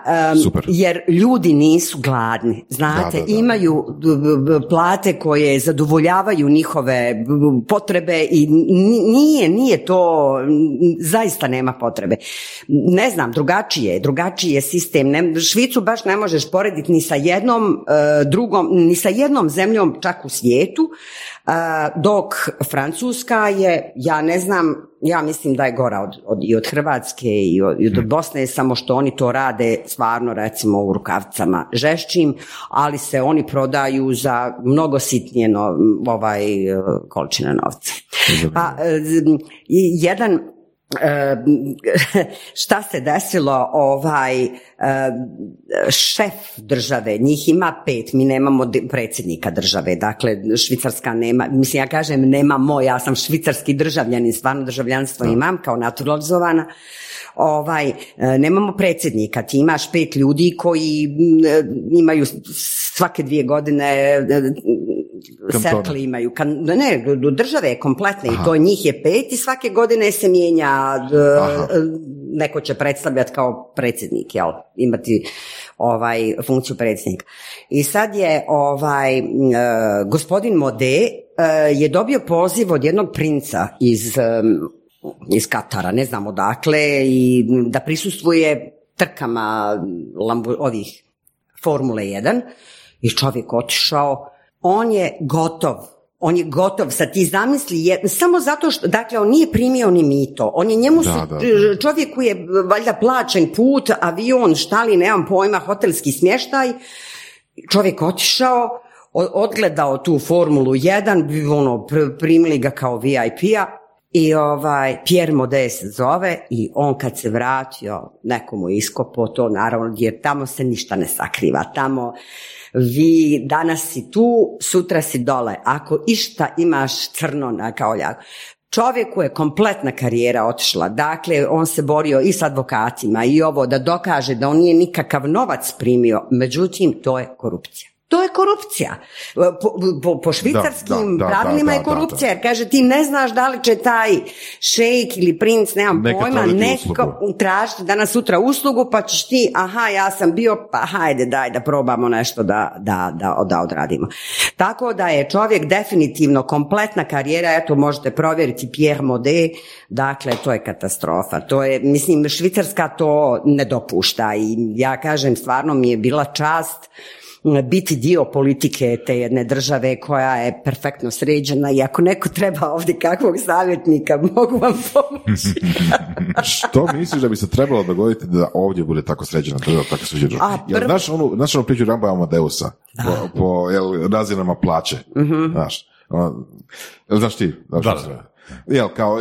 jer ljudi nisu gladni, znate, imaju plate koje zadovoljavaju njihove potrebe i nije, nije to, zaista nema potrebe. Ne znam, drugačije, drugačiji je sistem. Ne, Švicu baš ne možeš porediti ni sa jednom e, drugom, ni sa jednom zemljom čak u svijetu, dok Francuska je, ja ne znam, ja mislim da je gora od, od, i od Hrvatske i od, i od hmm. Bosne, samo što oni to rade stvarno recimo u rukavcama žešćim, ali se oni prodaju za mnogo sitnije no, ovaj, količine novca. Pa, e, jedan šta se desilo ovaj šef države, njih ima pet, mi nemamo predsjednika države, dakle Švicarska nema, mislim ja kažem nemamo, ja sam švicarski državljanin, stvarno državljanstvo imam kao naturalizovana, ovaj, nemamo predsjednika, ti imaš pet ljudi koji imaju svake dvije godine e, serkli imaju, ne, države kompletne i to njih je pet i svake godine se mijenja, neko će predstavljati kao predsjednik, jel, imati ovaj funkciju predsjednika. I sad je ovaj gospodin Mode je dobio poziv od jednog princa iz iz Katara, ne znam odakle, i da prisustvuje trkama lambu, ovih Formule 1 i čovjek otišao, on je gotov, on je gotov, sad ti zamisli, je, samo zato što, dakle, on nije primio ni mito, on je njemu, da, da, čovjeku je valjda plaćen put, avion, šta li, nemam pojma, hotelski smještaj, čovjek otišao, odgledao tu Formulu 1, ono, primili ga kao VIP-a, I ovaj, Pierre Modest se zove i on kad se vratio, nekomu iskopo to naravno, jer tamo se ništa ne sakriva. Tamo vi danas si tu, sutra si dole. Ako išta imaš crno na kao Čovjeku je kompletna karijera otišla, dakle on se borio i s advokatima i ovo da dokaže da on nije nikakav novac primio, međutim to je korupcija. To je korupcija. Po, po, po švicarskim pravilima je korupcija, jer kaže ti ne znaš da li će taj šejk ili princ, nemam Neka pojma, neko tražiti danas sutra uslugu, pa ćeš ti, aha, ja sam bio, pa hajde, daj da probamo nešto da, da, da, da odradimo. Tako da je čovjek definitivno kompletna karijera, eto možete provjeriti Pierre Modet, dakle to je katastrofa. To je, mislim, Švicarska to ne dopušta i ja kažem, stvarno mi je bila čast biti dio politike te jedne države koja je perfektno sređena i ako neko treba ovdje kakvog savjetnika mogu vam pomoći. Što misliš da bi se trebalo dogoditi da ovdje bude tako sređena država, tako sređena? Prv... znaš onu, znaš onu priču Ramba Amadeusa po, po jel, razinama plaće? uh Znaš, znaš ti? Znaš da, Jel, kao,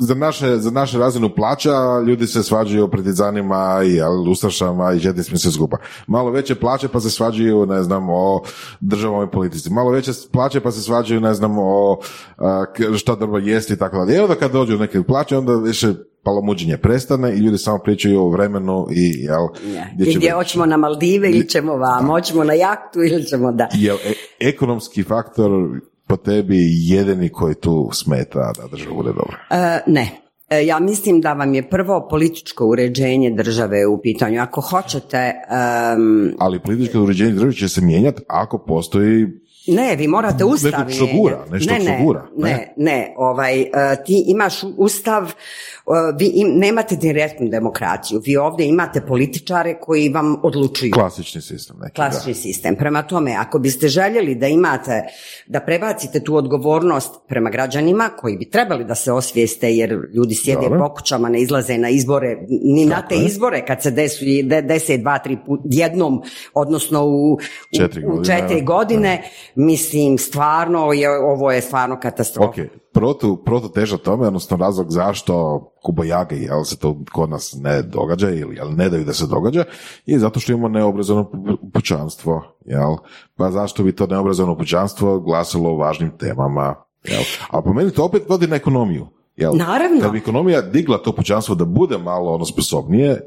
za naše, za naše razinu plaća ljudi se svađaju o partizanima i jel, ustašama i četnicima se skupa. Malo veće plaće pa se svađaju, ne znam, o državom i politici. Malo veće plaće pa se svađaju, ne znam, o šta dobro jesti i tako dalje. Evo da kad dođu neke plaće, onda više palomuđenje prestane i ljudi samo pričaju o vremenu i jel, gdje, gdje hoćemo na Maldive ili ćemo vam, hoćemo na jahtu ili ćemo da... Jel, e, ekonomski faktor po tebi jedini koji tu smeta da država bude dobra? E, ne. E, ja mislim da vam je prvo političko uređenje države u pitanju. Ako hoćete... Ali političko uređenje države će se mijenjati ako postoji ne, vi morate ustav nešto gura, nešto ne, ne, gura. Ne, ne, ovaj, e, ti imaš ustav, vi im, nemate direktnu demokraciju, vi ovdje imate političare koji vam odlučuju. Klasični sistem. Neki, Klasični sistem. Prema tome, ako biste željeli da imate, da prebacite tu odgovornost prema građanima koji bi trebali da se osvijeste jer ljudi sjede po kućama, ne izlaze na izbore, ni na te izbore kad se desu, dese dva, tri put jednom, odnosno u, u četiri godine, u četiri godine Mislim, stvarno, je, ovo je stvarno katastrofa. Ok, protu, protu teža tome, odnosno razlog zašto kubojage, jel se to kod nas ne događa ili jel ne daju da se događa, je zato što imamo neobrazovano pućanstvo, jel? Pa zašto bi to neobrazovano pućanstvo glasilo o važnim temama, jel? A po meni to opet vodi na ekonomiju. Jel? Naravno. Kad bi ekonomija digla to pućanstvo da bude malo ono sposobnije,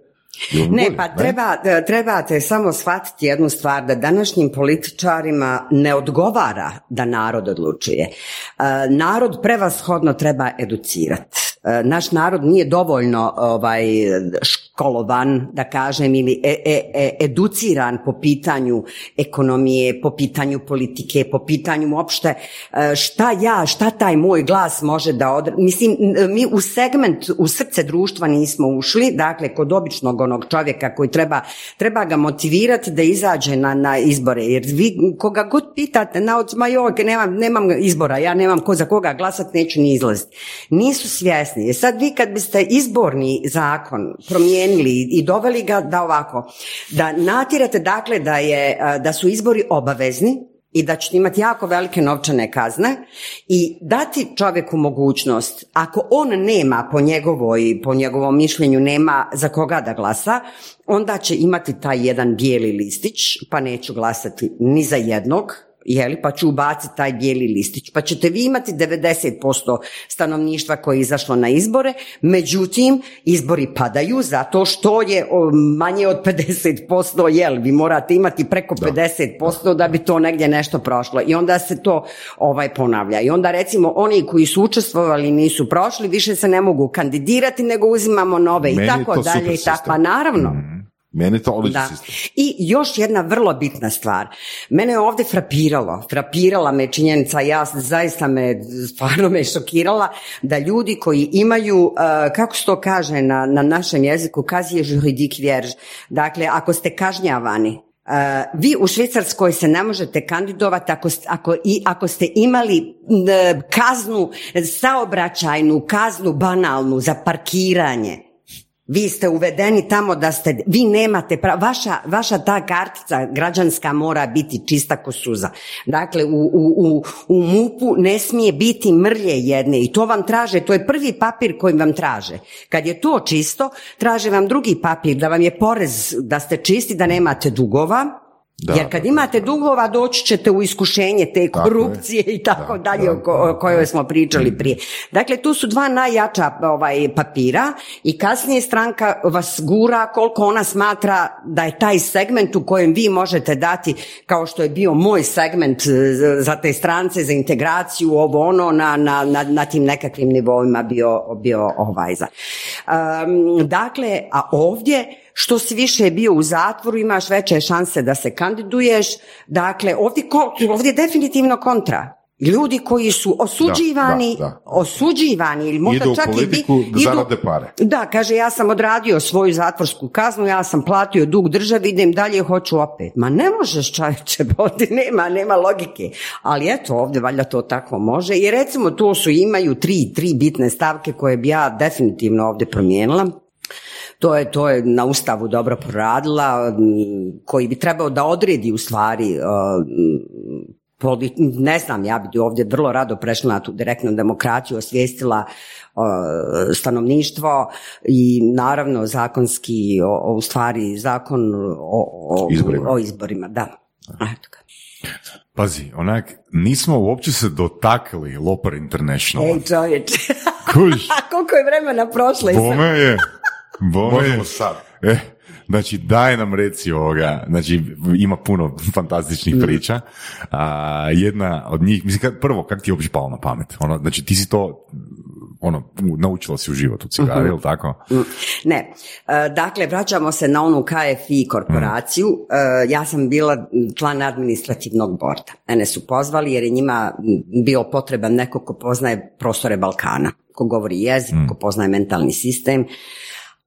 ne, pa Treba, e, trebate samo shvatiti jednu stvar, da današnjim političarima ne odgovara da narod odlučuje. E, narod prevashodno treba educirati. E, naš narod nije dovoljno ovaj, školovan, da kažem, ili e, e, educiran po pitanju ekonomije, po pitanju politike, po pitanju uopšte šta ja, šta taj moj glas može da od... Mislim, mi u segment, u srce društva nismo ušli, dakle, kod običnog onog čovjeka koji treba, treba ga motivirati da izađe na, na izbore, jer vi koga god pitate, na od nemam, nemam izbora, ja nemam ko za koga glasat, neću ni izlaziti. Nisu svjesni jasnije. Sad vi kad biste izborni zakon promijenili i doveli ga da ovako, da natirate dakle da, je, da su izbori obavezni, i da ćete imati jako velike novčane kazne i dati čovjeku mogućnost, ako on nema po njegovoj, po njegovom mišljenju nema za koga da glasa, onda će imati taj jedan bijeli listić, pa neću glasati ni za jednog, jeli, pa ću ubaciti taj bijeli listić. Pa ćete vi imati 90% stanovništva koje je izašlo na izbore, međutim, izbori padaju zato što je manje od 50%, jel, vi morate imati preko 50% da bi to negdje nešto prošlo. I onda se to ovaj ponavlja. I onda recimo oni koji su učestvovali nisu prošli, više se ne mogu kandidirati, nego uzimamo nove i tako dalje i tako. Pa naravno. Mhm. Meni to da. I još jedna vrlo bitna stvar. Mene je ovdje frapiralo, frapirala me činjenica, ja zaista me, stvarno me šokirala, da ljudi koji imaju, uh, kako se to kaže na, na našem jeziku, je juridik vjerž. Dakle, ako ste kažnjavani, uh, vi u Švicarskoj se ne možete kandidovati ako, ako, i, ako ste imali kaznu, saobraćajnu kaznu banalnu za parkiranje Vi ste uvedeni tamo da ste, vi nemate vaša, vaša ta kartica građanska mora biti čista ko suza. Dakle, u, u, u, u MUP-u ne smije biti mrlje jedne i to vam traže, to je prvi papir koji vam traže. Kad je to čisto, traže vam drugi papir da vam je porez, da ste čisti, da nemate dugova, jer kad imate dugova doći ćete u iskušenje te korupcije i tako dalje o, kojoj smo pričali prije. Dakle, tu su dva najjača ovaj, papira i kasnije stranka vas gura koliko ona smatra da je taj segment u kojem vi možete dati, kao što je bio moj segment e, za te strance, za integraciju, ovo ono, na, na, na, na tim nekakvim nivoima bio, bio ovaj za. dakle, a ovdje što si više bio u zatvoru, imaš veće šanse da se kandiduješ. Dakle, ovdje, ovdje je definitivno kontra. Ljudi koji su osuđivani, osuđivani ili možda idu čak u politiku i zarade pare. Da, kaže ja sam odradio svoju zatvorsku kaznu, ja sam platio dug državi, idem dalje, hoću opet. Ma ne možeš čovječe, ovdje nema, nema logike. Ali eto, ovdje valjda to tako može. I recimo to su, imaju tri, tri bitne stavke koje bi ja definitivno ovdje promijenila. To je, to je na Ustavu dobro proradila, koji bi trebao da odredi u stvari ne znam, ja bi ovdje vrlo rado prešla na tu direktnu demokraciju, osvijestila stanovništvo i naravno zakonski, u stvari zakon o, izborima. o izborima. Da. Pazi, onak, nismo uopće se dotakli Lopar International. Ej čovječ, koliko je vremena prošlo? Bome je. Možemo sad. E, znači, daj nam reci ovoga, znači, ima puno fantastičnih mm. priča. A, jedna od njih, mislim, prvo, kak ti je uopće palo na pamet? Ono, znači, ti si to ono, naučila si u životu cigari, mm tako? Mm. Ne. E, dakle, vraćamo se na onu KFI korporaciju. Mm. ja sam bila član administrativnog borda. Mene su pozvali jer je njima bio potreban neko ko poznaje prostore Balkana, ko govori jezik, ko poznaje mentalni sistem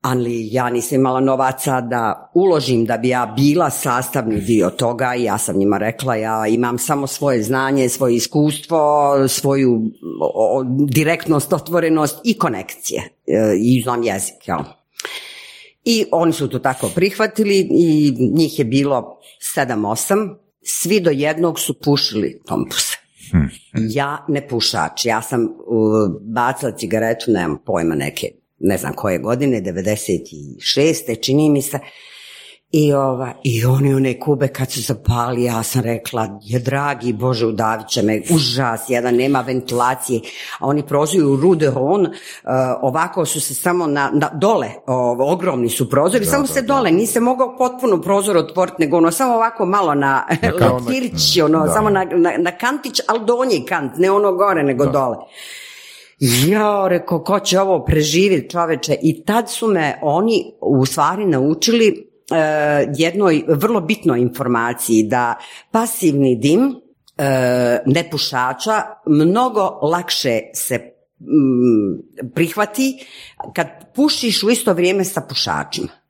ali ja nisam imala novaca da uložim da bi ja bila sastavni dio toga i ja sam njima rekla ja imam samo svoje znanje, svoje iskustvo, svoju direktnost, otvorenost i konekcije e, i znam jezik. I oni su to tako prihvatili i njih je bilo sedam, osam, svi do jednog su pušili tompuse. Hm. Ja ne pušač, ja sam bacila cigaretu, nemam pojma neke ne znam koje godine, 96. čini mi se. I, ova, I oni one kube kad su zapali, ja sam rekla, je dragi Bože, udavit će me, užas, jedan, nema ventilacije. A oni prozuju u Rude Hon, uh, ovako su se samo na, na dole, ogromni su prozori, samo se dole, nisi mogao potpuno prozor otvoriti, nego ono samo ovako malo na, na ono, samo na, na, na kantić, ali donji kant, ne ono gore, nego dole ja, reko, ko će ovo preživjeti čoveče? I tad su me oni u stvari naučili e, jednoj vrlo bitnoj informaciji da pasivni dim e, nepušača mnogo lakše se prihvati kad pušiš u isto vrijeme sa pušačima.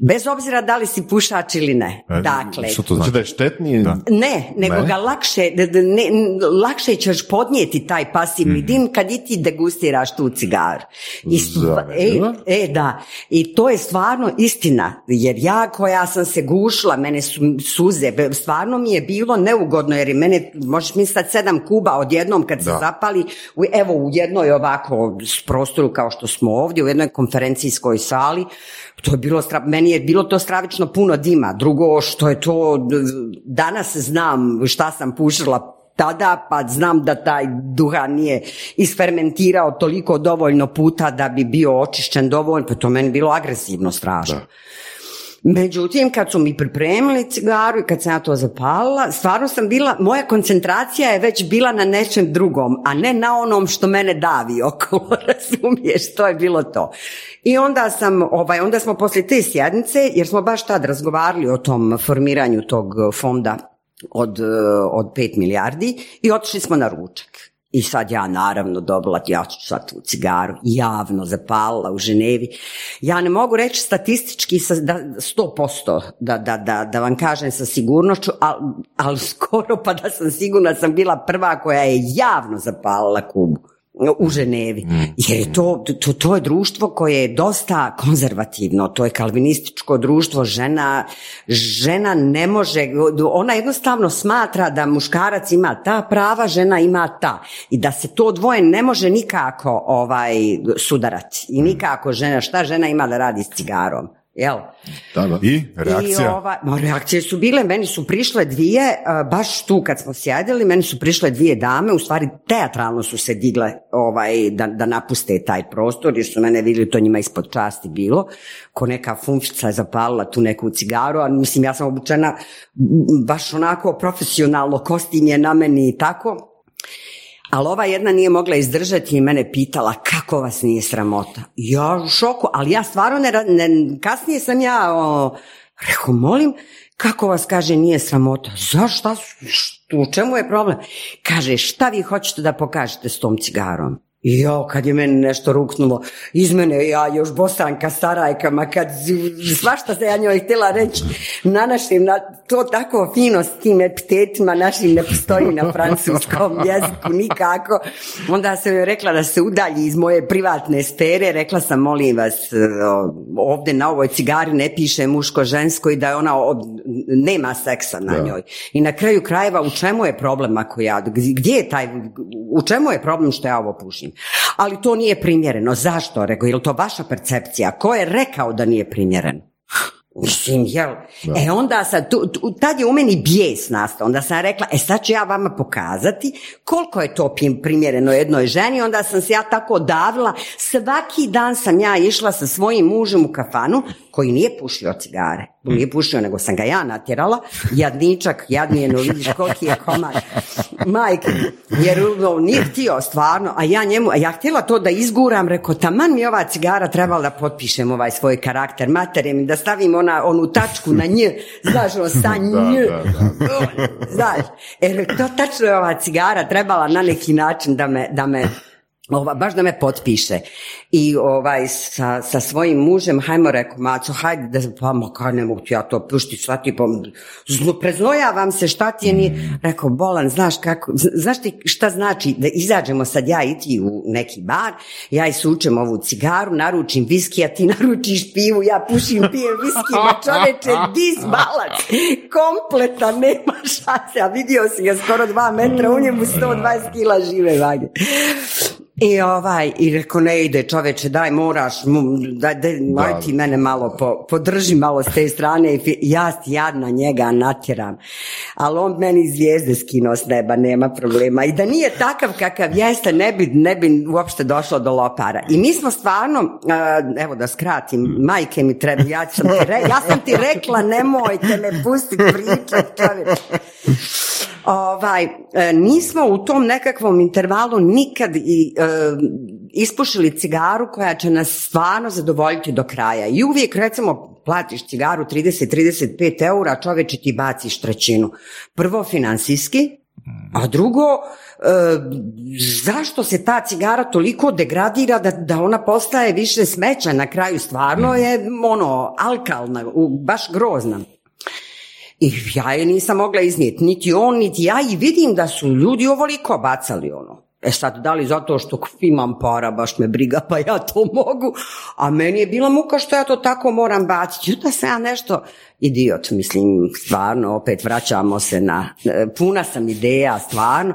Bez obzira da li si pušač ili ne. E, dakle, što to znači? da je štetniji? Ne, nego ga lakše, ne, lakše ćeš podnijeti taj pasivni mm dim kad i ti degustiraš tu cigaru. I e, e, da, i to je stvarno istina, jer ja koja sam se gušla, mene su suze, stvarno mi je bilo neugodno, jer je mene, možeš misliti sedam kuba odjednom kad se zapali, u, evo u jednoj ovako prostoru kao što smo ovdje, u jednoj konferencijskoj sali, to je bilo, meni je bilo to stravično puno dima. Drugo, što je to, danas znam šta sam pušila tada, pa znam da taj duhan nije isfermentirao toliko dovoljno puta da bi bio očišćen dovoljno, pa to meni bilo agresivno strašno. Međutim, kad su mi pripremili cigaru i kad sam ja to zapalila, stvarno sam bila, moja koncentracija je već bila na nečem drugom, a ne na onom što mene davi okolo, razumiješ, to je bilo to. I onda sam, ovaj, onda smo poslije te sjednice, jer smo baš tad razgovarali o tom formiranju tog fonda od, od 5 milijardi i otišli smo na ručak. I sad ja naravno dobila, ja ću sad tu cigaru javno zapalila u Ženevi. Ja ne mogu reći statistički sa, da, 100% da, da, da, da vam kažem sa sigurnošću, ali al skoro pa da sam sigurna sam bila prva koja je javno zapalila Kubu u Ženevi. Mm. Jer je to, to, to je društvo koje je dosta konzervativno, to je kalvinističko društvo, žena, žena ne može, ona jednostavno smatra da muškarac ima ta prava, žena ima ta. I da se to dvoje ne može nikako ovaj, sudarati. I nikako žena, šta žena ima da radi s cigarom? Jel? Da, I reakcija? I ova, reakcije su bile, meni su prišle dvije, baš tu kad smo sjedili, meni su prišle dvije dame, u stvari teatralno su se digle ovaj, da, da napuste taj prostor, jer su mene vidjeli, to njima ispod časti bilo, ko neka funčica je zapalila tu neku cigaru, a mislim ja sam obučena baš onako profesionalno, kostim je na meni i tako, ali ova jedna nije mogla izdržati i mene pitala kako vas nije sramota. Ja u šoku, ali ja stvarno ne, ne kasnije sam ja o, rekao, molim, kako vas kaže nije sramota? Zašto? U čemu je problem? Kaže, šta vi hoćete da pokažete s tom cigarom? I jo, kad je meni nešto ruknulo, iz mene ja još bosanka starajkama, kad svašta se ja njoj htjela reći na našim, na, to tako fino s tim epitetima našim ne postoji na francuskom jeziku nikako. Onda sam joj rekla da se udalji iz moje privatne sfere, rekla sam molim vas, ovdje na ovoj cigari ne piše muško-žensko i da je ona nema seksa na njoj. I na kraju krajeva u čemu je problem ako ja, gdje je taj, u čemu je problem što ja ovo pušim? Ali to nije primjereno. Zašto? Reko, je li to vaša percepcija? Ko je rekao da nije primjereno? Mislim, jel? E onda sad, tu, tad je u meni bijes nastao. Onda sam rekla, e sad ću ja vama pokazati koliko je to primjereno jednoj ženi. Onda sam se ja tako davila. Svaki dan sam ja išla sa svojim mužem u kafanu koji nije pušio cigare. Nije pušio, nego sam ga ja natjerala. Jadničak, jadnijeno, vidiš koliki je komad. Majke, jer nije htio stvarno, a ja njemu, a ja htjela to da izguram, rekao, taman mi ova cigara trebala da potpišem ovaj svoj karakter, materijem, da stavim ona, onu tačku na nj, znaš, ono, sa nj, znaš, jer to tačno je ova cigara trebala na neki način da me, da me ova, baš da me potpiše. I ovaj, sa, sa svojim mužem, hajmo rekao, maco, hajde, da, pa ma kaj ne mogu ja to pušti, šta ti, pa, preznojavam se, šta ti je, nije, rekao, bolan, znaš kako, znaš ti šta znači da izađemo sad ja i ti u neki bar, ja i sučem ovu cigaru, naručim viski, a ti naručiš pivu, ja pušim, pijem viski, ma čoveče, disbalac, kompletan, nema šanse, a vidio si ga skoro dva metra, u njemu 120 kila žive vage. I ovaj, i reko ne ide čoveče, daj moraš, daj, daj, ti mene malo po, podrži malo s te strane i ja jadna njega natjeram. Ali on meni zvijezde skino s neba, nema problema. I da nije takav kakav jeste, ne bi, ne bi uopšte došlo do lopara. I mi smo stvarno, evo da skratim, majke mi treba, ja sam ti, ja sam ti rekla nemojte me pustiti pričat čoveče ovaj, e, nismo u tom nekakvom intervalu nikad i, e, ispušili cigaru koja će nas stvarno zadovoljiti do kraja. I uvijek recimo platiš cigaru 30-35 eura, čoveče ti baciš trećinu. Prvo finansijski, a drugo, e, zašto se ta cigara toliko degradira da, da ona postaje više smeća na kraju stvarno je ono alkalna, baš grozna. I ja je nisam mogla iznijeti, niti on, niti ja i vidim da su ljudi ovoliko bacali ono. E sad, da li zato što imam para, baš me briga, pa ja to mogu, a meni je bila muka što ja to tako moram baciti. Da sam ja nešto idiot, mislim, stvarno, opet vraćamo se na, e, puna sam ideja, stvarno.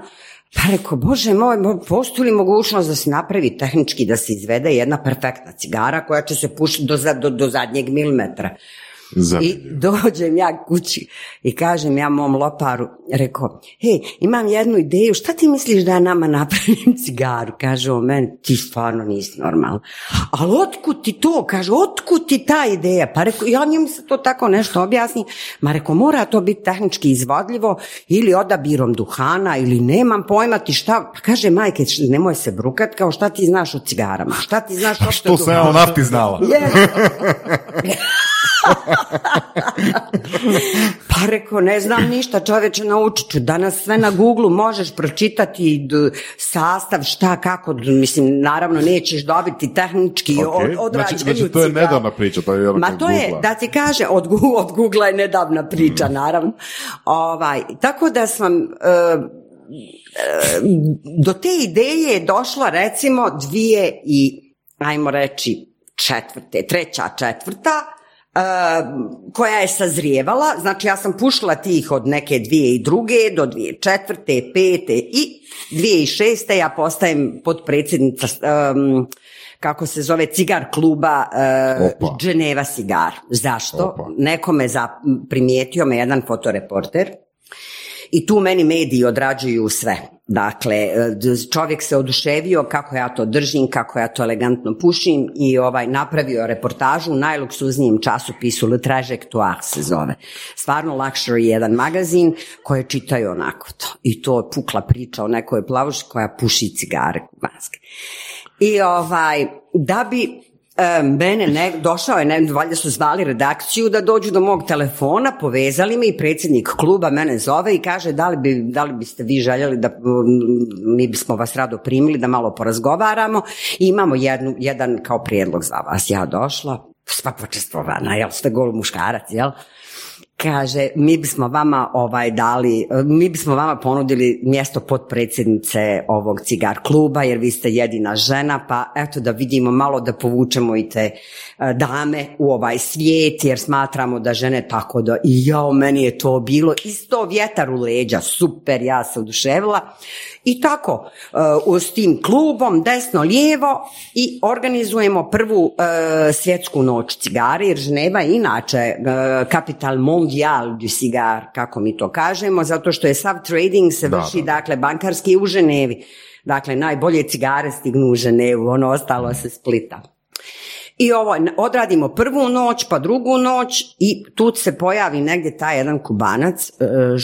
Pa rekao, bože moj, postoji li mogućnost da se napravi tehnički, da se izvede jedna perfektna cigara koja će se pušiti do, do, do zadnjeg milimetra. I dođem ja kući i kažem ja mom loparu, rekao, hej, imam jednu ideju, šta ti misliš da ja nama napravim cigaru? Kaže on meni, ti stvarno nisi normalno. Ali otkud ti to? Kaže, otkud ti ta ideja? Pa rekao, ja njemu se to tako nešto objasni. Ma rekao, mora to biti tehnički izvodljivo ili odabirom duhana ili nemam pojma ti šta. Pa kaže, majke, nemoj se brukat, kao šta ti znaš o cigarama? Šta ti znaš o Što sam ja o nafti znala? pa rekao, ne znam ništa, čoveče, naučit ću. Danas sve na Google možeš pročitati sastav, šta, kako, mislim, naravno nećeš dobiti tehnički okay. od, znači, znači, to je nedavna priča, to je Ma to je, da ti kaže, od, od Google je nedavna priča, mm. naravno. Ovaj, tako da sam... Uh, do te ideje je došla recimo dvije i, ajmo reći, četvrte, treća, četvrta, koja je sazrijevala, znači ja sam pušla tih od neke dvije i druge do dvije četvrte, pete i dvije i šeste ja postajem potpredsjednica um, kako se zove cigar kluba uh, Geneva cigar. Zašto? Opa. Neko me za, primijetio me jedan fotoreporter i tu meni mediji odrađuju sve. Dakle, e, čovjek se oduševio kako ja to držim, kako ja to elegantno pušim i ovaj napravio reportažu u najluksuznijem časopisu Le Trajectoire se zove. Stvarno luxury jedan magazin koje čitaju onako to. I to je pukla priča o nekoj plavuši koja puši cigare kubanske. I ovaj, da bi E, mene ne, došao je, ne, valjda su zvali redakciju da dođu do mog telefona, povezali me i predsjednik kluba mene zove i kaže da li, bi, da li biste vi željeli da mi bismo vas rado primili da malo porazgovaramo i imamo jednu, jedan kao prijedlog za vas. Ja došla, sva počestvovana, jel, sve gol muškarac, jel? Kaže mi bismo vama ovaj dali, mi bismo vama ponudili mjesto potpredsjednice ovog cigar kluba jer vi ste jedina žena pa eto da vidimo malo da povučemo i te dame u ovaj svijet jer smatramo da žene tako da i jao meni je to bilo isto vjetar u leđa super ja se oduševila. I tako uh, s tim klubom desno lijevo i organizujemo prvu uh, svjetsku noć cigare jer Ženeva je inače kapital mondial du cigar kako mi to kažemo zato što je sav trading se vrši dakle bankarski u Ženevi. Dakle najbolje cigare stignu u Ženevu ono ostalo se splita i ovo, odradimo prvu noć, pa drugu noć i tu se pojavi negdje taj jedan kubanac,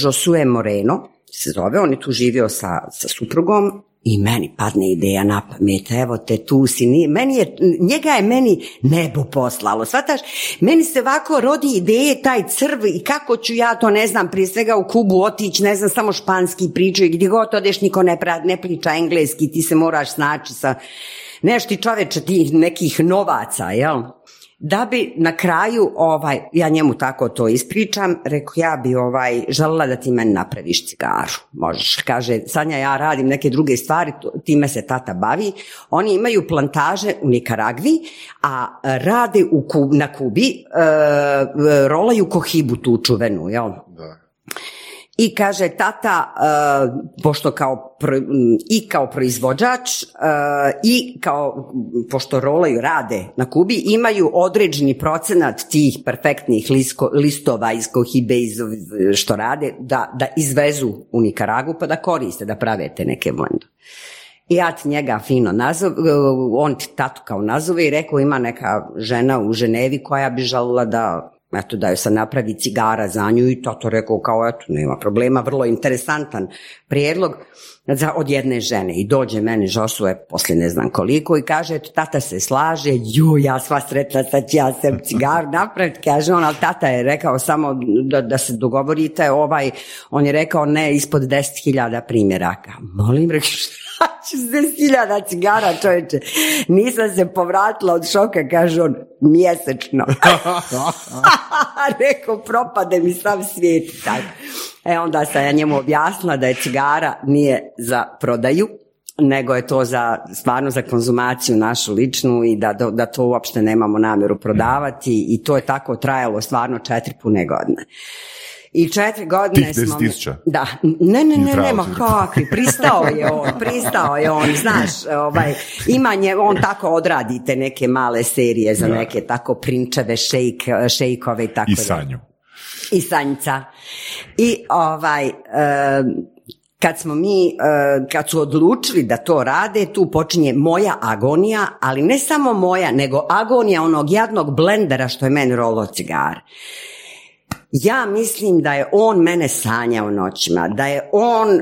Josue Moreno, se zove, on je tu živio sa, sa suprugom i meni padne ideja na pamet, evo te tu si, ni, meni je, njega je meni nebo poslalo, shvataš, meni se ovako rodi ideje taj crv i kako ću ja to ne znam, prije svega u Kubu otići, ne znam, samo španski pričaju, gdje god odeš niko ne, pra, ne priča engleski, ti se moraš snaći sa nešto čoveče tih nekih novaca, jel? da bi na kraju, ovaj, ja njemu tako to ispričam, rekao ja bi ovaj, željela da ti meni napraviš cigaru. Možeš, kaže, Sanja ja radim neke druge stvari, time se tata bavi. Oni imaju plantaže u Nikaragvi, a rade u na Kubi, e, rolaju kohibu tu čuvenu, jel? Da. I kaže tata, uh, pošto kao i kao proizvođač uh, i kao, pošto rolaju rade na Kubi, imaju određeni procenat tih perfektnih lisko, listova iz kohibe iz, što rade, da, da izvezu u Nikaragu pa da koriste, da prave te neke blendu. I ja njega fino nazov, on ti tatu kao nazove i rekao ima neka žena u Ženevi koja bi žalila da eto da joj se napravi cigara za nju i to rekao kao eto nema problema, vrlo interesantan prijedlog za, od jedne žene. I dođe meni Žosuje poslije ne znam koliko i kaže eto tata se slaže, ju ja sva sretna sad ću ja se cigar napraviti, kaže on, ali tata je rekao samo da, da se dogovorite, ovaj, on je rekao ne ispod 10.000 primjeraka. Molim, rekao 60.000 cigara, čovječe. Nisam se povratila od šoka, kaže on, mjesečno. Rekao, propade mi sam svijet. E onda sam ja njemu objasnila da je cigara nije za prodaju, nego je to za, stvarno za konzumaciju našu ličnu i da, da to uopšte nemamo namjeru prodavati i to je tako trajalo stvarno četiri pune godine. I četiri godine Tih smo... tisuća? Da. Ne, ne, ne, nema kakvi. Pristao je on, pristao je on, znaš, ovaj, ima nje, on tako odradite neke male serije za neke tako prinčeve, šejk, šejkove i tako I sanju. I sanjca. I ovaj, kad smo mi, kad su odlučili da to rade, tu počinje moja agonija, ali ne samo moja, nego agonija onog jadnog blendera što je meni rolo cigar. Ja mislim da je on mene sanjao noćima, da je on, e,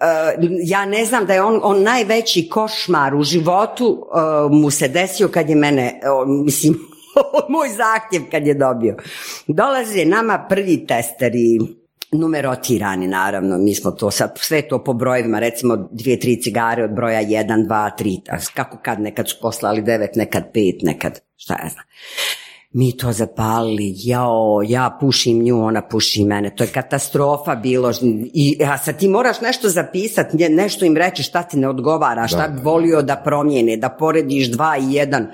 e, ja ne znam da je on, on najveći košmar u životu e, mu se desio kad je mene, mislim, moj zahtjev kad je dobio. Dolaze nama prvi testeri, numerotirani naravno, mi smo to sad, sve to po brojevima, recimo dvije, tri cigare od broja jedan, dva, tri, kako kad nekad su poslali devet, nekad pet, nekad, šta ja znam. Mi to zapalili, jao, ja pušim nju, ona puši mene, to je katastrofa bilo, i, a sad ti moraš nešto zapisati, nešto im reći šta ti ne odgovara, šta bi volio da promijene, da porediš dva i jedan,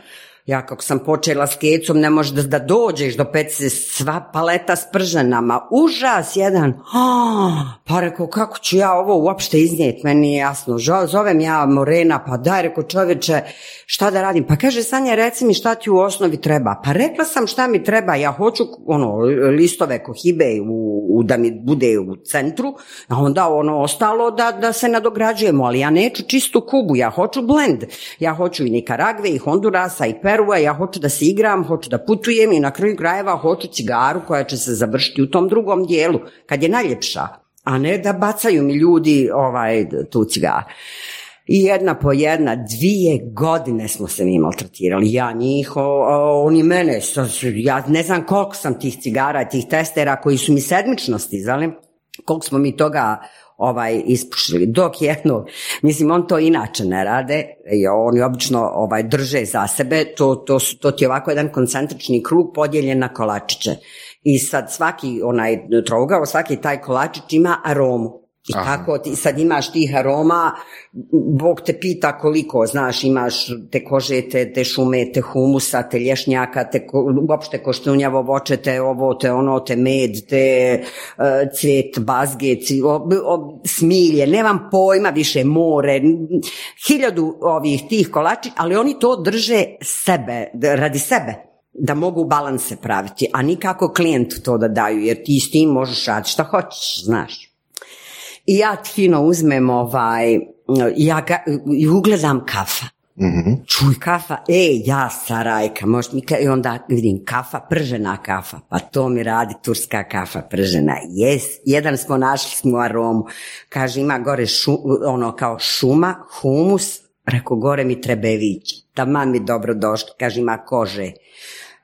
ja kako sam počela s kecom, ne možeš da, dođeš do pece, sva paleta s prženama, užas jedan. Oh, pa rekao, kako ću ja ovo uopšte iznijeti, meni nije jasno. Zovem ja Morena, pa daj, rekao čovječe, šta da radim? Pa kaže, Sanja, reci mi šta ti u osnovi treba. Pa rekla sam šta mi treba, ja hoću ono, listove kohibe u, u, da mi bude u centru, a onda ono ostalo da, da se nadograđujemo, ali ja neću čistu kubu, ja hoću blend. Ja hoću i Nikaragve, i Hondurasa, i Perua, ja hoću da se igram, hoću da putujem i na kraju krajeva hoću cigaru koja će se završiti u tom drugom dijelu, kad je najljepša, a ne da bacaju mi ljudi ovaj, tu cigaru. I jedna po jedna, dvije godine smo se mi maltretirali. Ja njih, oni mene, ja ne znam koliko sam tih cigara, tih testera koji su mi sedmičnosti, zalim, koliko smo mi toga ovaj ispušili. Dok jedno, mislim on to inače ne rade, oni obično ovaj drže za sebe, to, to, su, to ti je ovako jedan koncentrični krug podijeljen na kolačiće. I sad svaki onaj trogao, svaki taj kolačić ima aromu. I tako ti sad imaš tih aroma, Bog te pita koliko, znaš, imaš te kože, te, te šume, te humusa, te lješnjaka, te uopšte koštunjavo voće, te ovo, te ono, te med, te uh, cvijet, bazge, smilje, nemam pojma više, more, hiljadu ovih tih kolači, ali oni to drže sebe, radi sebe da mogu balanse praviti, a nikako klijent to da daju, jer ti s tim možeš raditi šta hoćeš, znaš. I ja fino uzmem ovaj, ja ga, i ugledam kafa. mm Čuj kafa, e, ja Sarajka, možeš mi, i onda vidim kafa, pržena kafa, pa to mi radi turska kafa pržena, jes, jedan smo našli smo aromu, kaže ima gore ono kao šuma, humus, reko gore mi treba vići, taman mi dobro došli, kaže ima kože,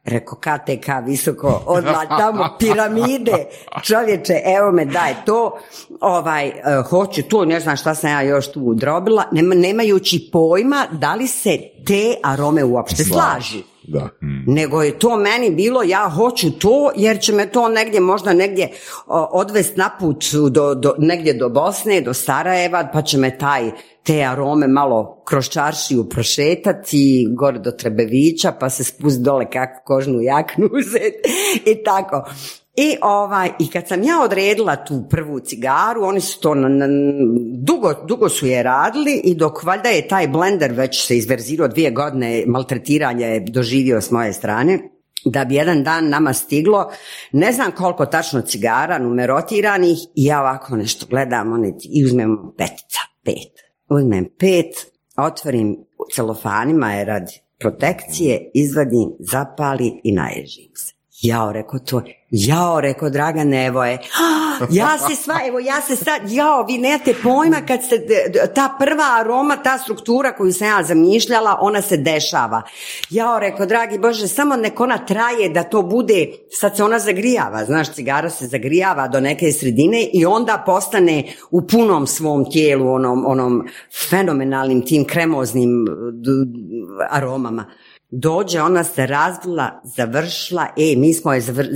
Reko KTK visoko, odmah tamo piramide, čovječe, evo me daj to, ovaj, uh, hoću to, ne znam šta sam ja još tu udrobila, nema, nemajući pojma da li se te arome uopšte slažu. Da. Hmm. Nego je to meni bilo, ja hoću to, jer će me to negdje, možda negdje odvest na put do, do, negdje do Bosne, do Sarajeva, pa će me taj te arome malo kroz čaršiju prošetati, gore do Trebevića, pa se spust dole kakvu kožnu jaknu uzeti i tako. I, ovaj, I kad sam ja odredila tu prvu cigaru, oni su to na, dugo, dugo su je radili i dok valjda je taj blender već se izverzirao dvije godine, maltretiranja je doživio s moje strane, da bi jedan dan nama stiglo, ne znam koliko tačno cigara, numerotiranih, i ja ovako nešto gledam oni, i uzmem petica, pet uzmem pet, otvorim celofanima je radi protekcije, izvadim, zapali i naježim se. Jao, rekao to, jao, rekao Dragan, evo je, ja se sva, evo ja se sad, jao, vi nemate pojma kad se, ta prva aroma, ta struktura koju sam ja zamišljala, ona se dešava. Jao, rekao, dragi Bože, samo nek ona traje da to bude, sad se ona zagrijava, znaš, cigara se zagrijava do neke sredine i onda postane u punom svom tijelu, onom, onom fenomenalnim tim kremoznim aromama. Dođe, ona se razvila, završila, e, mi smo je zavr...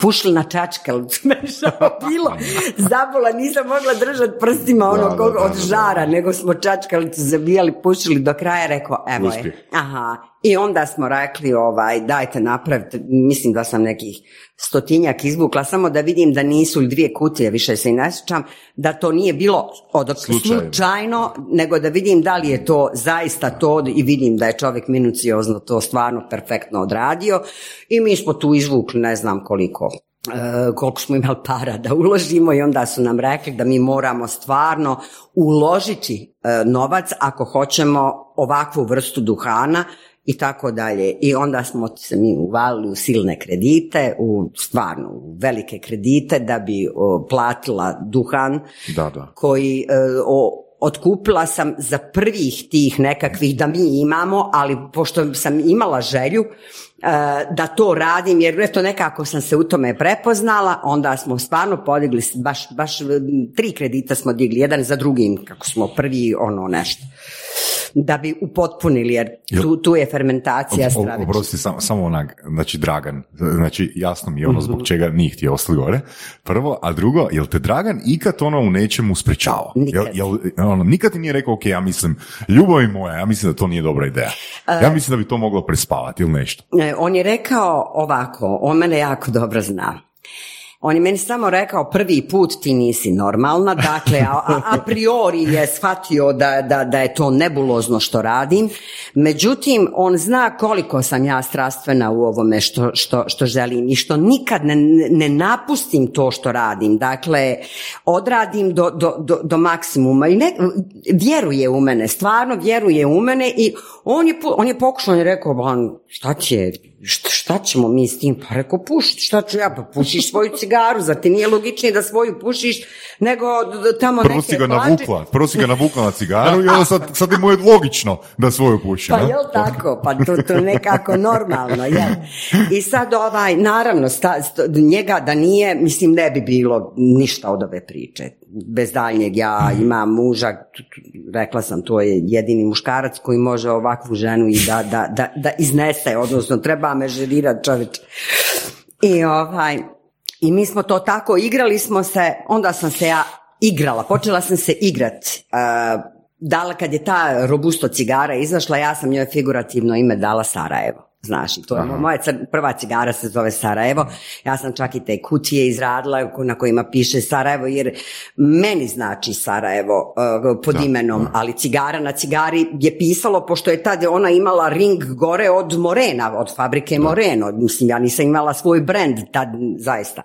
pušli na čačkalicu, bilo, zabola, nisam mogla držati prstima ono od žara, nego smo čačkalicu zabijali, pušili do kraja, rekao, evo je, aha, i onda smo rekli, ovaj, dajte napravite, mislim da sam nekih stotinjak izvukla, samo da vidim da nisu dvije kutije, više se i ne sjećam, da to nije bilo od slučajno. slučajno, nego da vidim da li je to zaista to i vidim da je čovjek minuciozno to stvarno perfektno odradio i mi smo tu izvukli ne znam koliko e, koliko smo imali para da uložimo i onda su nam rekli da mi moramo stvarno uložiti e, novac ako hoćemo ovakvu vrstu duhana i tako dalje. I onda smo se mi uvalili u silne kredite, u stvarno u velike kredite da bi platila duhan da, da. koji e, o, otkupila sam za prvih tih nekakvih da mi imamo, ali pošto sam imala želju e, da to radim, jer eto nekako sam se u tome prepoznala, onda smo stvarno podigli, baš, baš tri kredita smo digli, jedan za drugim, kako smo prvi ono nešto. Da bi upotpunili, jer tu, tu je fermentacija stravična. Oprosti, samo, samo onak, znači Dragan, znači jasno mi je ono zbog mhm. čega nije htio ostati gore, prvo, a drugo, jel te Dragan ikad ono u nečemu sprečavao? Nikad. Jel, ono, nikad ti nije rekao, ok, ja mislim, ljubavi moja, ja mislim da to nije dobra ideja. Ja e. mislim da bi to moglo prespavati ili nešto. E, on je rekao ovako, on mene jako dobro zna. On je meni samo rekao prvi put ti nisi normalna, dakle a, a priori je shvatio da, da, da je to nebulozno što radim, međutim on zna koliko sam ja strastvena u ovome što, što, što želim i što nikad ne, ne napustim to što radim, dakle odradim do, do, do, do maksimuma i ne, vjeruje u mene, stvarno vjeruje u mene i on je, on je pokušao i rekao, šta će, šta ćemo mi s tim? Pa rekao, pušiti, šta ću ja? Pa pušiš svoju cigaru, zar ti nije logičnije da svoju pušiš, nego tamo prvo si ga navukla, prvo si ga navukla na cigaru i onda sad, sad mu je logično da svoju puši. Pa jel tako? Pa to, to nekako normalno, jel? I sad ovaj, naravno, sta, njega da nije, mislim, ne bi bilo ništa od ove priče bez daljnjeg ja imam muža, rekla sam to je jedini muškarac koji može ovakvu ženu i da, da, da, da iznese, odnosno treba me žerirati čovječ. I ovaj, i mi smo to tako, igrali smo se, onda sam se ja igrala, počela sam se igrati. Uh, dala kad je ta robusto cigara izašla, ja sam njoj figurativno ime dala Sarajevo. Znaš, to je moja prva cigara se zove Sarajevo. Ja sam čak i te kutije izradila na kojima piše Sarajevo, jer meni znači Sarajevo uh, pod imenom, ali cigara na cigari je pisalo, pošto je tad ona imala ring gore od Morena, od fabrike Moreno. Mislim, ja nisam imala svoj brand tad, zaista.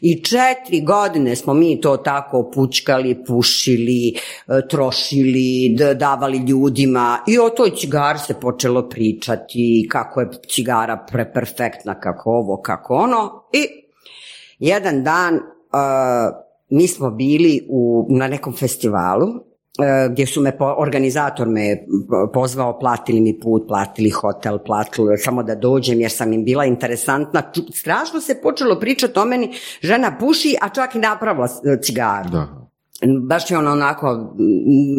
I četiri godine smo mi to tako pučkali, pušili, uh, trošili, davali ljudima i o toj cigari se počelo pričati, kako je cigara preperfektna kako ovo, kako ono i jedan dan uh, mi smo bili u, na nekom festivalu uh, gdje su me, organizator me pozvao, platili mi put, platili hotel, platili samo da dođem jer sam im bila interesantna. Strašno se počelo pričati o meni, žena puši, a čak i napravila cigaru. Da baš je ono onako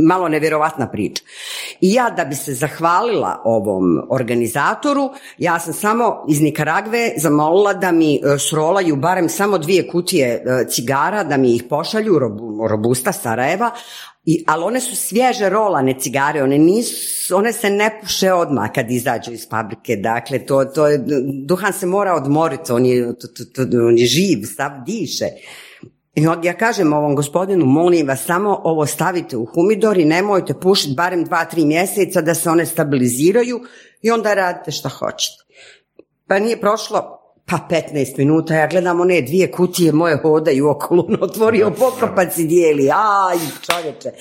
malo nevjerovatna priča. I ja da bi se zahvalila ovom organizatoru, ja sam samo iz Nikaragve zamolila da mi e, srolaju barem samo dvije kutije e, cigara, da mi ih pošalju, robusta Sarajeva, i, ali one su svježe rolane cigare, one nisu, one se ne puše odmah kad izađu iz fabrike, dakle to, to je, duhan se mora odmoriti, on je, on je živ, sav diše. I ja kažem ovom gospodinu, molim vas, samo ovo stavite u humidor i nemojte pušiti barem dva, tri mjeseca da se one stabiliziraju i onda radite šta hoćete. Pa nije prošlo pa 15 minuta, ja gledam one dvije kutije moje hodaju okolo, otvorio pokopac i dijeli, aj čovječe,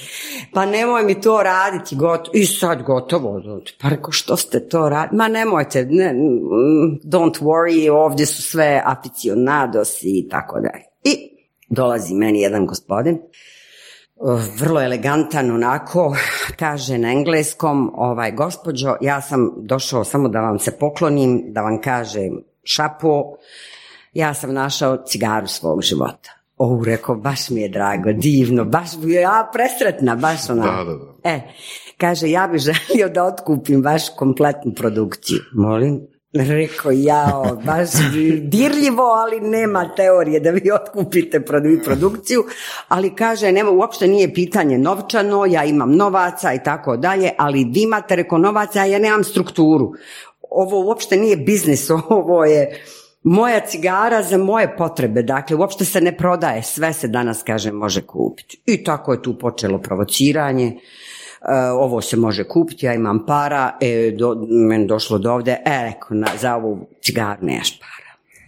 pa nemoj mi to raditi, gotovo. i sad gotovo, pa reko što ste to radili, ma nemojte, ne, don't worry, ovdje su sve aficionados i tako dalje. I dolazi meni jedan gospodin, vrlo elegantan onako, kaže na engleskom, ovaj, gospođo, ja sam došao samo da vam se poklonim, da vam kažem šapo, ja sam našao cigaru svog života. O, rekao, baš mi je drago, divno, baš ja presretna, baš ona. Da, da, da. E, kaže, ja bih želio da otkupim vašu kompletnu produkciju. Molim, Rekao, jao, baš dirljivo, ali nema teorije da vi otkupite produkciju, ali kaže, nema, uopšte nije pitanje novčano, ja imam novaca i tako dalje, ali vi imate reko novaca, ja nemam strukturu. Ovo uopšte nije biznis, ovo je moja cigara za moje potrebe, dakle uopšte se ne prodaje, sve se danas, kaže, može kupiti. I tako je tu počelo provociranje, ovo se može kupiti, ja imam para, e, do, meni došlo do ovdje, e, rekao, na, za ovu cigaru nemaš para.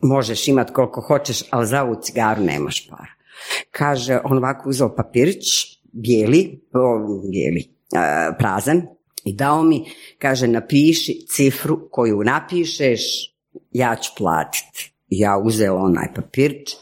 Možeš imat koliko hoćeš, ali za ovu cigaru nemaš para. Kaže, on ovako uzeo papirić, bijeli, bijeli, e, prazan, i dao mi, kaže, napiši cifru koju napišeš, ja ću platiti. Ja uzela onaj papirić,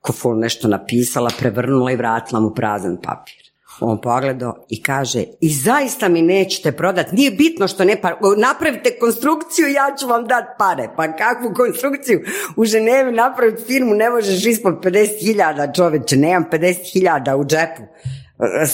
ko nešto napisala, prevrnula i vratila mu prazan papir. On pogledao i kaže, i zaista mi nećete prodati, nije bitno što ne par, napravite konstrukciju, ja ću vam dati pare. Pa kakvu konstrukciju? U Ženevi napraviti firmu ne možeš ispod 50.000 čoveče, nemam 50.000 u džepu.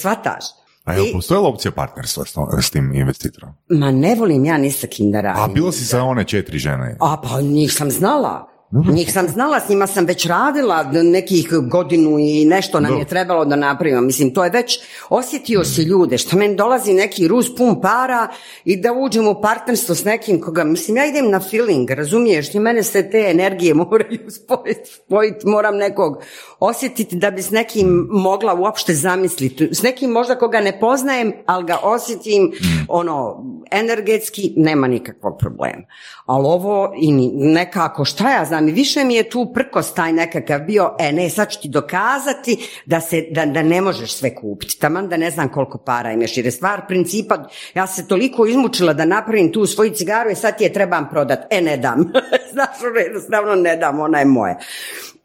Svataš? A je li postojala opcija partnerstva s tim investitorom? Ma ne volim ja ni sa kim da radim. A bilo si sa one četiri žene? A pa njih sam znala. Njih sam znala, s njima sam već radila nekih godinu i nešto nam je trebalo da napravimo. Mislim, to je već, osjetio si ljude, što meni dolazi neki Rus pun para i da uđem u partnerstvo s nekim koga, mislim, ja idem na feeling, razumiješ, i mene se te energije moraju spojiti, spojiti, moram nekog osjetiti da bi s nekim mogla uopšte zamisliti. S nekim možda koga ne poznajem, ali ga osjetim, ono, energetski, nema nikakvog problema. Ali ovo i nekako, šta ja znam, više mi je tu prkos taj nekakav bio, e ne, sad ću ti dokazati da, se, da, da ne možeš sve kupiti, taman da ne znam koliko para imaš, jer je stvar principa, ja se toliko izmučila da napravim tu svoju cigaru i sad ti je trebam prodat, e ne dam, znaš, jednostavno ne dam, ona je moja.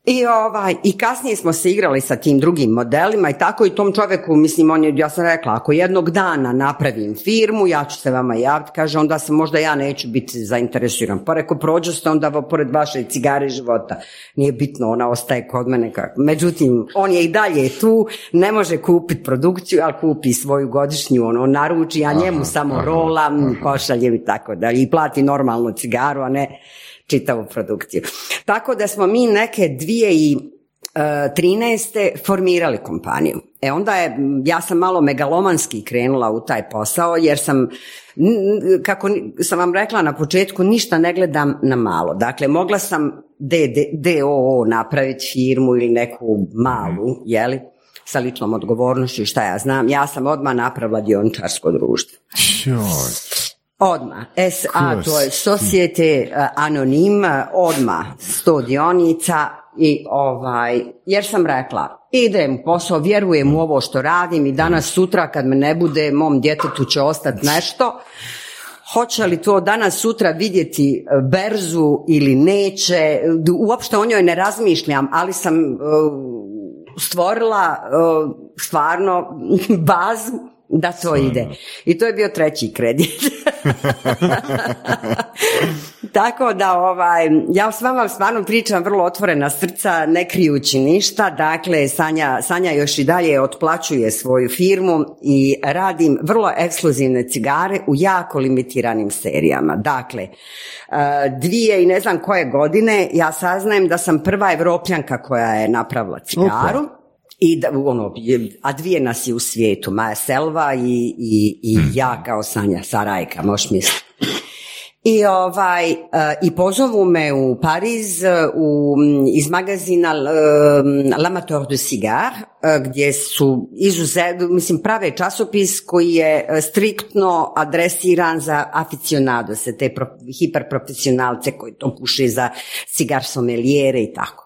I, ovaj, I kasnije smo se igrali sa tim drugim modelima i tako i tom čovjeku, mislim, on je, ja sam rekla, ako jednog dana napravim firmu, ja ću se vama javiti, kaže, onda se možda ja neću biti zainteresiran. Pa reko, prođu onda pored vaše cigare života. Nije bitno, ona ostaje kod mene. Kako. Međutim, on je i dalje tu, ne može kupiti produkciju, ali kupi svoju godišnju, ono, naruči, a njemu samo rolam, pošaljem i tako dalje. I plati normalnu cigaru, a ne čitavu produkciju. Tako da smo mi neke dvije i 13. E, formirali kompaniju. E onda je, ja sam malo megalomanski krenula u taj posao jer sam, kako sam vam rekla na početku, ništa ne gledam na malo. Dakle, mogla sam DOO napraviti firmu ili neku malu, jeli, sa ličnom odgovornošću šta ja znam. Ja sam odmah napravila dioničarsko društvo. Odmah. SA, to je Societe eh, Anonim, odmah sto dionica i ovaj, jer sam rekla, idem posao, vjerujem u ovo što radim i danas sutra kad me ne bude, mom djetetu će ostati nešto. Hoće li to danas sutra vidjeti berzu ili neće, uopšte o njoj ne razmišljam, ali sam stvorila stvarno bazu da to ide. I to je bio treći kredit. Tako da ovaj, ja s vama stvarno pričam vrlo otvorena srca, ne krijući ništa. Dakle, Sanja, Sanja još i dalje otplaćuje svoju firmu i radim vrlo ekskluzivne cigare u jako limitiranim serijama. Dakle, eh, dvije i ne znam koje godine ja saznajem da sam prva evropljanka koja je napravila cigaru. I da, ono, a dvije nas je u svijetu, Maja Selva i, i, i hmm. ja kao Sanja Sarajka, možeš misliti. I, ovaj, uh, I pozovu me u Pariz u, iz magazina uh, L'Amateur de Cigar, uh, gdje su izuzet, mislim prave časopis koji je striktno adresiran za aficionado, se te pro, hiperprofesionalce koji to puše za cigar somelijere i tako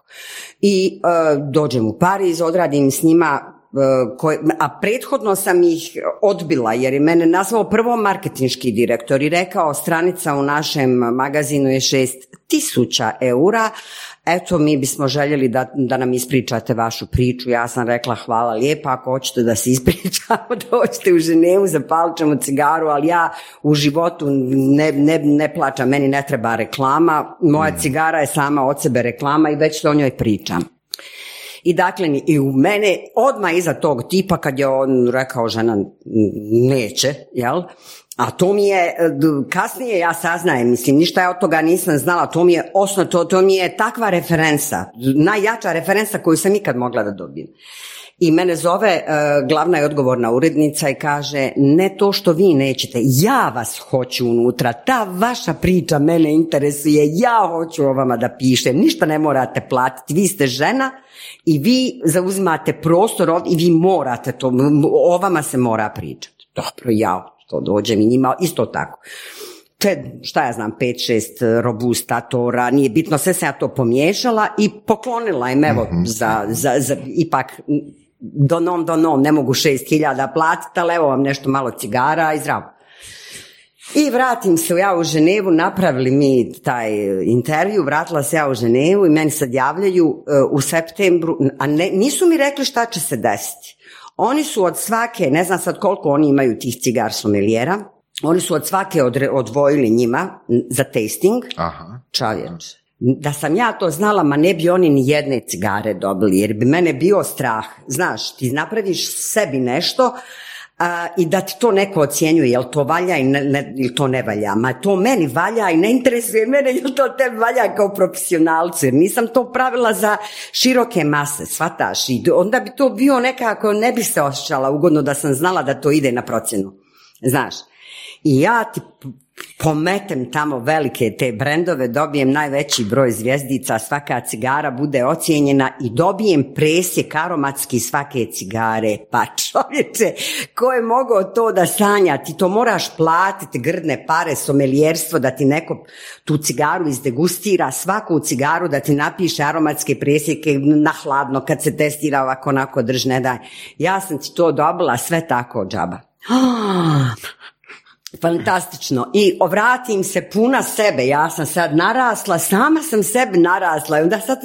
i uh, dođem u Pariz, odradim s njima e, a prethodno sam ih odbila jer je mene nazvao prvo marketinški direktor i rekao stranica u našem magazinu je šest tisuća eura, eto mi bismo željeli da, da nam ispričate vašu priču. Ja sam rekla hvala lijepa, ako hoćete da se ispričamo, dođite u Ženevu, zapalit ćemo cigaru, ali ja u životu ne, ne, ne plaćam, meni ne treba reklama, moja mm. cigara je sama od sebe reklama i već o njoj pričam. I dakle, i u mene, odmah iza tog tipa, kad je on rekao žena neće, jel? A to mi je, kasnije ja saznajem, mislim, ništa ja od toga nisam znala, to mi je osno, to, to mi je takva referenca, najjača referenca koju sam ikad mogla da dobijem. I mene zove e, glavna i odgovorna urednica i kaže, ne to što vi nećete, ja vas hoću unutra, ta vaša priča mene interesuje, ja hoću o vama da pišem, ništa ne morate platiti, vi ste žena i vi zauzimate prostor ovdje i vi morate to, o vama se mora pričati. Dobro, ja to dođe mi njima isto tako. Te, šta ja znam, pet, šest robustatora, nije bitno, sve sam ja to pomiješala i poklonila im, evo, mhm. za, za, za, ipak, donom, donom, ne mogu šest hiljada platiti, ali evo vam nešto malo cigara i zdravo. I vratim se ja u Ženevu, napravili mi taj intervju, vratila se ja u Ženevu i meni sad javljaju uh, u septembru, a ne, nisu mi rekli šta će se desiti. Oni su od svake, ne znam sad koliko oni imaju tih cigar sommeliera, oni su od svake odvojili njima za tasting. Aha. Čavječ. Da sam ja to znala, ma ne bi oni ni jedne cigare dobili, jer bi mene bio strah. Znaš, ti napraviš sebi nešto, i da ti to neko ocjenjuje, jel to valja ili to ne valja. Ma to meni valja i ne interesuje mene jel to te valja kao profesionalcu, jer nisam to pravila za široke mase, shvataš. I onda bi to bio nekako, ne bi se osjećala ugodno da sam znala da to ide na procjenu. Znaš. I ja ti pometem tamo velike te brendove, dobijem najveći broj zvjezdica, svaka cigara bude ocijenjena i dobijem presjek aromatski svake cigare. Pa čovječe, ko je mogao to da sanja? Ti to moraš platiti grdne pare, somelijerstvo, da ti neko tu cigaru izdegustira, svaku cigaru da ti napiše aromatske presjeke na hladno kad se testira ovako onako drž ne daj. Ja sam ti to dobila sve tako džaba. Fantastično. I vratim se puna sebe. Ja sam sad narasla, sama sam sebi narasla. I onda sad,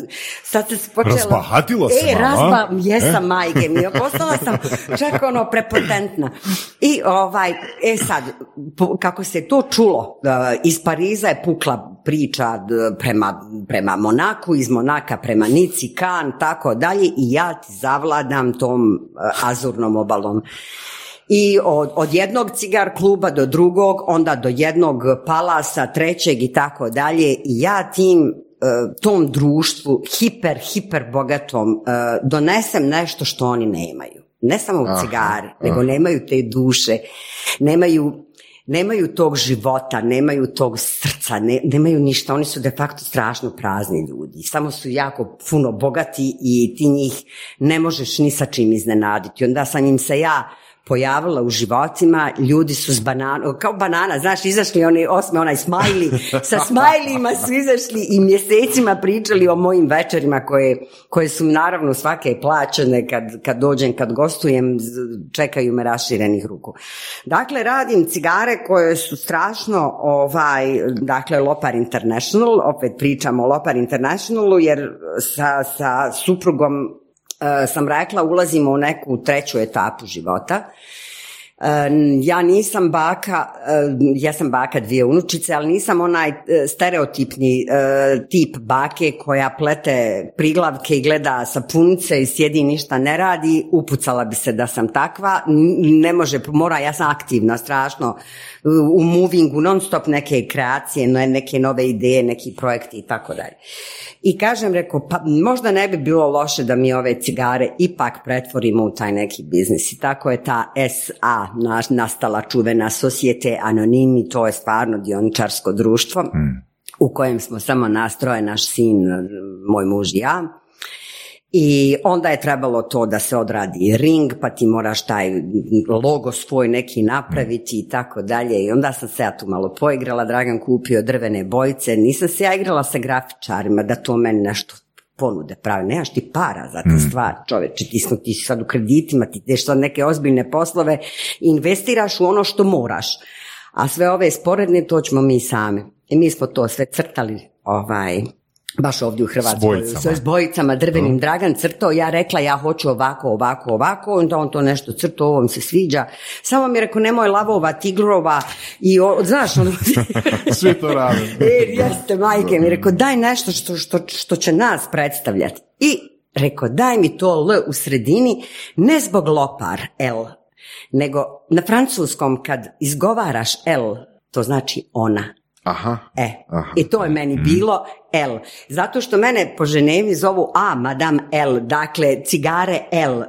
sad se počela... Razbahatila se E, razba, jesam e? majke mi. Postala sam čak ono prepotentna. I ovaj, e sad, kako se to čulo, iz Pariza je pukla priča prema, prema Monaku, iz Monaka prema Nici, Kan, tako dalje. I ja ti zavladam tom e, azurnom obalom i od, od jednog cigar kluba do drugog, onda do jednog palasa, trećeg i tako dalje. I ja tim e, tom društvu, hiper, hiper bogatom, e, donesem nešto što oni nemaju. Ne samo u cigare, nego nemaju te duše, nemaju nemaju tog života, nemaju tog srca, ne, nemaju ništa, oni su de facto strašno prazni ljudi, samo su jako puno bogati i ti njih ne možeš ni sa čim iznenaditi. Onda sam im se ja pojavila u životima, ljudi su s bananom, kao banana, znaš, izašli oni osme, onaj smajli, sa smajlima su izašli i mjesecima pričali o mojim večerima koje, koje su naravno svake plaćene kad, kad dođem, kad gostujem, čekaju me raširenih ruku. Dakle, radim cigare koje su strašno, ovaj, dakle, Lopar International, opet pričamo o Lopar Internationalu, jer sa, sa suprugom sam rekla ulazimo u neku treću etapu života. E, ja nisam baka, e, ja sam baka dvije unučice, ali nisam onaj stereotipni tip bake koja plete priglavke i gleda sapunice i sjedi ništa ne radi, upucala bi se da sam takva, ne može, mora, ja sam aktivna, strašno, u movingu non stop neke kreacije, neke nove ideje, neki projekti i tako dalje. I kažem, rekao, pa možda ne bi bilo loše da mi ove cigare ipak pretvorimo u taj neki biznis. I tako je ta SA nastala čuvena Societe Anonimi, to je stvarno dioničarsko društvo. Hmm. u kojem smo samo nastroje naš sin, moj muž i ja. I onda je trebalo to da se odradi ring, pa ti moraš taj logo svoj neki napraviti i tako dalje. I onda sam se ja tu malo poigrala, Dragan kupio drvene bojice, nisam se ja igrala sa grafičarima da to meni nešto ponude pravi. Nemaš ti para za te mm. stvar, čoveče, ti smo ti sad u kreditima, ti ideš sad neke ozbiljne poslove, investiraš u ono što moraš. A sve ove sporedne to ćemo mi sami. I mi smo to sve crtali ovaj, baš ovdje u Hrvatskoj, s bojicama, drvenim, Dragan crtao, ja rekla ja hoću ovako, ovako, ovako, onda on to nešto crtao, ovo mi se sviđa. Samo mi je rekao, nemoj lavova, tigrova i, o, znaš, ono... Sve to rade. e, jeste, majke mi, rekao, daj nešto što, što, što će nas predstavljati. I rekao, daj mi to L u sredini, ne zbog lopar, L, nego na francuskom kad izgovaraš L, to znači ona. Aha. E, i to je meni mhm. bilo L. Zato što mene po Ženevi zovu A, Madame L, dakle cigare L,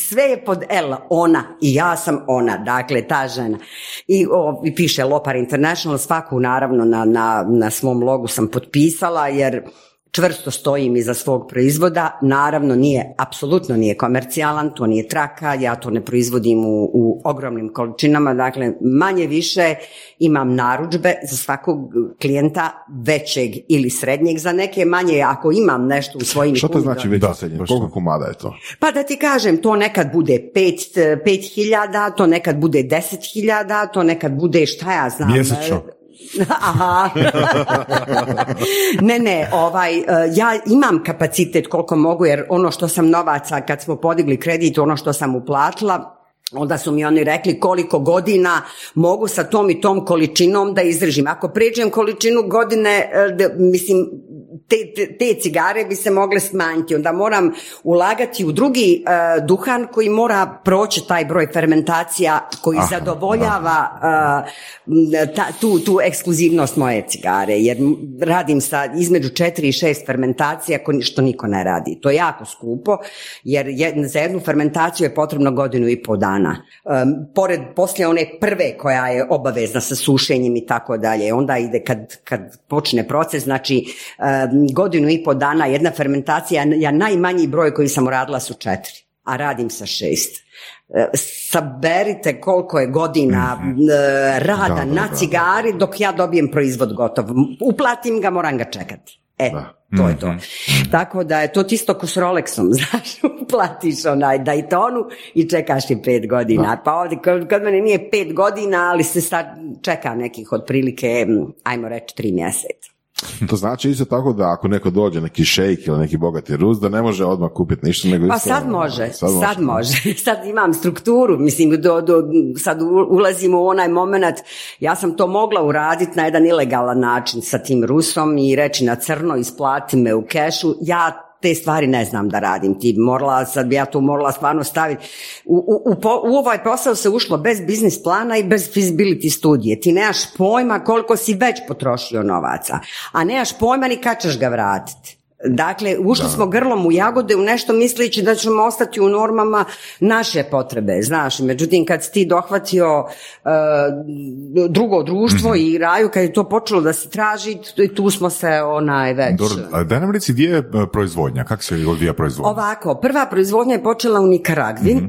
sve je pod L, ona i ja sam ona, dakle ta žena. I, o, i piše Lopar International, svaku naravno na, na, na svom logu sam potpisala jer čvrsto stojim iza svog proizvoda, naravno nije, apsolutno nije komercijalan, to nije traka, ja to ne proizvodim u, u ogromnim količinama, dakle manje više imam naručbe za svakog klijenta većeg ili srednjeg, za neke manje ako imam nešto u svojim... Što to znači već Koliko komada je to? Pa da ti kažem, to nekad bude pet, pet hiljada, to nekad bude deset hiljada, to nekad bude šta ja znam... Mjesečno? Aha. ne, ne, ovaj, e, ja imam kapacitet koliko mogu, jer ono što sam novaca, kad smo podigli kredit, ono što sam uplatila, onda su mi oni rekli koliko godina mogu sa tom i tom količinom da izdržim. Ako prijeđem količinu godine, e, mislim, te, te, cigare bi se mogle smanjiti. Onda moram ulagati u drugi e, duhan koji mora proći taj broj fermentacija koji zadovoljava ta, tu, tu ekskluzivnost moje cigare. Jer radim sa između četiri i šest fermentacija što niko ne radi. To je jako skupo jer za jednu fermentaciju je potrebno godinu i pol dana. Pored poslije one prve koja je obavezna sa sušenjem i tako dalje. Onda ide kad, kad počne proces, znači godinu i pol dana jedna fermentacija, ja najmanji broj koji sam uradila su četiri, a radim sa šest. E, saberite koliko je godina mhm. e, rada na cigari dok ja dobijem proizvod gotov. Uplatim ga, moram ga čekati. E, to je to. Mhm. Tako da je to isto ko s Rolexom, znaš, uplatiš onaj Daytonu i čekaš i pet godina. Pa ovdje, kod mene nije pet godina, ali se sad čeka nekih otprilike, ajmo reći, tri mjeseca. To znači isto tako da ako neko dođe, neki šejk ili neki bogati Rus, da ne može odmah kupiti ništa. Nego pa sad može, sad, sad može. Sad imam strukturu, mislim, do, do, sad ulazimo u onaj moment, ja sam to mogla uraditi na jedan ilegalan način sa tim Rusom i reći na crno, isplati me u kešu. Ja te stvari ne znam da radim. Ti morala, sad bi ja tu morala stvarno staviti. U, u, u, ovaj posao se ušlo bez biznis plana i bez feasibility studije. Ti nemaš pojma koliko si već potrošio novaca, a nemaš pojma ni kad ćeš ga vratiti. Dakle, ušli smo grlom u jagode u nešto misleći da ćemo ostati u normama naše potrebe, znaš. Međutim, kad si ti dohvatio uh, drugo društvo mm i raju, kad je to počelo da se traži, tu smo se onaj već... Dobro, da nam reci, gdje je uh, proizvodnja? Kako se odvija proizvodnja? Ovako, prva proizvodnja je počela u Nikaragvi. Mhm.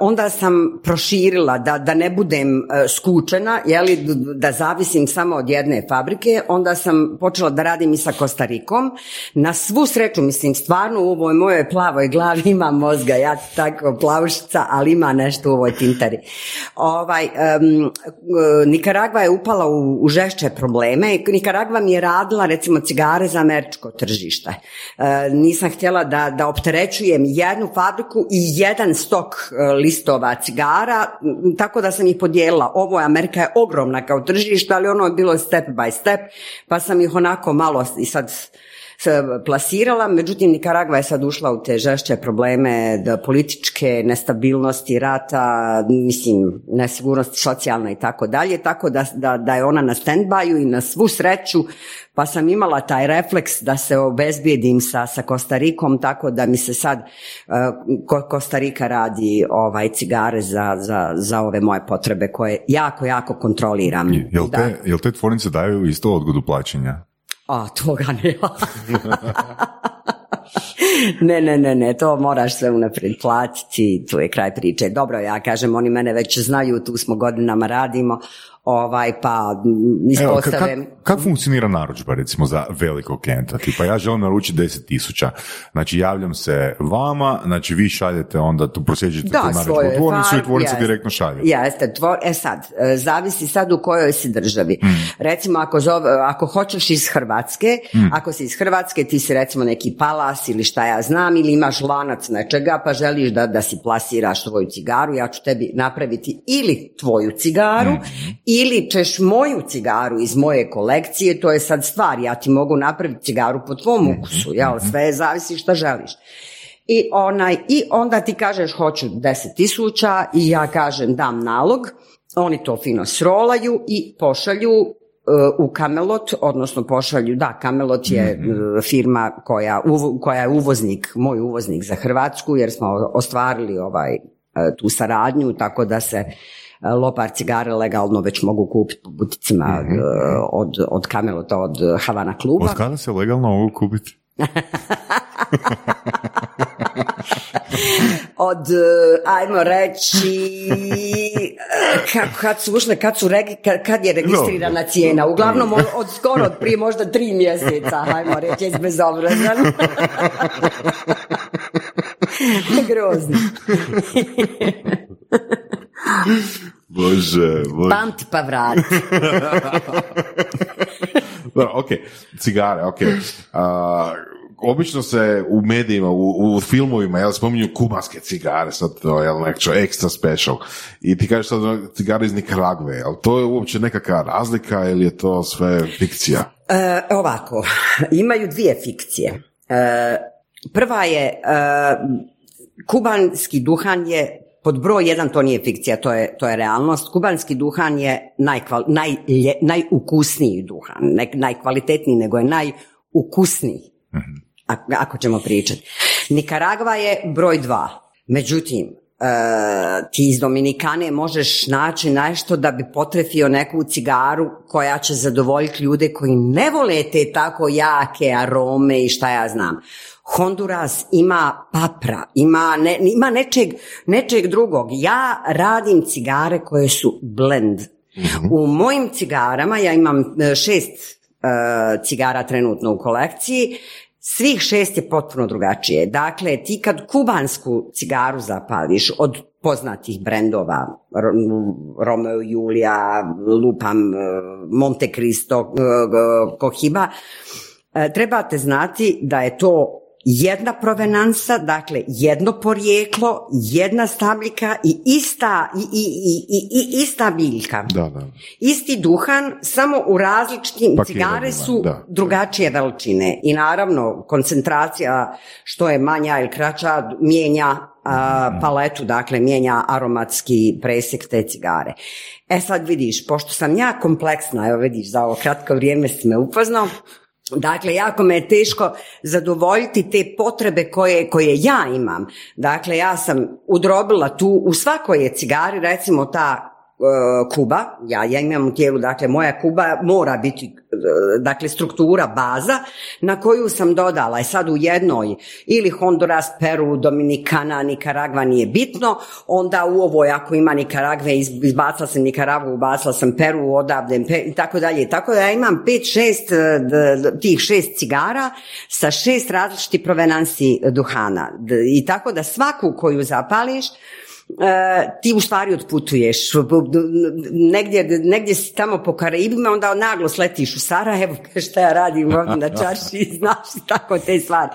Onda sam proširila da, da ne budem uh, skučena, jeli, da zavisim samo od jedne fabrike, onda sam počela da radim i sa Kostarikom. Na svu sreću, mislim, stvarno u ovoj mojoj plavoj glavi ima mozga, ja tako plavušica, ali ima nešto u ovoj tintari. Ovaj, um, Nikaragva je upala u, u žešće probleme. Nikaragva mi je radila, recimo, cigare za američko tržište. Uh, nisam htjela da, da opterećujem jednu fabriku i jedan stok e, listova cigara, tako da sam ih podijelila. Ovo je Amerika je ogromna kao tržište, ali ono je bilo step by step, pa sam ih onako malo i sad plasirala, međutim Nikaragva je sad ušla u te žešće probleme da političke nestabilnosti, rata, mislim, nesigurnosti socijalna i tako dalje, tako da, da, da je ona na standbaju i na svu sreću, pa sam imala taj refleks da se obezbijedim sa, sa Kostarikom, tako da mi se sad uh, Kostarika radi ovaj cigare za, za, za ove moje potrebe koje jako, jako kontroliram. Jel te, jel te tvornice daju isto odgodu plaćanja? A, toga ne. ne, ne, ne, ne, to moraš sve unaprijed platiti, tu je kraj priče. Dobro, ja kažem, oni mene već znaju, tu smo godinama radimo, ovaj, pa ispostave... Kako kak funkcionira narudžba, recimo, za velikog klijenta? Tipa, ja želim naručiti deset tisuća, znači javljam se vama, znači vi šaljete onda, tu prosjeđujete da, tu narudžbu u tvornicu i tvornica direktno šalje. Jeste, tvor, e sad, e, zavisi sad u kojoj si državi. Mm. Recimo, ako, zove, ako hoćeš iz Hrvatske, mm. ako si iz Hrvatske, ti si recimo neki palas ili šta ja znam, ili imaš lanac nečega, pa želiš da, da si plasiraš tvoju cigaru, ja ću tebi napraviti ili tvoju cigaru, mm. Ili ćeš moju cigaru iz moje kolekcije, to je sad stvar, ja ti mogu napraviti cigaru po tvom mhm. ukusu, jel, mhm. sve zavisi šta želiš. I, onaj, I onda ti kažeš hoću deset tisuća i ja kažem dam nalog, oni to fino srolaju i pošalju e, u Camelot, odnosno pošalju, da, Camelot je mhm. e, firma koja, koja je uvoznik, moj uvoznik za Hrvatsku, jer smo ostvarili ovaj, e, tu saradnju, tako da se lopar cigare legalno već mogu kupiti po buticima mm od, od Kamelota, od Havana kluba. Od kada se legalno mogu kupiti? od, e, ajmo reći, kad, kad su ušle, kad, su regi, kad, je registrirana cijena. Uglavnom od, od skoro, od prije možda tri mjeseca, ajmo reći, je bezobrazan. Grozno. Bože, bože. Pamti pa vrati. Dobro, ok, cigare, ok. obično se u medijima, u, u filmovima, jel, spominju kubanske cigare, sad to je nešto extra special. I ti kažeš sad cigare iz Nikaragve, jel to je uopće nekakva razlika ili je to sve fikcija? E, ovako, imaju dvije fikcije. E, prva je, e, kubanski duhan je pod broj jedan to nije fikcija, to je, to je realnost. Kubanski duhan je najkval, najukusniji duhan, ne najkvalitetniji, nego je najukusniji, ako ćemo pričati. Nikaragva je broj dva. Međutim, e, ti iz Dominikane možeš naći nešto da bi potrefio neku cigaru koja će zadovoljiti ljude koji ne vole te tako jake arome i šta ja znam. Honduras ima papra, ima, ne, ima nečeg, nečeg drugog. Ja radim cigare koje su blend. Mhm. U mojim cigarama, ja imam e, šest uh, cigara trenutno u kolekciji, svih šest je potpuno drugačije. Dakle, ti kad kubansku cigaru zapališ od poznatih brendova, Romeo Julia, Lupam, e, Monte Cristo, Kohiba, trebate znati da je to jedna provenansa, dakle jedno porijeklo, jedna stabljika i ista, i, i, i, i ista biljka. Da, da. Isti duhan, samo u različitim cigare su drugačije veličine i naravno koncentracija što je manja ili kraća mijenja paletu, dakle mijenja aromatski presjek te cigare. E sad vidiš, pošto sam ja kompleksna, evo vidiš, za ovo kratko vrijeme si me upoznao, Dakle, jako me je teško zadovoljiti te potrebe koje, koje ja imam. Dakle, ja sam udrobila tu, u svakoj je cigari, recimo ta kuba, ja, ja imam u tijelu, dakle moja kuba mora biti, e, dakle struktura baza na koju sam dodala, i sad u jednoj ili Honduras, Peru, Dominikana, Nikaragva nije bitno, onda u ovoj ako ima Nikaragve, izbacila sam Nikaragvu, ubacila sam Peru, odavde i tako dalje. Tako da ja imam pet, šest e, tih šest cigara sa šest različitih provenansi duhana. I tako da svaku koju zapališ, E, ti u stvari otputuješ negdje, negdje si tamo po Karibima onda naglo sletiš u Sarajevo šta ja radim ovdje na čaši znaš tako te stvari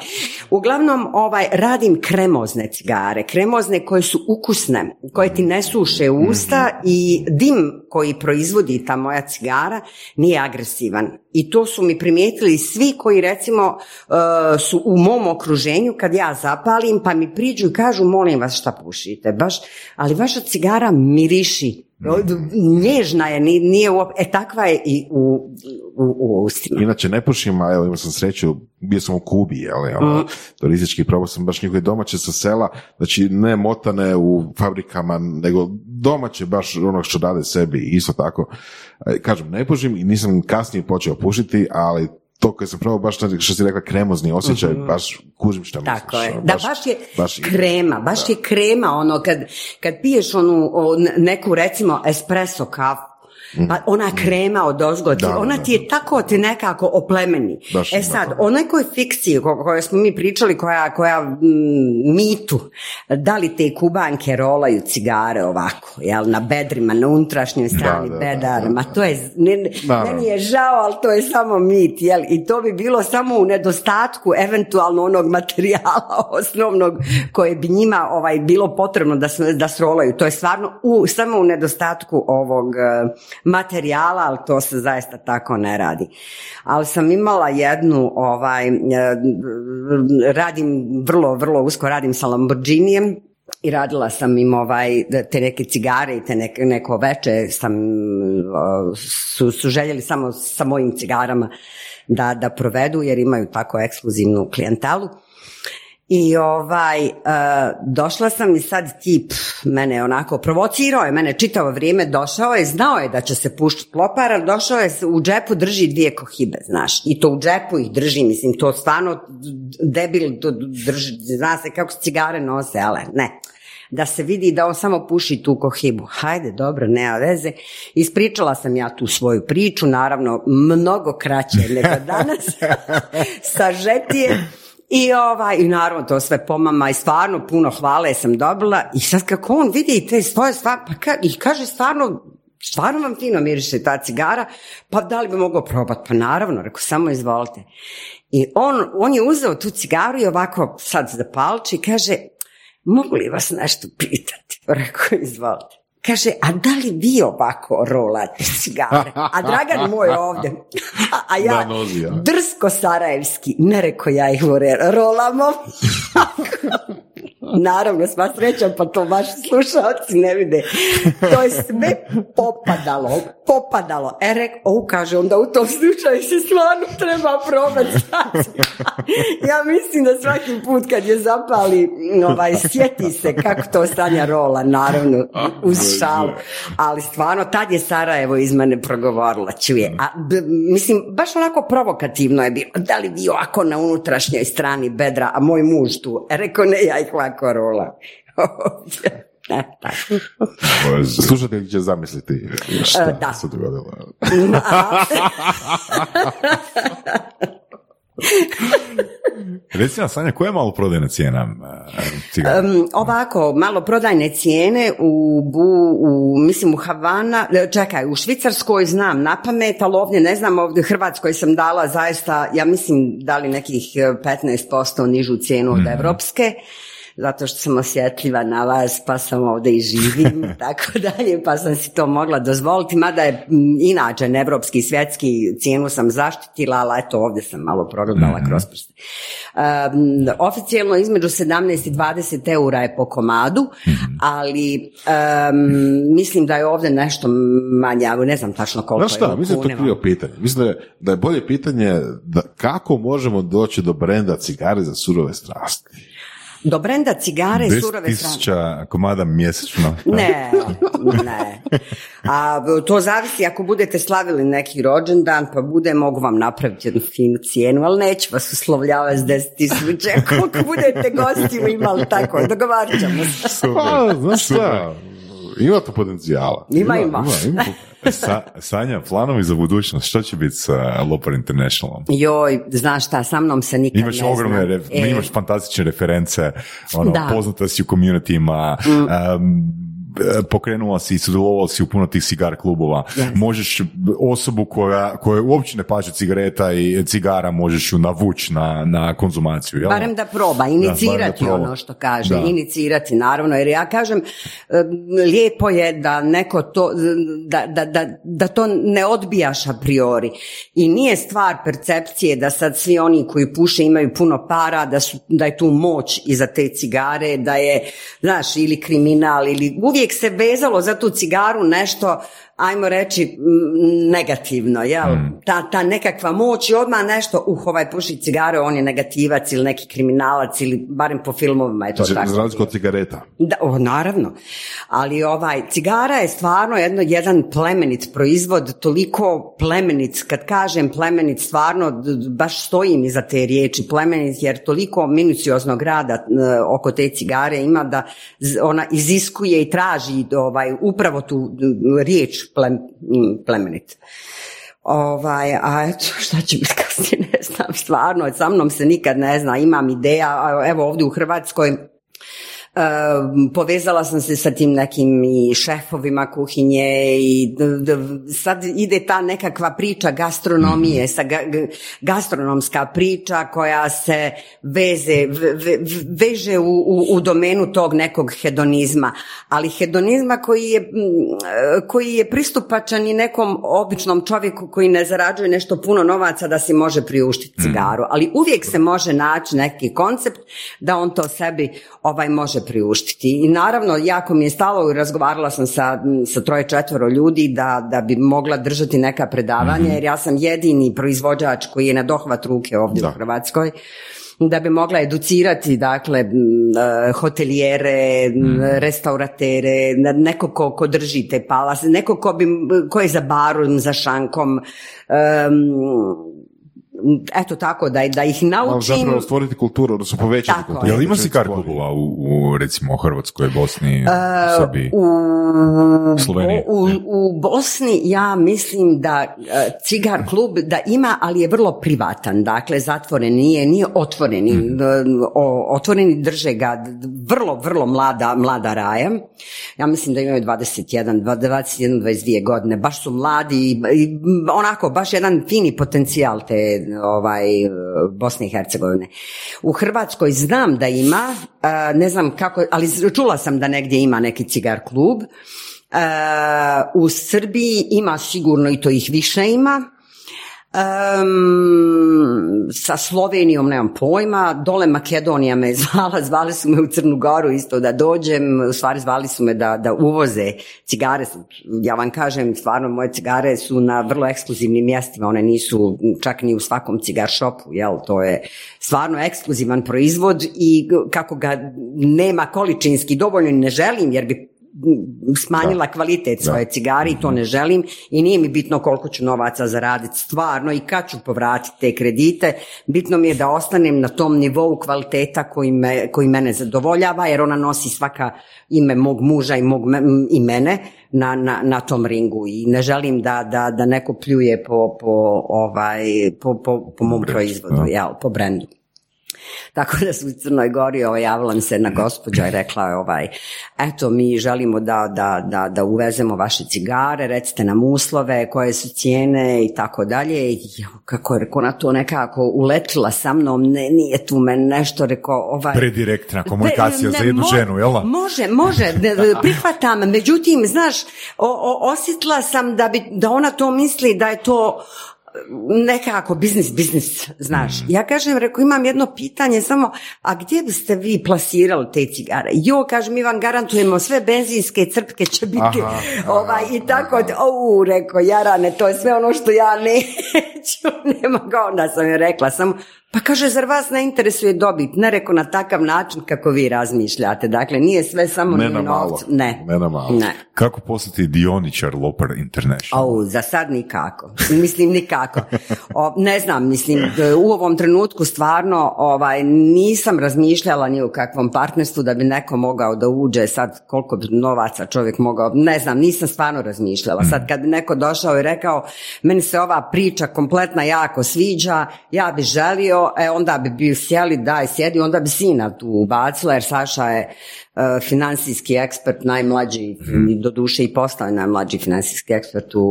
uglavnom ovaj, radim kremozne cigare kremozne koje su ukusne koje ti ne suše usta mhm. i dim koji proizvodi ta moja cigara nije agresivan. I to su mi primijetili svi koji recimo e, su u mom okruženju kad ja zapalim pa mi priđu i kažu molim vas šta pušite? Baš ali vaša cigara miriši nježna je, nije e takva je i u, u, u ustima. Inače ne pušim, a evo imao sam sreću, bio sam u Kubi, jel, ono, mm. turistički, probao sam baš njihove domaće sa sela, znači ne motane u fabrikama, nego domaće baš ono što rade sebi, isto tako. E, kažem, ne pušim i nisam kasnije počeo pušiti, ali to koje sam probao baš što si rekla kremozni osjećaj, mm baš kužim šta misliš. Tako je, ono, da baš, je baš krema, baš je krema ono kad, kad piješ onu neku recimo espresso kafu, pa ona krema od ozgod, ona ti je tako te nekako oplemeni. e sad, o nekoj fikciji o kojoj smo mi pričali, koja, koja mm, mitu, da li te kubanke rolaju cigare ovako, jel, na bedrima, na unutrašnjoj strani bedarima, to je, meni je žao, ali to je samo mit, jel, i to bi bilo samo u nedostatku eventualno onog materijala osnovnog koje bi njima ovaj, bilo potrebno da, da srolaju, to je stvarno u, samo u nedostatku ovog materijala, ali to se zaista tako ne radi. Ali sam imala jednu, ovaj, e, radim vrlo, vrlo usko radim sa Lamborghinijem, i radila sam im ovaj, te neke cigare i te neke, neko veče sam, su, su željeli samo sa mojim cigarama da, da provedu jer imaju tako ekskluzivnu klijentalu. I ovaj, uh, došla sam i sad tip mene onako provocirao je, mene čitavo vrijeme došao je, znao je da će se puštiti klopar, ali došao je, u džepu drži dvije kohibe, znaš, i to u džepu ih drži, mislim, to stvarno debil to drži, zna se kako cigare nose, ali ne da se vidi da on samo puši tu kohibu. Hajde, dobro, nema veze. Ispričala sam ja tu svoju priču, naravno mnogo kraće nego danas, sažetije. I, ovaj, I naravno to sve pomama i stvarno puno hvale sam dobila i sad kako on vidi te svoje stvari, pa ka, i kaže stvarno stvarno vam fino miriše ta cigara, pa da li bi mogao probati? Pa naravno, rekao, samo izvolite. I on, on je uzeo tu cigaru i ovako sad zapalči i kaže, mogu li vas nešto pitati? Rekao, izvolite. Kaže, a da li vi ovako rolate cigare? A Dragan moj ovdje. A ja, drsko sarajevski, ne reko ja ih rolamo. Naravno, sva sreća, pa to vaši slušalci ne vide. To je sve popadalo, popadalo. E, rek, o, kaže, onda u tom slučaju se stvarno treba probati Ja mislim da svaki put kad je zapali, ovaj, sjeti se kako to stanja rola, naravno, uz šalu. Ali stvarno, tad je Sarajevo iz mene progovorila, čuje. A, mislim, baš onako provokativno je bilo. Da li vi ovako na unutrašnjoj strani bedra, a moj muž tu? E, rekao, ne, ja ih korola. Slušatelj će zamisliti šta e, da. se dogodilo. Reci nam, Sanja, koja je malo prodajna cijena um, ovako, malo prodajne cijene u, bu, u, mislim u Havana, e, čekaj, u Švicarskoj znam na pamet, ali ovdje ne znam, ovdje u Hrvatskoj sam dala zaista, ja mislim, dali nekih 15% nižu cijenu od mm. evropske zato što sam osjetljiva na vas, pa sam ovdje i živim, tako dalje, pa sam si to mogla dozvoliti, mada je inače evropski svjetski cijenu sam zaštitila, ali eto ovdje sam malo progledala mm kroz prste. Um, oficijalno između 17 i 20 eura je po komadu, mhm. ali mislim da je ovdje nešto manje, ne znam tačno koliko Znaš šta, mislim da je to krivo pitanje. Mislim da je, da je bolje pitanje da kako možemo doći do brenda cigare za surove strasti. Do brenda cigare i surove tisuća komada mjesečno. Ne, ne. A to zavisi ako budete slavili neki rođendan, pa bude, mogu vam napraviti jednu finu cijenu, ali neću vas uslovljavati s deset tisuća. Koliko budete gostiju imali tako, dogovarit ćemo se. Pa, znaš šta, ima to potencijala. Ima, ima. ima, ima. Sa, Sanja, planovi za budućnost, što će biti sa Lopar Internationalom? Joj, znaš šta, sa mnom se nikad imaš ne ogromne, Re, e. imaš fantastične reference, ono, poznata si u communityma, mm. E, pokrenula si i sudjelovala si u puno tih cigar klubova. Možeš osobu koja, koja uopće ne paže cigareta i cigara možeš ju navući na, na konzumaciju. Jel? Barem da proba, inicirati ono što kaže, da. inicirati naravno, jer ja kažem lijepo je da neko to, da, da, da, da to ne odbijaš a priori i nije stvar percepcije da sad svi oni koji puše imaju puno para, da, su, da je tu moć iza te cigare, da je, znaš, ili kriminal ili uvijek uvijek se vezalo za tu cigaru nešto ajmo reći, negativno, jel? Mm. Ta, ta nekakva moć i odmah nešto, uh, ovaj puši cigare, on je negativac ili neki kriminalac ili barem po filmovima je to Z, tako. Za od cigareta. Da, o, naravno. Ali ovaj, cigara je stvarno jedno, jedan plemenit proizvod, toliko plemenit, kad kažem plemenit, stvarno baš stojim iza te riječi plemenit, jer toliko minucioznog rada oko te cigare ima da ona iziskuje i traži ovaj, upravo tu riječ plemenit. Ovaj, a šta će biti kasnije, ne znam, stvarno, sa mnom se nikad ne zna, imam ideja, evo ovdje u Hrvatskoj povezala sam se sa tim nekim i šefovima kuhinje i sad ide ta nekakva priča gastronomije, sa gastronomska priča koja se veze, veže u, u, u domenu tog nekog hedonizma, ali hedonizma koji je, koji je pristupačan i nekom običnom čovjeku koji ne zarađuje nešto puno novaca da si može priuštiti mm. cigaru, ali uvijek se može naći neki koncept da on to sebi ovaj može priuštiti. I naravno, jako mi je stalo i razgovarala sam sa, sa troje četvoro ljudi da, da bi mogla držati neka predavanja, mhm. jer ja sam jedini proizvođač koji je na dohvat ruke ovdje u Hrvatskoj da bi mogla educirati dakle e, hotelijere, mm. restauratere, neko ko, ko drži te neko ko, bi, ko je za barom, za šankom, eto tako, da, da ih naučim. Zapravo stvoriti kulturu, odnosno povećati tako kulturu. Jel ima si kar klubova u, u, recimo, Hrvatskoj, Bosni, uh, Srbiji, u, Sloveniji? U, u Bosni ja mislim da uh, cigar klub da ima, ali je vrlo privatan, dakle zatvoren nije, nije otvoreni, mm. otvoreni drže ga vrlo, vrlo mlada, mlada raja. Ja mislim da imaju 21, 21, 22 godine, baš su mladi i onako, baš jedan fini potencijal te ovaj, Bosne i Hercegovine. U Hrvatskoj znam da ima, ne znam kako, ali čula sam da negdje ima neki cigar klub. U Srbiji ima sigurno i to ih više ima. Um, sa Slovenijom nemam pojma, dole Makedonija me zvala, zvali su me u Crnu Goru isto da dođem, u stvari zvali su me da, da uvoze cigare, ja vam kažem, stvarno moje cigare su na vrlo ekskluzivnim mjestima, one nisu čak ni u svakom cigar shopu, jel, to je stvarno ekskluzivan proizvod i kako ga nema količinski dovoljno ne želim jer bi smanjila kvalitet svoje cigare i to ne želim i nije mi bitno koliko ću novaca zaraditi stvarno i kad ću povratiti te kredite. Bitno mi je da ostanem na tom nivou kvaliteta koji, me, koji mene zadovoljava jer ona nosi svaka ime mog muža i, mog, i mene na, na, na tom ringu. I ne želim da, da, da neko pljuje po, po, ovaj, po, po, po mom proizvodu, jel, po brendu. Tako da su u Crnoj Gori ovaj, javila se na gospođa i rekla je ovaj, eto mi želimo da, da, da, da uvezemo vaše cigare, recite nam uslove, koje su cijene i tako dalje. Kako je rekao na to nekako uletila sa mnom, ne, nije tu men nešto rekao ovaj... Predirektna komunikacija za jednu ženu, jel? Može, može, prihvatam, međutim, znaš, o, osjetila sam da, bi, da ona to misli da je to nekako biznis, biznis, znaš. Mm. Ja kažem, reko, imam jedno pitanje samo, a gdje biste vi plasirali te cigare? Jo, kažem, mi vam garantujemo sve benzinske crpke će biti, ovaj, i tako, o, reko, jarane, to je sve ono što ja neću, nema ga, onda sam joj rekla, samo, pa kaže, zar vas ne interesuje dobit? Ne reko na takav način kako vi razmišljate. Dakle, nije sve samo ne na malo. Ne. Ne na malo. Ne. Kako postati dioničar Loper International? O, za sad nikako. Mislim, nikako. O, ne znam, mislim, u ovom trenutku stvarno ovaj, nisam razmišljala ni u kakvom partnerstvu da bi neko mogao da uđe sad koliko bi novaca čovjek mogao, ne znam, nisam stvarno razmišljala. Sad kad bi neko došao i rekao, meni se ova priča kompletna jako sviđa, ja bi želio e, onda bi bio sjeli, daj sjedi, onda bi sina tu ubacila, jer Saša je e, financijski ekspert, najmlađi, mm. do duše i postao najmlađi financijski ekspert u,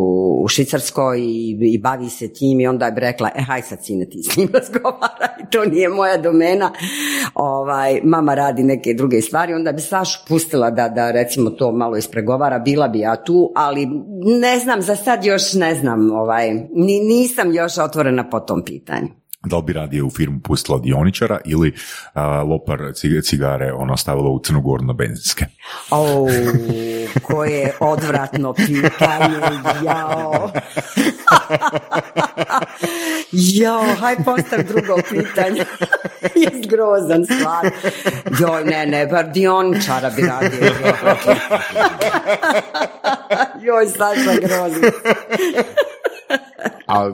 u Švicarskoj i, i, bavi se tim i onda bi rekla, e, haj sad sine ti s njim razgovara i to nije moja domena, ovaj, mama radi neke druge stvari, onda bi Sašu pustila da, da recimo to malo ispregovara, bila bi ja tu, ali ne znam, za sad još ne znam, ovaj, nisam još otvorena po tom pitanju da li bi radije u firmu pustila dioničara ili lopar cigare ono stavila u Crnogoru na benzinske? O, koje odvratno pitanje, jao. jao, haj postav drugo pitanje. Je grozan stvar. Joj, ne, ne, bar dioničara bi radio. Joj, Saša, grozan. A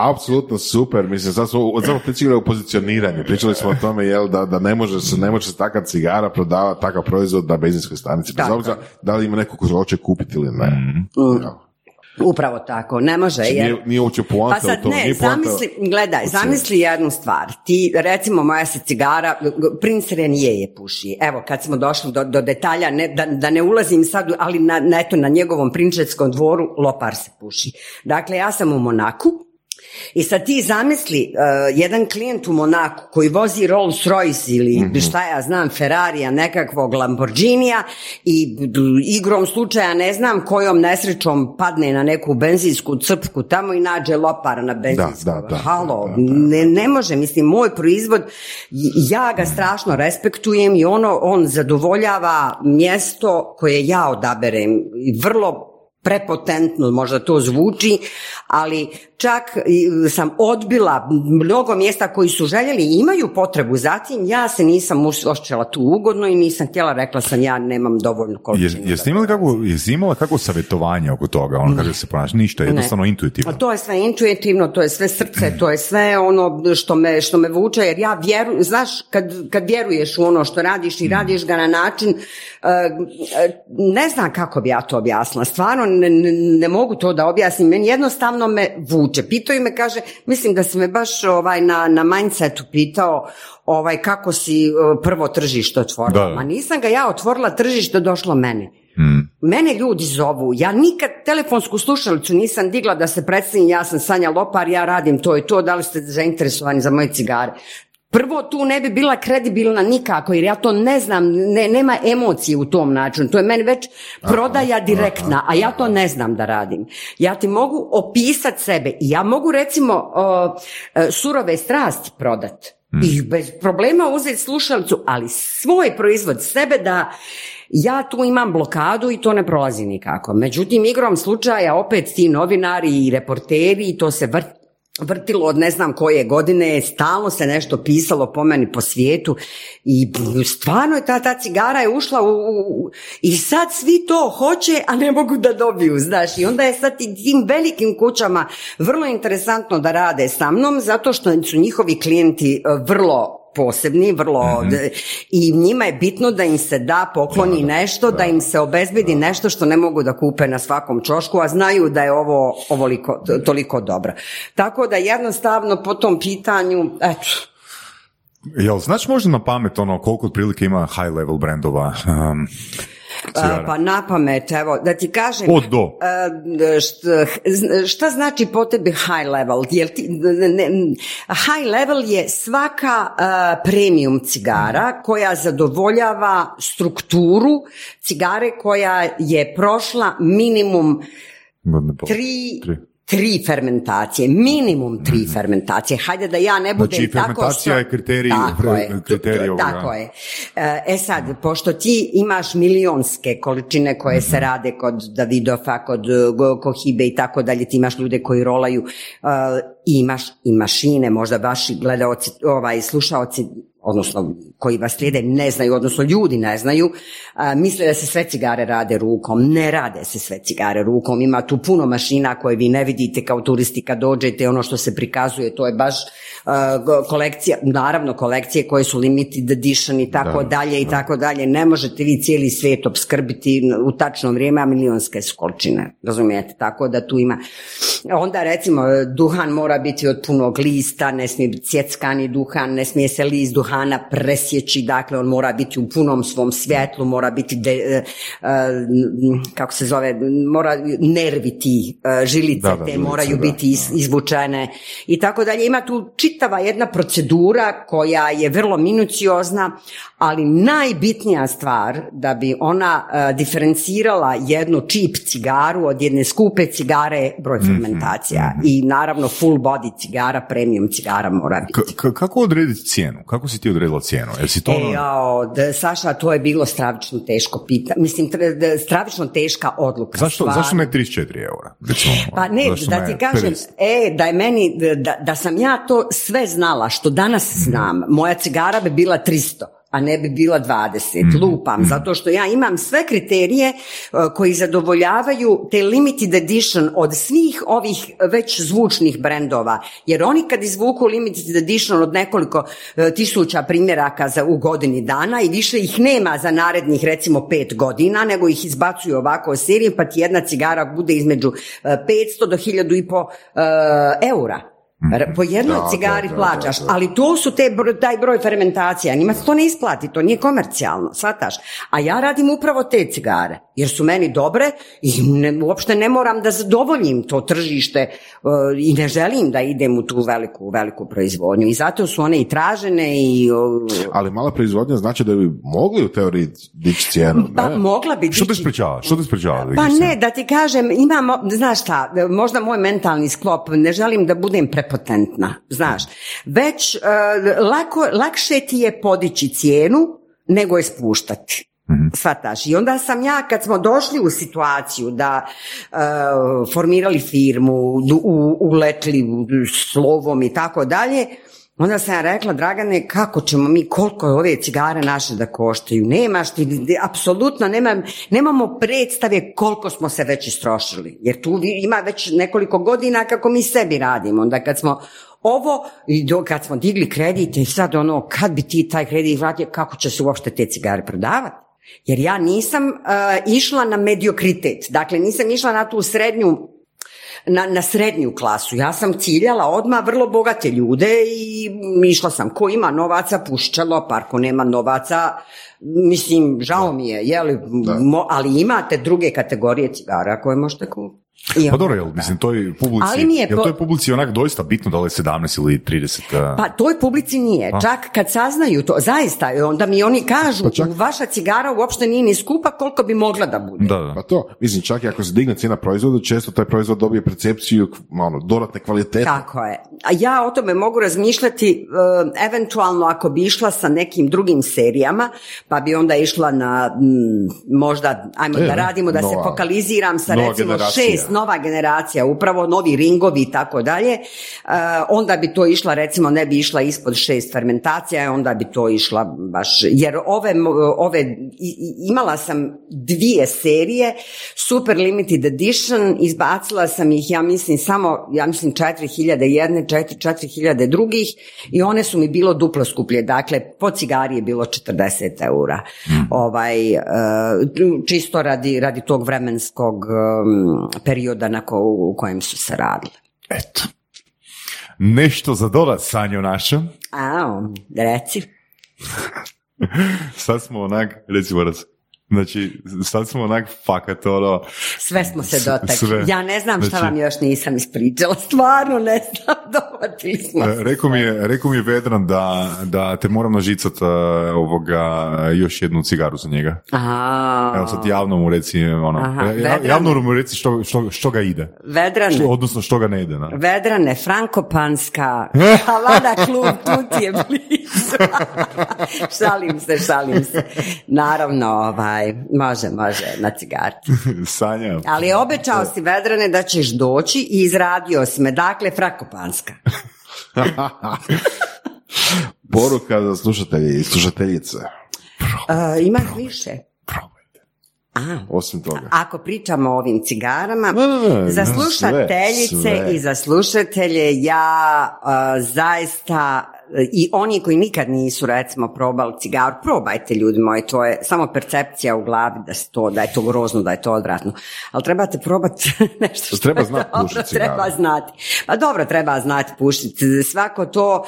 Apsolutno super, mislim, sad smo samo pričali o pozicioniranju, pričali smo o tome jel, da, da ne može se, ne može se takav cigara prodavati, takav proizvod na benzinskoj stanici, bez obzira da li ima neko ko hoće kupiti ili ne. Mm. Upravo tako, ne može. Znači, jer... Nije, uopće pa sad, to. Ne, zamisli, gledaj, zamisli jednu stvar. Ti, recimo, moja se cigara, princ Renier je puši. Evo, kad smo došli do, do detalja, ne, da, da ne ulazim sad, ali na, na, eto, na njegovom prinčetskom dvoru Lopar se puši. Dakle, ja sam u Monaku, i sad ti zamisli uh, jedan klijent u Monaku koji vozi Rolls Royce ili mm šta ja znam Ferrarija nekakvog Lamborghinija i igrom slučaja ne znam kojom nesrećom padne na neku benzinsku crpku tamo i nađe lopara na benzinsku. Da, da, Halo, ne, ne može, mislim, moj proizvod, ja ga strašno respektujem i ono, on zadovoljava mjesto koje ja odaberem i vrlo prepotentno možda to zvuči, ali čak sam odbila mnogo mjesta koji su željeli i imaju potrebu zatim, ja se nisam osjećala tu ugodno i nisam htjela, rekla sam ja nemam dovoljno količinu. Jeste imali kako, jesi imala kako savjetovanje oko toga, ono kako se ponaša, ništa, jednostavno ne. intuitivno? To je sve intuitivno, to je sve srce, to je sve ono što me, što me vuče, jer ja vjerujem, znaš, kad, kad vjeruješ u ono što radiš i mm. radiš ga na način, eh, ne znam kako bi ja to objasnila, stvarno ne, ne mogu to da objasnim, meni jednostavno me vuče. Pitaju me, kaže, mislim da si me baš ovaj, na, na mindsetu pitao ovaj, kako si eh, prvo tržište otvorila. Ma nisam ga ja otvorila, tržište došlo mene. Hmm. Mene ljudi zovu, ja nikad telefonsku slušalicu nisam digla da se predstavim, ja sam Sanja Lopar, ja radim to i to, da li ste zainteresovani za moje cigare. Prvo tu ne bi bila kredibilna nikako jer ja to ne znam, ne, nema emocije u tom načinu. To je meni već prodaja direktna, a ja to ne znam da radim. Ja ti mogu opisati sebe i ja mogu recimo e, surove strasti prodat. Hmm. I bez problema uzeti slušalicu, ali svoj proizvod sebe da ja tu imam blokadu i to ne prolazi nikako. Međutim, igrom slučaja opet ti novinari i reporteri to se vrti vrtilo od ne znam koje godine, stalno se nešto pisalo po meni po svijetu i stvarno je ta, ta cigara je ušla u, i sad svi to hoće, a ne mogu da dobiju, znaš, i onda je sad tim velikim kućama vrlo interesantno da rade sa mnom, zato što su njihovi klijenti e, vrlo posebni, vrlo mhm. i njima je bitno da im se da pokloni nešto, da, im se obezbedi nešto što ne mogu da kupe na svakom čošku, a znaju da je ovo ovoliko, toliko dobro. Tako da jednostavno po tom pitanju, eto, Jel, znači možda na pamet ono koliko otprilike ima high level brendova? Um, pa na pamet, evo, da ti kažem... Od do. Šta, znači po tebi high level? Jel ti, high level je svaka premium cigara koja zadovoljava strukturu cigare koja je prošla minimum tri, tri tri fermentacije, minimum tri mhm. fermentacije. Hajde da ja ne budem znači, tako fermentacija je kriterij, tako je, kriterij Tako je. E sad, pošto ti imaš milionske količine koje se mhm. rade kod Davidofa, kod Kohibe i tako dalje, ti imaš ljude koji rolaju, uh, imaš i mašine, možda vaši gledaoci, ovaj, slušaoci odnosno koji vas slijede ne znaju, odnosno ljudi ne znaju, misle da se sve cigare rade rukom. Ne rade se sve cigare rukom. Ima tu puno mašina koje vi ne vidite kao turisti kad dođete. Ono što se prikazuje, to je baš kolekcija, naravno kolekcije koje su limited edition i tako dalje i tako dalje. Ne možete vi cijeli svijet obskrbiti u tačno vrijeme, a milionske su količine. Razumijete? Tako da tu ima. Onda recimo duhan mora biti od punog lista, ne smije biti cjeckani duhan, ne smije se list duhana presjeći, dakle on mora biti u punom svom svjetlu, mora biti de, e, e, kako se zove, mora nervi ti, e, žilice te moraju biti izvučene i tako dalje. Ima tu čitava jedna procedura koja je vrlo minuciozna, ali najbitnija stvar da bi ona diferencirala jednu čip cigaru od jedne skupe cigare broj mhm, fermentacija mhm. i naravno full body cigara, premium cigara mora biti. kako odrediti cijenu? Kako si ti odredila cijenu? Jesi to e, ono... Saša, to je bilo stravično teško pitanje. Mislim, stravično teška odluka. Zašto, zašto ne 34 eura? pa ne, da ti kažem, e, da je meni, da, da sam ja to sve znala što danas znam, moja cigara bi bila 300 a ne bi bila 20. Mhm. Lupam, mhm. zato što ja imam sve kriterije e, koji zadovoljavaju te limited edition od svih ovih već zvučnih brendova. Jer oni kad izvuku limited edition od nekoliko e, tisuća primjeraka za u godini dana i više ih nema za narednih recimo pet godina, nego ih izbacuju ovako u seriji, pa ti jedna cigara bude između 500 e, do 1500 eura. Mhm. Po jednoj cigari plaćaš, ali to su te, taj broj fermentacija, njima se to ne isplati, to nije komercijalno, shvataš. A ja radim upravo te cigare, jer su meni dobre i uopšte ne moram da zadovoljim to tržište e, i ne želim da idem u tu veliku, veliku proizvodnju. I zato su one i tražene i... ali mala proizvodnja znači da bi mogli u teoriji dići cijenu, Pa mogla bi Što te sprečava? Što te sprečava? Pa ne, da ti kažem, imamo, znaš šta, možda moj mentalni sklop, ne želim da budem pre prepotentna, znaš. Već uh, lako, lakše ti je podići cijenu nego je spuštati. Mhm. Svataš. I onda sam ja, kad smo došli u situaciju da e, formirali firmu, u, uletli slovom i tako dalje, Onda sam ja rekla, Dragane, kako ćemo mi, koliko je ove cigare naše da koštaju? Nemaš ti, apsolutno nema, nemamo predstave koliko smo se već istrošili. Jer tu ima već nekoliko godina kako mi sebi radimo. Onda kad smo ovo, i kad smo digli kredite i sad ono, kad bi ti taj kredit vratio, kako će se uopšte te cigare prodavati? Jer ja nisam uh, išla na mediokritet, dakle nisam išla na tu srednju na, na srednju klasu. Ja sam ciljala odmah vrlo bogate ljude i išla sam. Ko ima novaca pušćalo, par ko nema novaca mislim žao mi je, jeli, ali imate druge kategorije cigara koje možete kupiti. Pa dobro, jel, mislim, toj publici, Ali nije jel toj publici onak doista bitno da li je 17 ili 30? Pa toj publici nije. Čak kad saznaju to, zaista, onda mi oni kažu, pa vaša cigara uopšte nije ni skupa koliko bi mogla da bude. Da, da. Pa to, mislim, čak i ako se digne cijena proizvoda, često taj proizvod dobije percepciju ono, dodatne kvalitete. Tako je. A ja o tome mogu razmišljati uh, eventualno ako bi išla sa nekim drugim serijama, pa bi onda išla na možda, ajmo e, da radimo, da se fokaliziram sa recimo šest nova generacija, upravo novi ringovi i tako dalje, e, onda bi to išla, recimo ne bi išla ispod šest fermentacija, onda bi to išla baš, jer ove, ove imala sam dvije serije, super limited edition, izbacila sam ih, ja mislim, samo, ja mislim, 4000 jedne, 4000 drugih i one su mi bilo duplo skuplje, dakle, po cigari je bilo 40 eura, mm. ovaj, e, čisto radi, radi tog vremenskog perioda perioda na ko, u kojem su se radile. Eto. Nešto za dodat, Sanjo naša? A, reci. Sad smo onak, recimo raz, Znači, sad smo onak fakat ono... Sve smo se dotakli. Ja ne znam šta znači, vam još nisam ispričala. Stvarno ne znam, dovatili smo se. Rekao mi je, rekao mi je Vedran da, da te moram nažicat uh, ovoga, još jednu cigaru za njega. Aha. Evo sad javno mu reci, ono, Aha, javno mu reci što, što, što ga ide. Vedrane. Što, odnosno što ga ne ide. Na. Vedrane, Frankopanska, Havana klub, tu ti je blizu. šalim se, šalim se. Naravno, ovaj, može, može, na cigarci. Sanja. Ali obećao si Vedrane da ćeš doći i izradio si me, dakle, frakopanska. Poruka za slušatelje i slušateljice. Uh, ima više. A, Osim toga. Ako pričamo o ovim cigarama, za slušateljice i za slušatelje ja zaista i oni koji nikad nisu recimo probali cigaru, probajte ljudi moji, to je samo percepcija u glavi da, to, da je to grozno, da je to odvratno. Ali trebate probati nešto što treba znati dobro, treba znati. Pa dobro, treba znati pušiti. Svako to,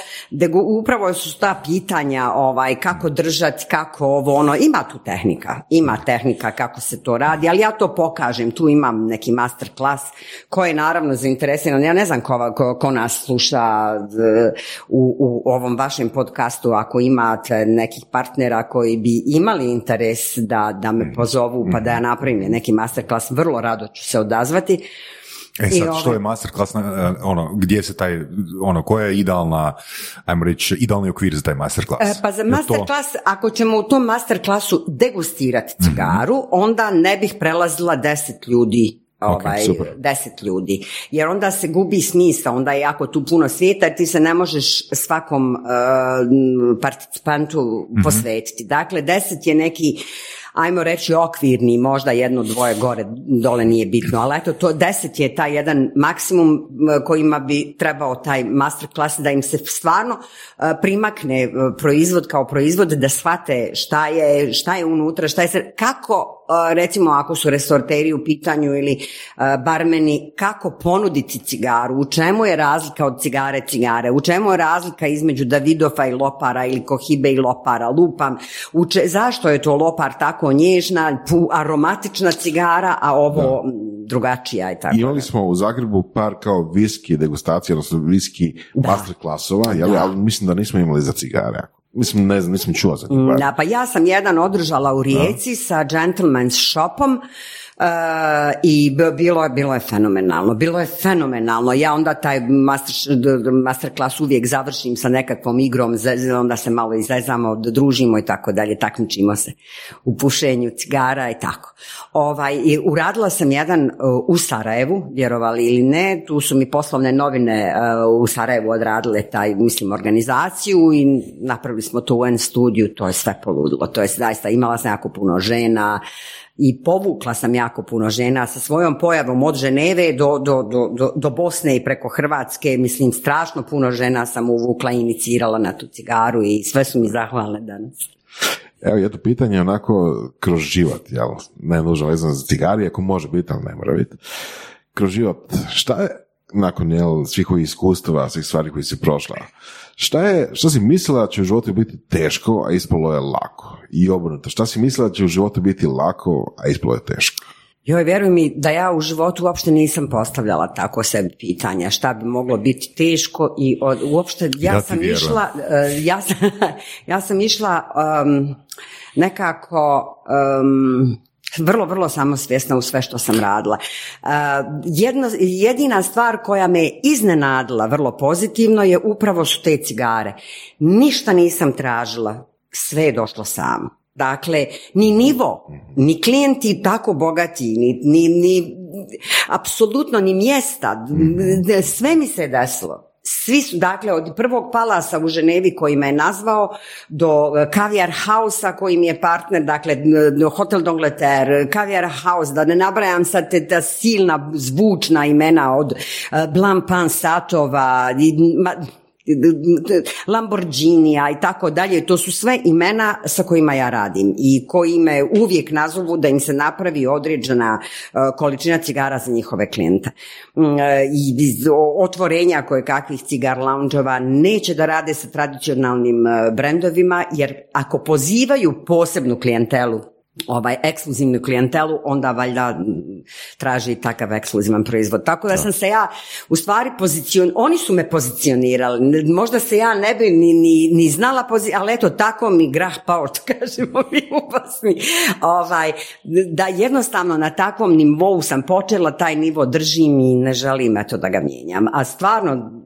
upravo su ta pitanja ovaj, kako držati, kako ovo, ono, ima tu tehnika, ima tehnika kako se to radi, ali ja to pokažem, tu imam neki master klas koji je naravno zainteresiran, ja ne znam ko, ko, ko nas sluša u, u ovom vašem podcastu ako imate nekih partnera koji bi imali interes da, da me pozovu pa da ja napravim neki masterclass, vrlo rado ću se odazvati. E sad, što ovaj- je masterclass, e, ono, gdje se taj, ono, koja je idealna, ajmo reći, idealni okvir za taj masterclass? E, pa za masterclass, to... ako ćemo u tom masterclassu degustirati cigaru, mm-hmm. onda ne bih prelazila deset ljudi ovaj, deset ljudi. Jer onda se gubi smisla, onda je jako tu puno svijeta jer ti se ne možeš svakom uh, participantu mhm. posvetiti. Dakle, deset je neki ajmo reći okvirni, možda jedno, dvoje gore, dole nije bitno, ali eto, to deset je taj jedan maksimum kojima bi trebao taj masterclass da im se stvarno primakne proizvod kao proizvod, da shvate šta je, šta je unutra, šta je kako recimo ako su resorteri u pitanju ili barmeni, kako ponuditi cigaru, u čemu je razlika od cigare cigare, u čemu je razlika između Davidofa i Lopara ili Kohibe i Lopara, lupam, zašto je to Lopar tako nježna, aromatična cigara, a ovo drugačija i tako. Imali smo u Zagrebu par kao viski degustacije, odnosno viski masterclassova, ali mislim da nismo imali za cigare. Mislim, ne znam, nisam čuo za Da, pa ja sam jedan održala u Rijeci sa Gentleman's Shopom, I bilo, bilo je fenomenalno. Bilo je fenomenalno. Ja onda taj master, master klas uvijek završim sa nekakvom igrom, onda se malo izrezamo, družimo i tako dalje, takmičimo se u pušenju cigara i tako. Ovaj, i uradila sam jedan u Sarajevu, vjerovali ili ne, tu su mi poslovne novine u Sarajevu odradile taj, mislim, organizaciju i napravili smo to u N studiju, to je sve poludilo. To je zaista, imala sam jako puno žena, i povukla sam jako puno žena sa svojom pojavom od Ženeve do, do, do, do, Bosne i preko Hrvatske, mislim strašno puno žena sam uvukla i inicirala na tu cigaru i sve su mi zahvalne danas. Evo jedno pitanje onako kroz život, jel? Ne nužno vezano za cigari, ako može biti, ali ne mora biti. Kroz život, šta je nakon jel, svih ovih iskustava, svih stvari koji si prošla, šta je, šta si mislila da će u životu biti teško, a ispalo je lako? I obrnuto, šta si mislila da će u životu biti lako, a ispalo je teško? Joj, vjeruj mi da ja u životu uopšte nisam postavljala tako sebi pitanja šta bi moglo biti teško i uopšte ja, sam išla, uh, ja sam, ja sam išla um, nekako um, vrlo, vrlo samosvjesna u sve što sam radila. Jedno, jedina stvar koja me iznenadila vrlo pozitivno je upravo su te cigare. Ništa nisam tražila, sve je došlo samo. Dakle, ni nivo, ni klijenti tako bogati, ni, ni, ni apsolutno ni mjesta, mhm. sve mi se desilo. Svi su, dakle, od prvog palasa u Ženevi koji me je nazvao, do Caviar House-a koji mi je partner, dakle, Hotel d'Angleterre, Caviar House, da ne nabrajam sad te, ta silna zvučna imena od uh, Blampan satova, Lamborghinija i tako dalje, to su sve imena sa kojima ja radim i koji me uvijek nazovu da im se napravi određena e, količina cigara za njihove klijente. Mm, e, I otvorenja koje kakvih cigar loungeova neće da rade sa tradicionalnim e, brendovima jer ako pozivaju posebnu klijentelu ovaj ekskluzivnu klijentelu, onda valjda traži takav ekskluzivan proizvod. Tako da sam se ja u stvari pozicion, oni su me pozicionirali. Možda se ja ne bi ni, ni, ni znala pozi... ali eto tako mi grah pao, kažemo mi upasni. Ovaj, da jednostavno na takvom nivou sam počela, taj nivo držim i ne želim eto da ga mijenjam. A stvarno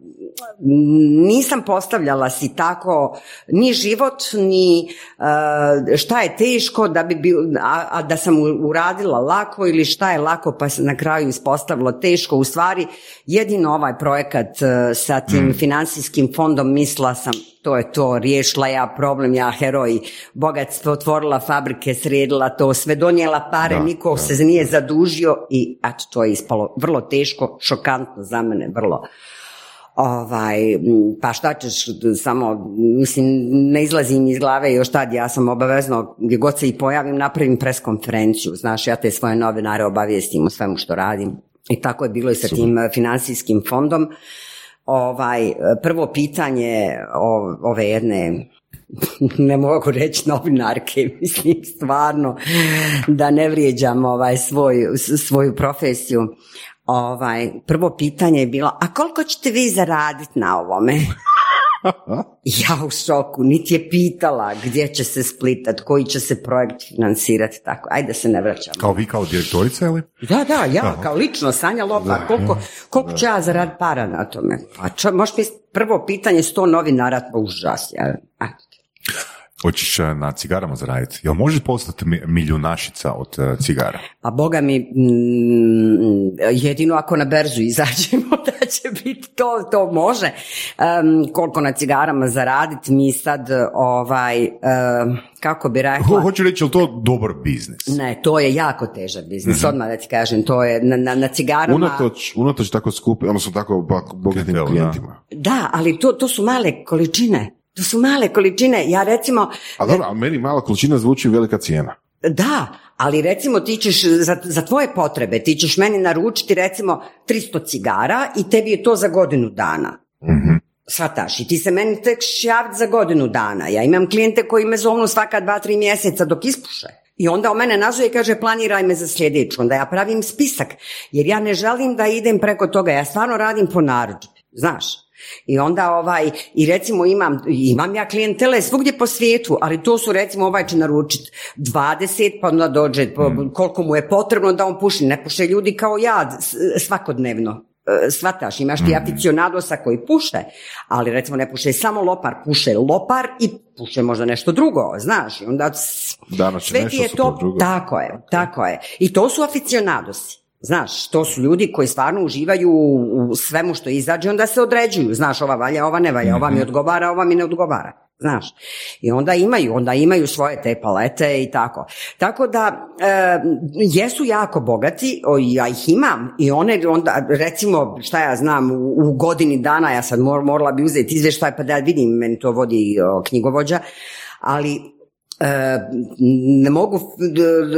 nisam postavljala si tako ni život, ni uh, šta je teško da bi bil, a, da sam uradila lako ili šta je lako pa se na kraju ispostavilo teško. U stvari jedino ovaj projekat uh, sa tim mm. financijskim fondom mislila sam to je to, riješila ja problem, ja heroj, bogatstvo, otvorila fabrike, sredila to, sve donijela pare, niko se nije zadužio i eto, to je ispalo vrlo teško, šokantno za mene, vrlo ovaj, pa šta ćeš, samo, mislim, ne izlazim iz glave još tad, ja sam obavezno, gdje god se i pojavim, napravim preskonferenciju, znaš, ja te svoje novinare obavijestim o svemu što radim. I tako je bilo i sa tim eh, financijskim fondom. Ovaj, prvo pitanje ove jedne ne mogu reći novinarke, mislim stvarno da ne vrijeđam ovaj svoj, svoju profesiju, ovaj, prvo pitanje je bilo, a koliko ćete vi zaraditi na ovome? ja u šoku, niti je pitala gdje će se splitat, koji će se projekt financirati, tako, ajde se ne vraćamo. Kao vi kao direktorica ili? Da, da, ja kao lično, Sanja Lopa, koliko, koliko ću ja zaraditi para na tome? Pa čo, možeš mi prvo pitanje sto novinara, pa užas, ja, ajde. Hoćeš e, na cigarama zaraditi? Jel možeš postati miljunašica od e, cigara? Pa boga mi, mm, jedino ako na berzu izađemo da će biti to, to može. koliko na cigarama zaraditi, mi sad ovaj, kako bi rekla... hoću reći, je to dobar biznis? Ne, to je jako težak biznis, mm odmah da ti kažem, to je na, na, na cigarama... Unatoč, unatoč tako skupi, odnosno tako bogatim klijentima. Da, ali to, to su male količine. To su male količine. Ja recimo... A dobro, a meni mala količina zvuči velika cijena. Da, ali recimo ti ćeš za, za tvoje potrebe, ti ćeš meni naručiti recimo 300 cigara i tebi je to za godinu dana. Mm-hmm. Svataš, i ti se meni tek javiti za godinu dana. Ja imam klijente koji me zovnu svaka dva, tri mjeseca dok ispuše. I onda o mene nazove i kaže planiraj me za sljedeću. Onda ja pravim spisak, jer ja ne želim da idem preko toga. Ja stvarno radim po narudžbi, znaš. I onda ovaj, i recimo imam, imam ja klijentele svugdje po svijetu, ali to su recimo ovaj će naručiti 20, pa onda dođe mm. koliko mu je potrebno da on puši. Ne puše ljudi kao ja svakodnevno. E, svataš, imaš ti mm. aficionadosa koji puše, ali recimo ne puše samo lopar, puše lopar i puše možda nešto drugo, znaš, i onda sve ti je to, drugo. tako je, tako je. I to su aficionadosi. Znaš, to su ljudi koji stvarno uživaju u svemu što izađe, onda se određuju. Znaš, ova valja, ova ne valja, ova mi mhm. odgovara, ova mi ne odgovara. Znaš, i onda imaju, onda imaju svoje te palete i tako. Tako da, e, jesu jako bogati, o, ja ih imam i one onda, recimo, šta ja znam, u, godini dana, ja sad mor, morala bi uzeti izvještaj pa da vidim, meni to vodi knjigovođa, ali ne mogu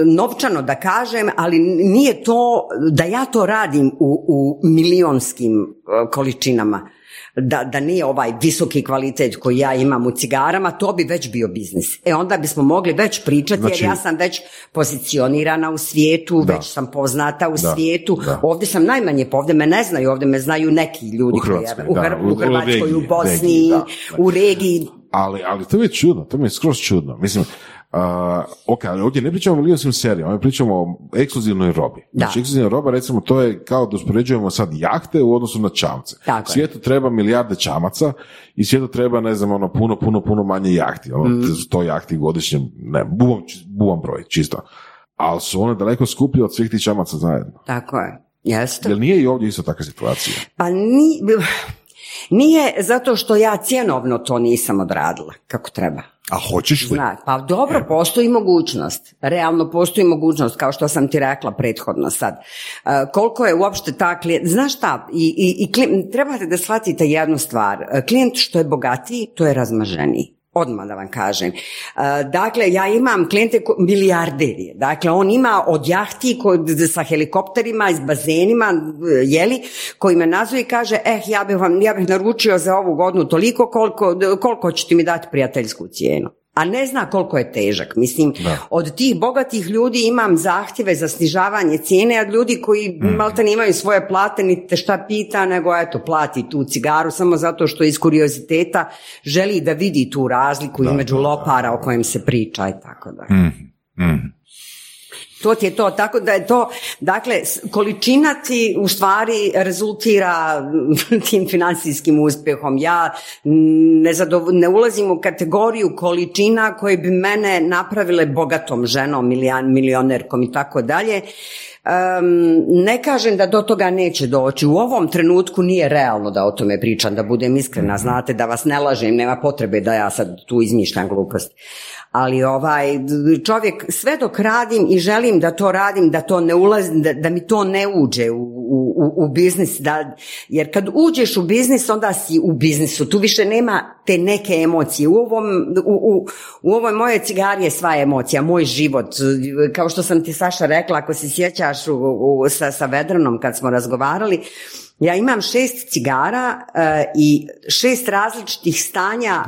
novčano da kažem, ali nije to da ja to radim u, u milionskim e, količinama. Da, da nije ovaj visoki kvalitet koji ja imam u cigarama, to bi već bio biznis. E onda bismo mogli već pričati jer znači- ja sam već pozicionirana u svijetu, već sam poznata u svijetu. Ovdje sam najmanje, ovdje me ne znaju, ovdje me znaju neki ljudi u, Hrvatskoj, u, u, Hrvatskoj, u Bosni, u regiji ali, ali to je čudno, to mi je skroz čudno. Mislim, Uh, ok, ali ovdje ne pričamo o milionskim serijama, ovdje pričamo o ekskluzivnoj robi. Da. Znači, ekskluzivna roba, recimo, to je kao da uspoređujemo sad jahte u odnosu na čamce. Tako svijetu treba milijarde čamaca i svijetu treba, ne znam, ono, puno, puno, puno manje jahti. Ono, mm. sto jahti godišnje, ne, buvom, buvom broj, čisto. Ali su one daleko skuplje od svih tih čamaca zajedno. Tako je. Jeste. Jel nije i ovdje isto takva situacija? Pa ni, nije zato što ja cjenovno to nisam odradila kako treba. A hoćeš li? Zna, pa dobro, postoji mogućnost. Realno postoji mogućnost, kao što sam ti rekla prethodno sad. E, koliko je uopšte ta klijent... Znaš šta, i, i, i trebate da shvatite jednu stvar. E, klijent što je bogatiji, to je razmaženiji odmah da vam kažem. E, dakle, ja imam klijente milijarderije. Dakle, on ima od jahti sa helikopterima, iz bazenima, jeli, koji me nazove i kaže, eh, ja bih vam, ja bih naručio za ovu godinu toliko koliko, koliko ćete mi dati prijateljsku cijenu a ne zna koliko je težak. Mislim, od tih bogatih ljudi imam zahtjeve za snižavanje cijene, a ljudi koji mm. malte imaju svoje plate, niti šta pita, nego eto, plati tu cigaru samo zato što iz kurioziteta želi da vidi tu razliku između lopara o kojem se priča i tako da. Mm. Mm. To ti je to, tako da je to, dakle, količina ti u stvari rezultira tim financijskim uspjehom. Ja ne, ne ulazim u kategoriju količina koje bi mene napravile bogatom ženom, milionerkom i tako dalje. ne kažem da do toga neće doći. U ovom trenutku nije realno da o tome pričam, da budem iskrena. Mhm. Znate da vas ne lažem, nema potrebe da ja sad tu izmišljam gluposti ali ovaj čovjek sve dok radim i želim da to radim, da to ne ulazi, da, da mi to ne uđe u, u, u biznis, da, jer kad uđeš u biznis onda si u biznisu, tu više nema te neke emocije. U, ovom, u, u, u ovoj moje cigari je sva emocija, moj život. Kao što sam ti Saša rekla, ako se sjećaš u, sa, sa Vedranom kad smo razgovarali, ja imam šest cigara e, i šest različitih stanja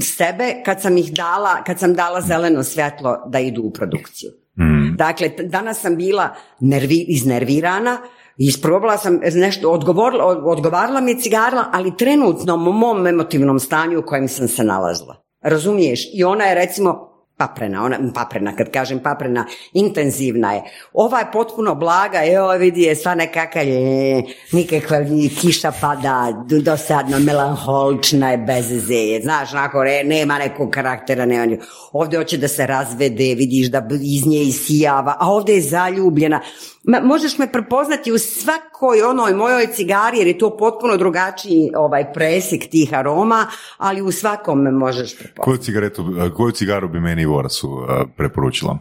sebe kad sam ih dala, kad sam dala zeleno svjetlo da idu u produkciju. Mm. Dakle, danas sam bila nervi, iznervirana, isprobala sam nešto, odgovorila, odgovarala mi cigara, ali trenutno u mom emotivnom stanju u kojem sam se nalazila. Razumiješ? I ona je recimo paprena, ona, paprena, kad kažem paprena, intenzivna je. Ova je potpuno blaga, evo vidi je sva nekakva je, nikakva kiša pada, dosadno, melanholična je, bez zeje, znaš, onako, nema nekog karaktera, nema, ovdje hoće da se razvede, vidiš da iz nje isijava, a ovdje je zaljubljena. Ma, možeš me prepoznati u svakoj onoj mojoj cigari, jer je to potpuno drugačiji ovaj presik tih aroma, ali u svakom me možeš prepoznati. Koju, cigaretu, koju cigaru bi meni Vorasu uh, preporučila?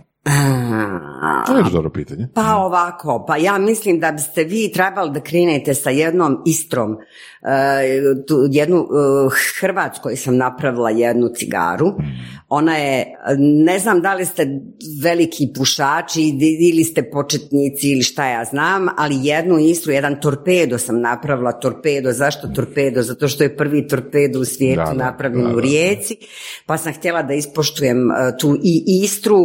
To je dobro pitanje. Pa ovako, pa ja mislim da biste vi trebali da krenete sa jednom istrom, uh, jednu uh, Hrvatskoj sam napravila jednu cigaru. Ona je, ne znam da li ste veliki pušači ili ste početnici ili šta ja znam, ali jednu istru, jedan torpedo sam napravila, torpedo, zašto torpedo? Zato što je prvi torpedo u svijetu napravljen u Rijeci, pa sam htjela da ispoštujem uh, tu i istru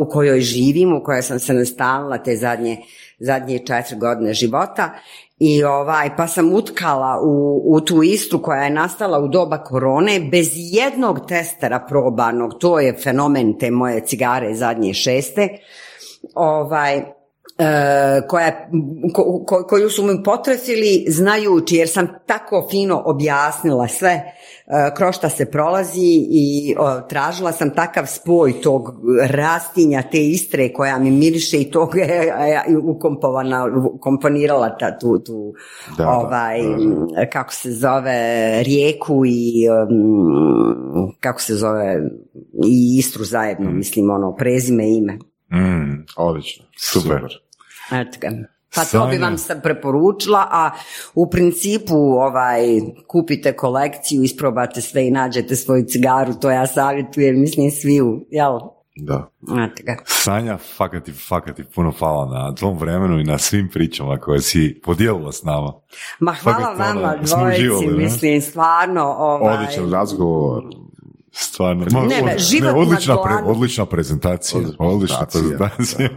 u kojoj živim, u kojoj sam se nastavila te zadnje, zadnje četiri godine života. I ovaj, pa sam utkala u, u tu istru koja je nastala u doba korone bez jednog testera probanog, to je fenomen te moje cigare zadnje šeste, ovaj, E, koja, ko, koju su mi potresili znajući jer sam tako fino objasnila sve kroz šta se prolazi i tražila sam takav spoj tog rastinja te istre koja mi miriše i tog je ukomponirala ta, tu, tu ovaj, kako se zove rijeku i kako se zove i istru zajedno, mm. mislim ono prezime ime. Mm, odlično, super. Pa to bi vam se preporučila, a u principu ovaj, kupite kolekciju, isprobate sve i nađete svoju cigaru, to ja savjetujem, mislim sviju, jel? Da. Sanja, fakat ti, fakat ti puno hvala na tom vremenu i na svim pričama koje si podijelila s nama. Ma hvala vama dvojici, mislim, stvarno. Ovaj... Odličan razgovor. Stvarno. Ne, ne, život ne, odlična, pre, odlična prezentacija. Odlična prezentacija.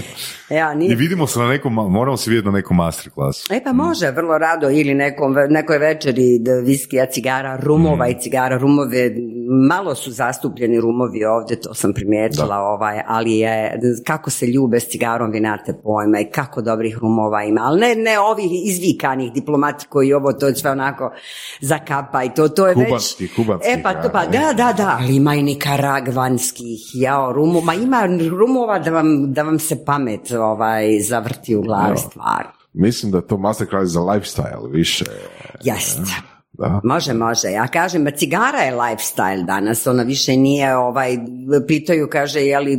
ja, nije... I vidimo se na nekom, moramo se vidjeti na nekom masterclassu. E pa može, vrlo rado, ili nekom, nekoj večeri viskija, cigara, rumova mm. i cigara, rumove, malo su zastupljeni rumovi ovdje, to sam primijetila, ovaj, ali je, kako se ljube s cigarom, vi nemate pojma i kako dobrih rumova ima, ali ne, ne ovih izvikanih diplomati koji ovo, to je sve onako zakapa i to, to je kubanski, već... Kubanski, e pa, to, pa da, da, da, ali ima i nikaragvanskih, jao, rumu, ma ima rumova da vam, da vam se pamet ovaj, zavrti u glavi stvar. Mislim da to masterclass za lifestyle više. Jeste. Da. Može, može. Ja kažem, cigara je lifestyle danas, ona više nije, ovaj, pitaju, kaže, je li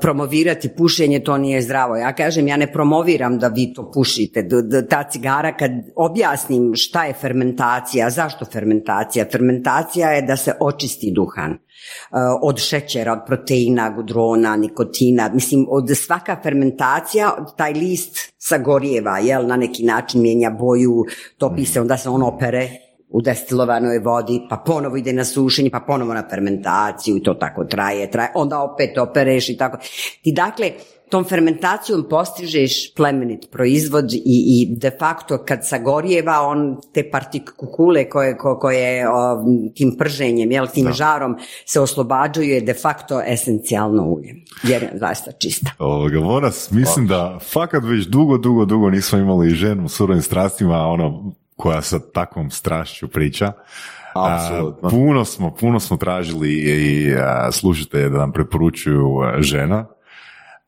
promovirati pušenje, to nije zdravo. Ja kažem, ja ne promoviram da vi to pušite. Ta cigara, kad objasnim šta je fermentacija, zašto fermentacija? Fermentacija je da se očisti duhan od šećera, od proteina, gudrona, nikotina. Mislim, od svaka fermentacija, taj list sagorijeva, jel, na neki način mijenja boju, topi se, onda se on opere u destilovanoj vodi, pa ponovo ide na sušenje, pa ponovo na fermentaciju i to tako traje, traje, onda opet opereš i tako. Ti dakle, tom fermentacijom postižeš plemenit proizvod i, i de facto kad sagorijeva on te partikule koje, koje o, tim prženjem, jel, tim žarom se oslobađaju je de facto esencijalno ulje. Jer je zaista čista. Ovoga, Moras, mislim da fakat već dugo, dugo, dugo nismo imali ženu u surovim strastima, ono, koja sa takvom strašću priča. Apsolutno. puno smo, puno smo tražili i slušajte da nam preporučuju žena.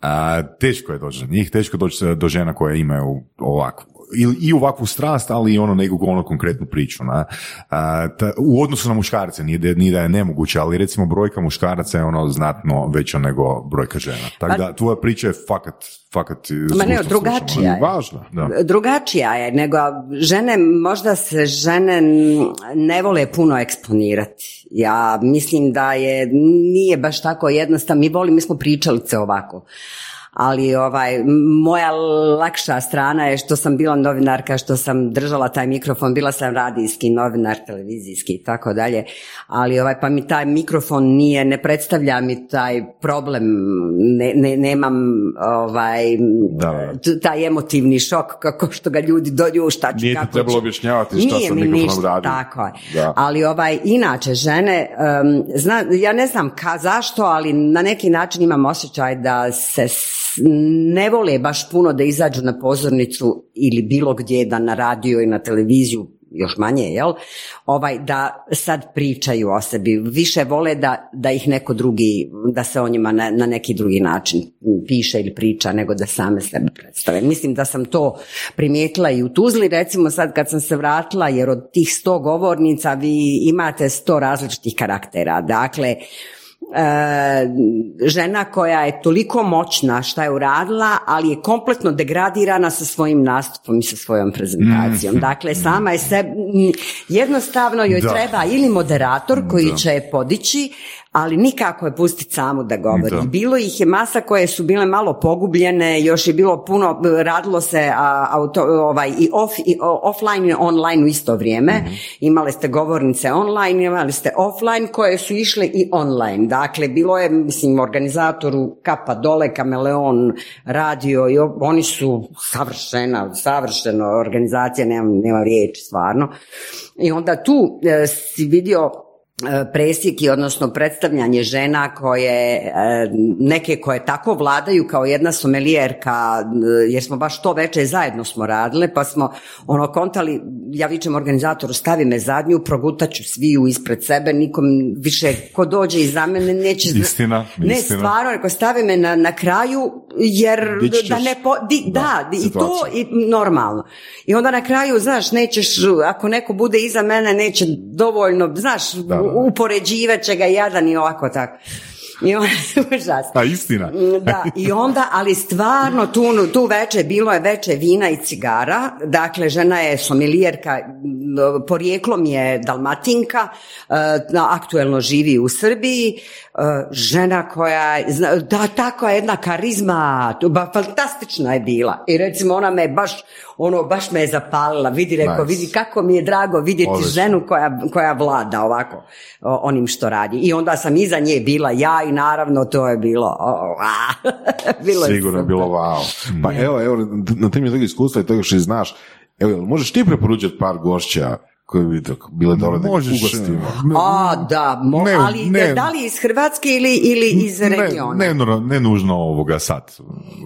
A, teško je doći do njih, teško je doći do žena koje imaju ovakvu i, i ovakvu strast, ali i ono nekog ono konkretnu priču. Na. u odnosu na muškarce, nije da, nije da je nemoguće, ali recimo brojka muškaraca je ono znatno veća nego brojka žena. Tako da tvoja priča je fakat, fakat Ma ne, drugačija je. Važna, da. Drugačija je, nego žene, možda se žene ne vole puno eksponirati. Ja mislim da je, nije baš tako jednostavno, mi volimo, mi smo pričalice ovako ali ovaj, moja lakša strana je što sam bila novinarka, što sam držala taj mikrofon, bila sam radijski novinar, televizijski i tako dalje, ali ovaj, pa mi taj mikrofon nije, ne predstavlja mi taj problem, ne, ne nemam ovaj, taj emotivni šok kako što ga ljudi dođu, šta ću, Nije kako ti trebalo objašnjavati šta nije sam mikrofonom radi. Tako je. Ali ovaj, inače, žene, zna, ja ne znam ka, zašto, ali na neki način imam osjećaj da se ne vole baš puno da izađu na pozornicu ili bilo gdje da na radio i na televiziju još manje, jel? Ovaj, da sad pričaju o sebi. Više vole da, da ih neko drugi, da se o njima na, na neki drugi način piše ili priča, nego da same sebe predstave. Mislim da sam to primijetila i u Tuzli, recimo sad kad sam se vratila, jer od tih sto govornica vi imate sto različitih karaktera. Dakle, žena koja je toliko moćna šta je uradila, ali je kompletno degradirana sa svojim nastupom i sa svojom prezentacijom. Mm. Dakle, sama je se, jednostavno joj treba ili moderator koji će je podići, ali nikako je pustiti samu da govori. Bilo ih je masa koje su bile malo pogubljene, još je bilo puno, radilo se auto, ovaj, i, off, i offline i online u isto vrijeme. mm Imali ste govornice online, imali ste offline koje su išle i online. Dakle, bilo je, mislim, organizatoru kapa dole, kameleon, radio i oni su savršena, savršena organizacija, nema, nema riječi stvarno. I onda tu e, si vidio presjeki, odnosno predstavljanje žena koje, e, neke koje tako vladaju kao jedna somelijerka, e, jer smo baš to veče zajedno smo radile, pa smo ono kontali, ja vičem organizatoru, stavi me zadnju, progutaću sviju ispred sebe, nikom više ko dođe iza mene neće... Istina, ne, stvarno, ako stavi me na, na kraju, jer da ne... Po, da, i to i normalno. I onda na kraju, znaš, nećeš, ako neko bude iza mene, neće dovoljno, znaš, da, upoređivat će ga jadan i ovako tako. I on, A istina. Da, i onda, ali stvarno tu, tu veče bilo je veče vina i cigara, dakle žena je somilijerka, porijeklom je dalmatinka, e, aktuelno živi u Srbiji, žena koja, da, takva jedna karizma, ba, fantastična je bila. I recimo ona me baš, ono, baš me je zapalila, vidi, rekao, vidi kako mi je drago vidjeti ženu koja, koja vlada ovako onim što radi. I onda sam iza nje bila ja i naravno to je bilo, bilo Sigurno je bilo wow. Pa evo, evo, na temelju tog iskustva i toga što znaš, evo, možeš ti preporučiti par gošća koji bi tako bile dobro da A, da, mo, ali ne, da li iz Hrvatske ili, ili iz regiona? Ne, ne, ne nužno ovoga sad,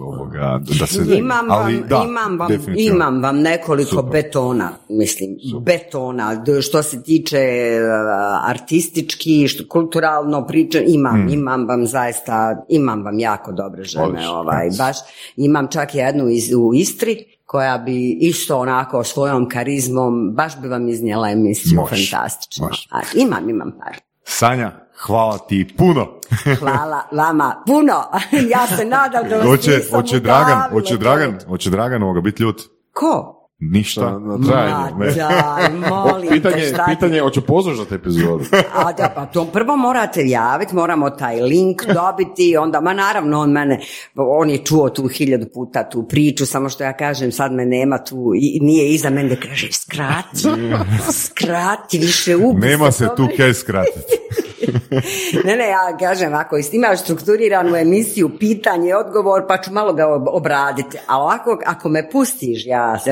ovoga, da se... Imam vam, ali, da, imam vam, imam vam nekoliko betona, mislim, betona, što se tiče uh, artistički, što, kulturalno priča, imam, hmm. imam vam zaista, imam vam jako dobre žene, ovaj, baš, imam čak jednu iz, u Istri, koja bi isto onako svojom karizmom, baš bi vam iznijela emisiju fantastično. A, imam, imam par. Sanja, hvala ti puno. hvala vama puno. ja se nadam da vas oće, oće Dragan, oće Dragan, oće Dragan ovoga biti ljut. Ko? Ništa. Na, na molim pitanje, te, pitanje je, hoće poslušati epizodu? A da, pa to prvo morate javiti, moramo taj link dobiti, onda, ma naravno on mene, on je čuo tu hiljadu puta tu priču, samo što ja kažem, sad me nema tu, i nije iza mene da kaže, skrati, skrati, više ubi Nema se, tu kaj skratiti. ne, ne, ja kažem, ako imaš strukturiranu emisiju, pitanje, odgovor, pa ću malo ga obraditi. A ovako, ako me pustiš, ja se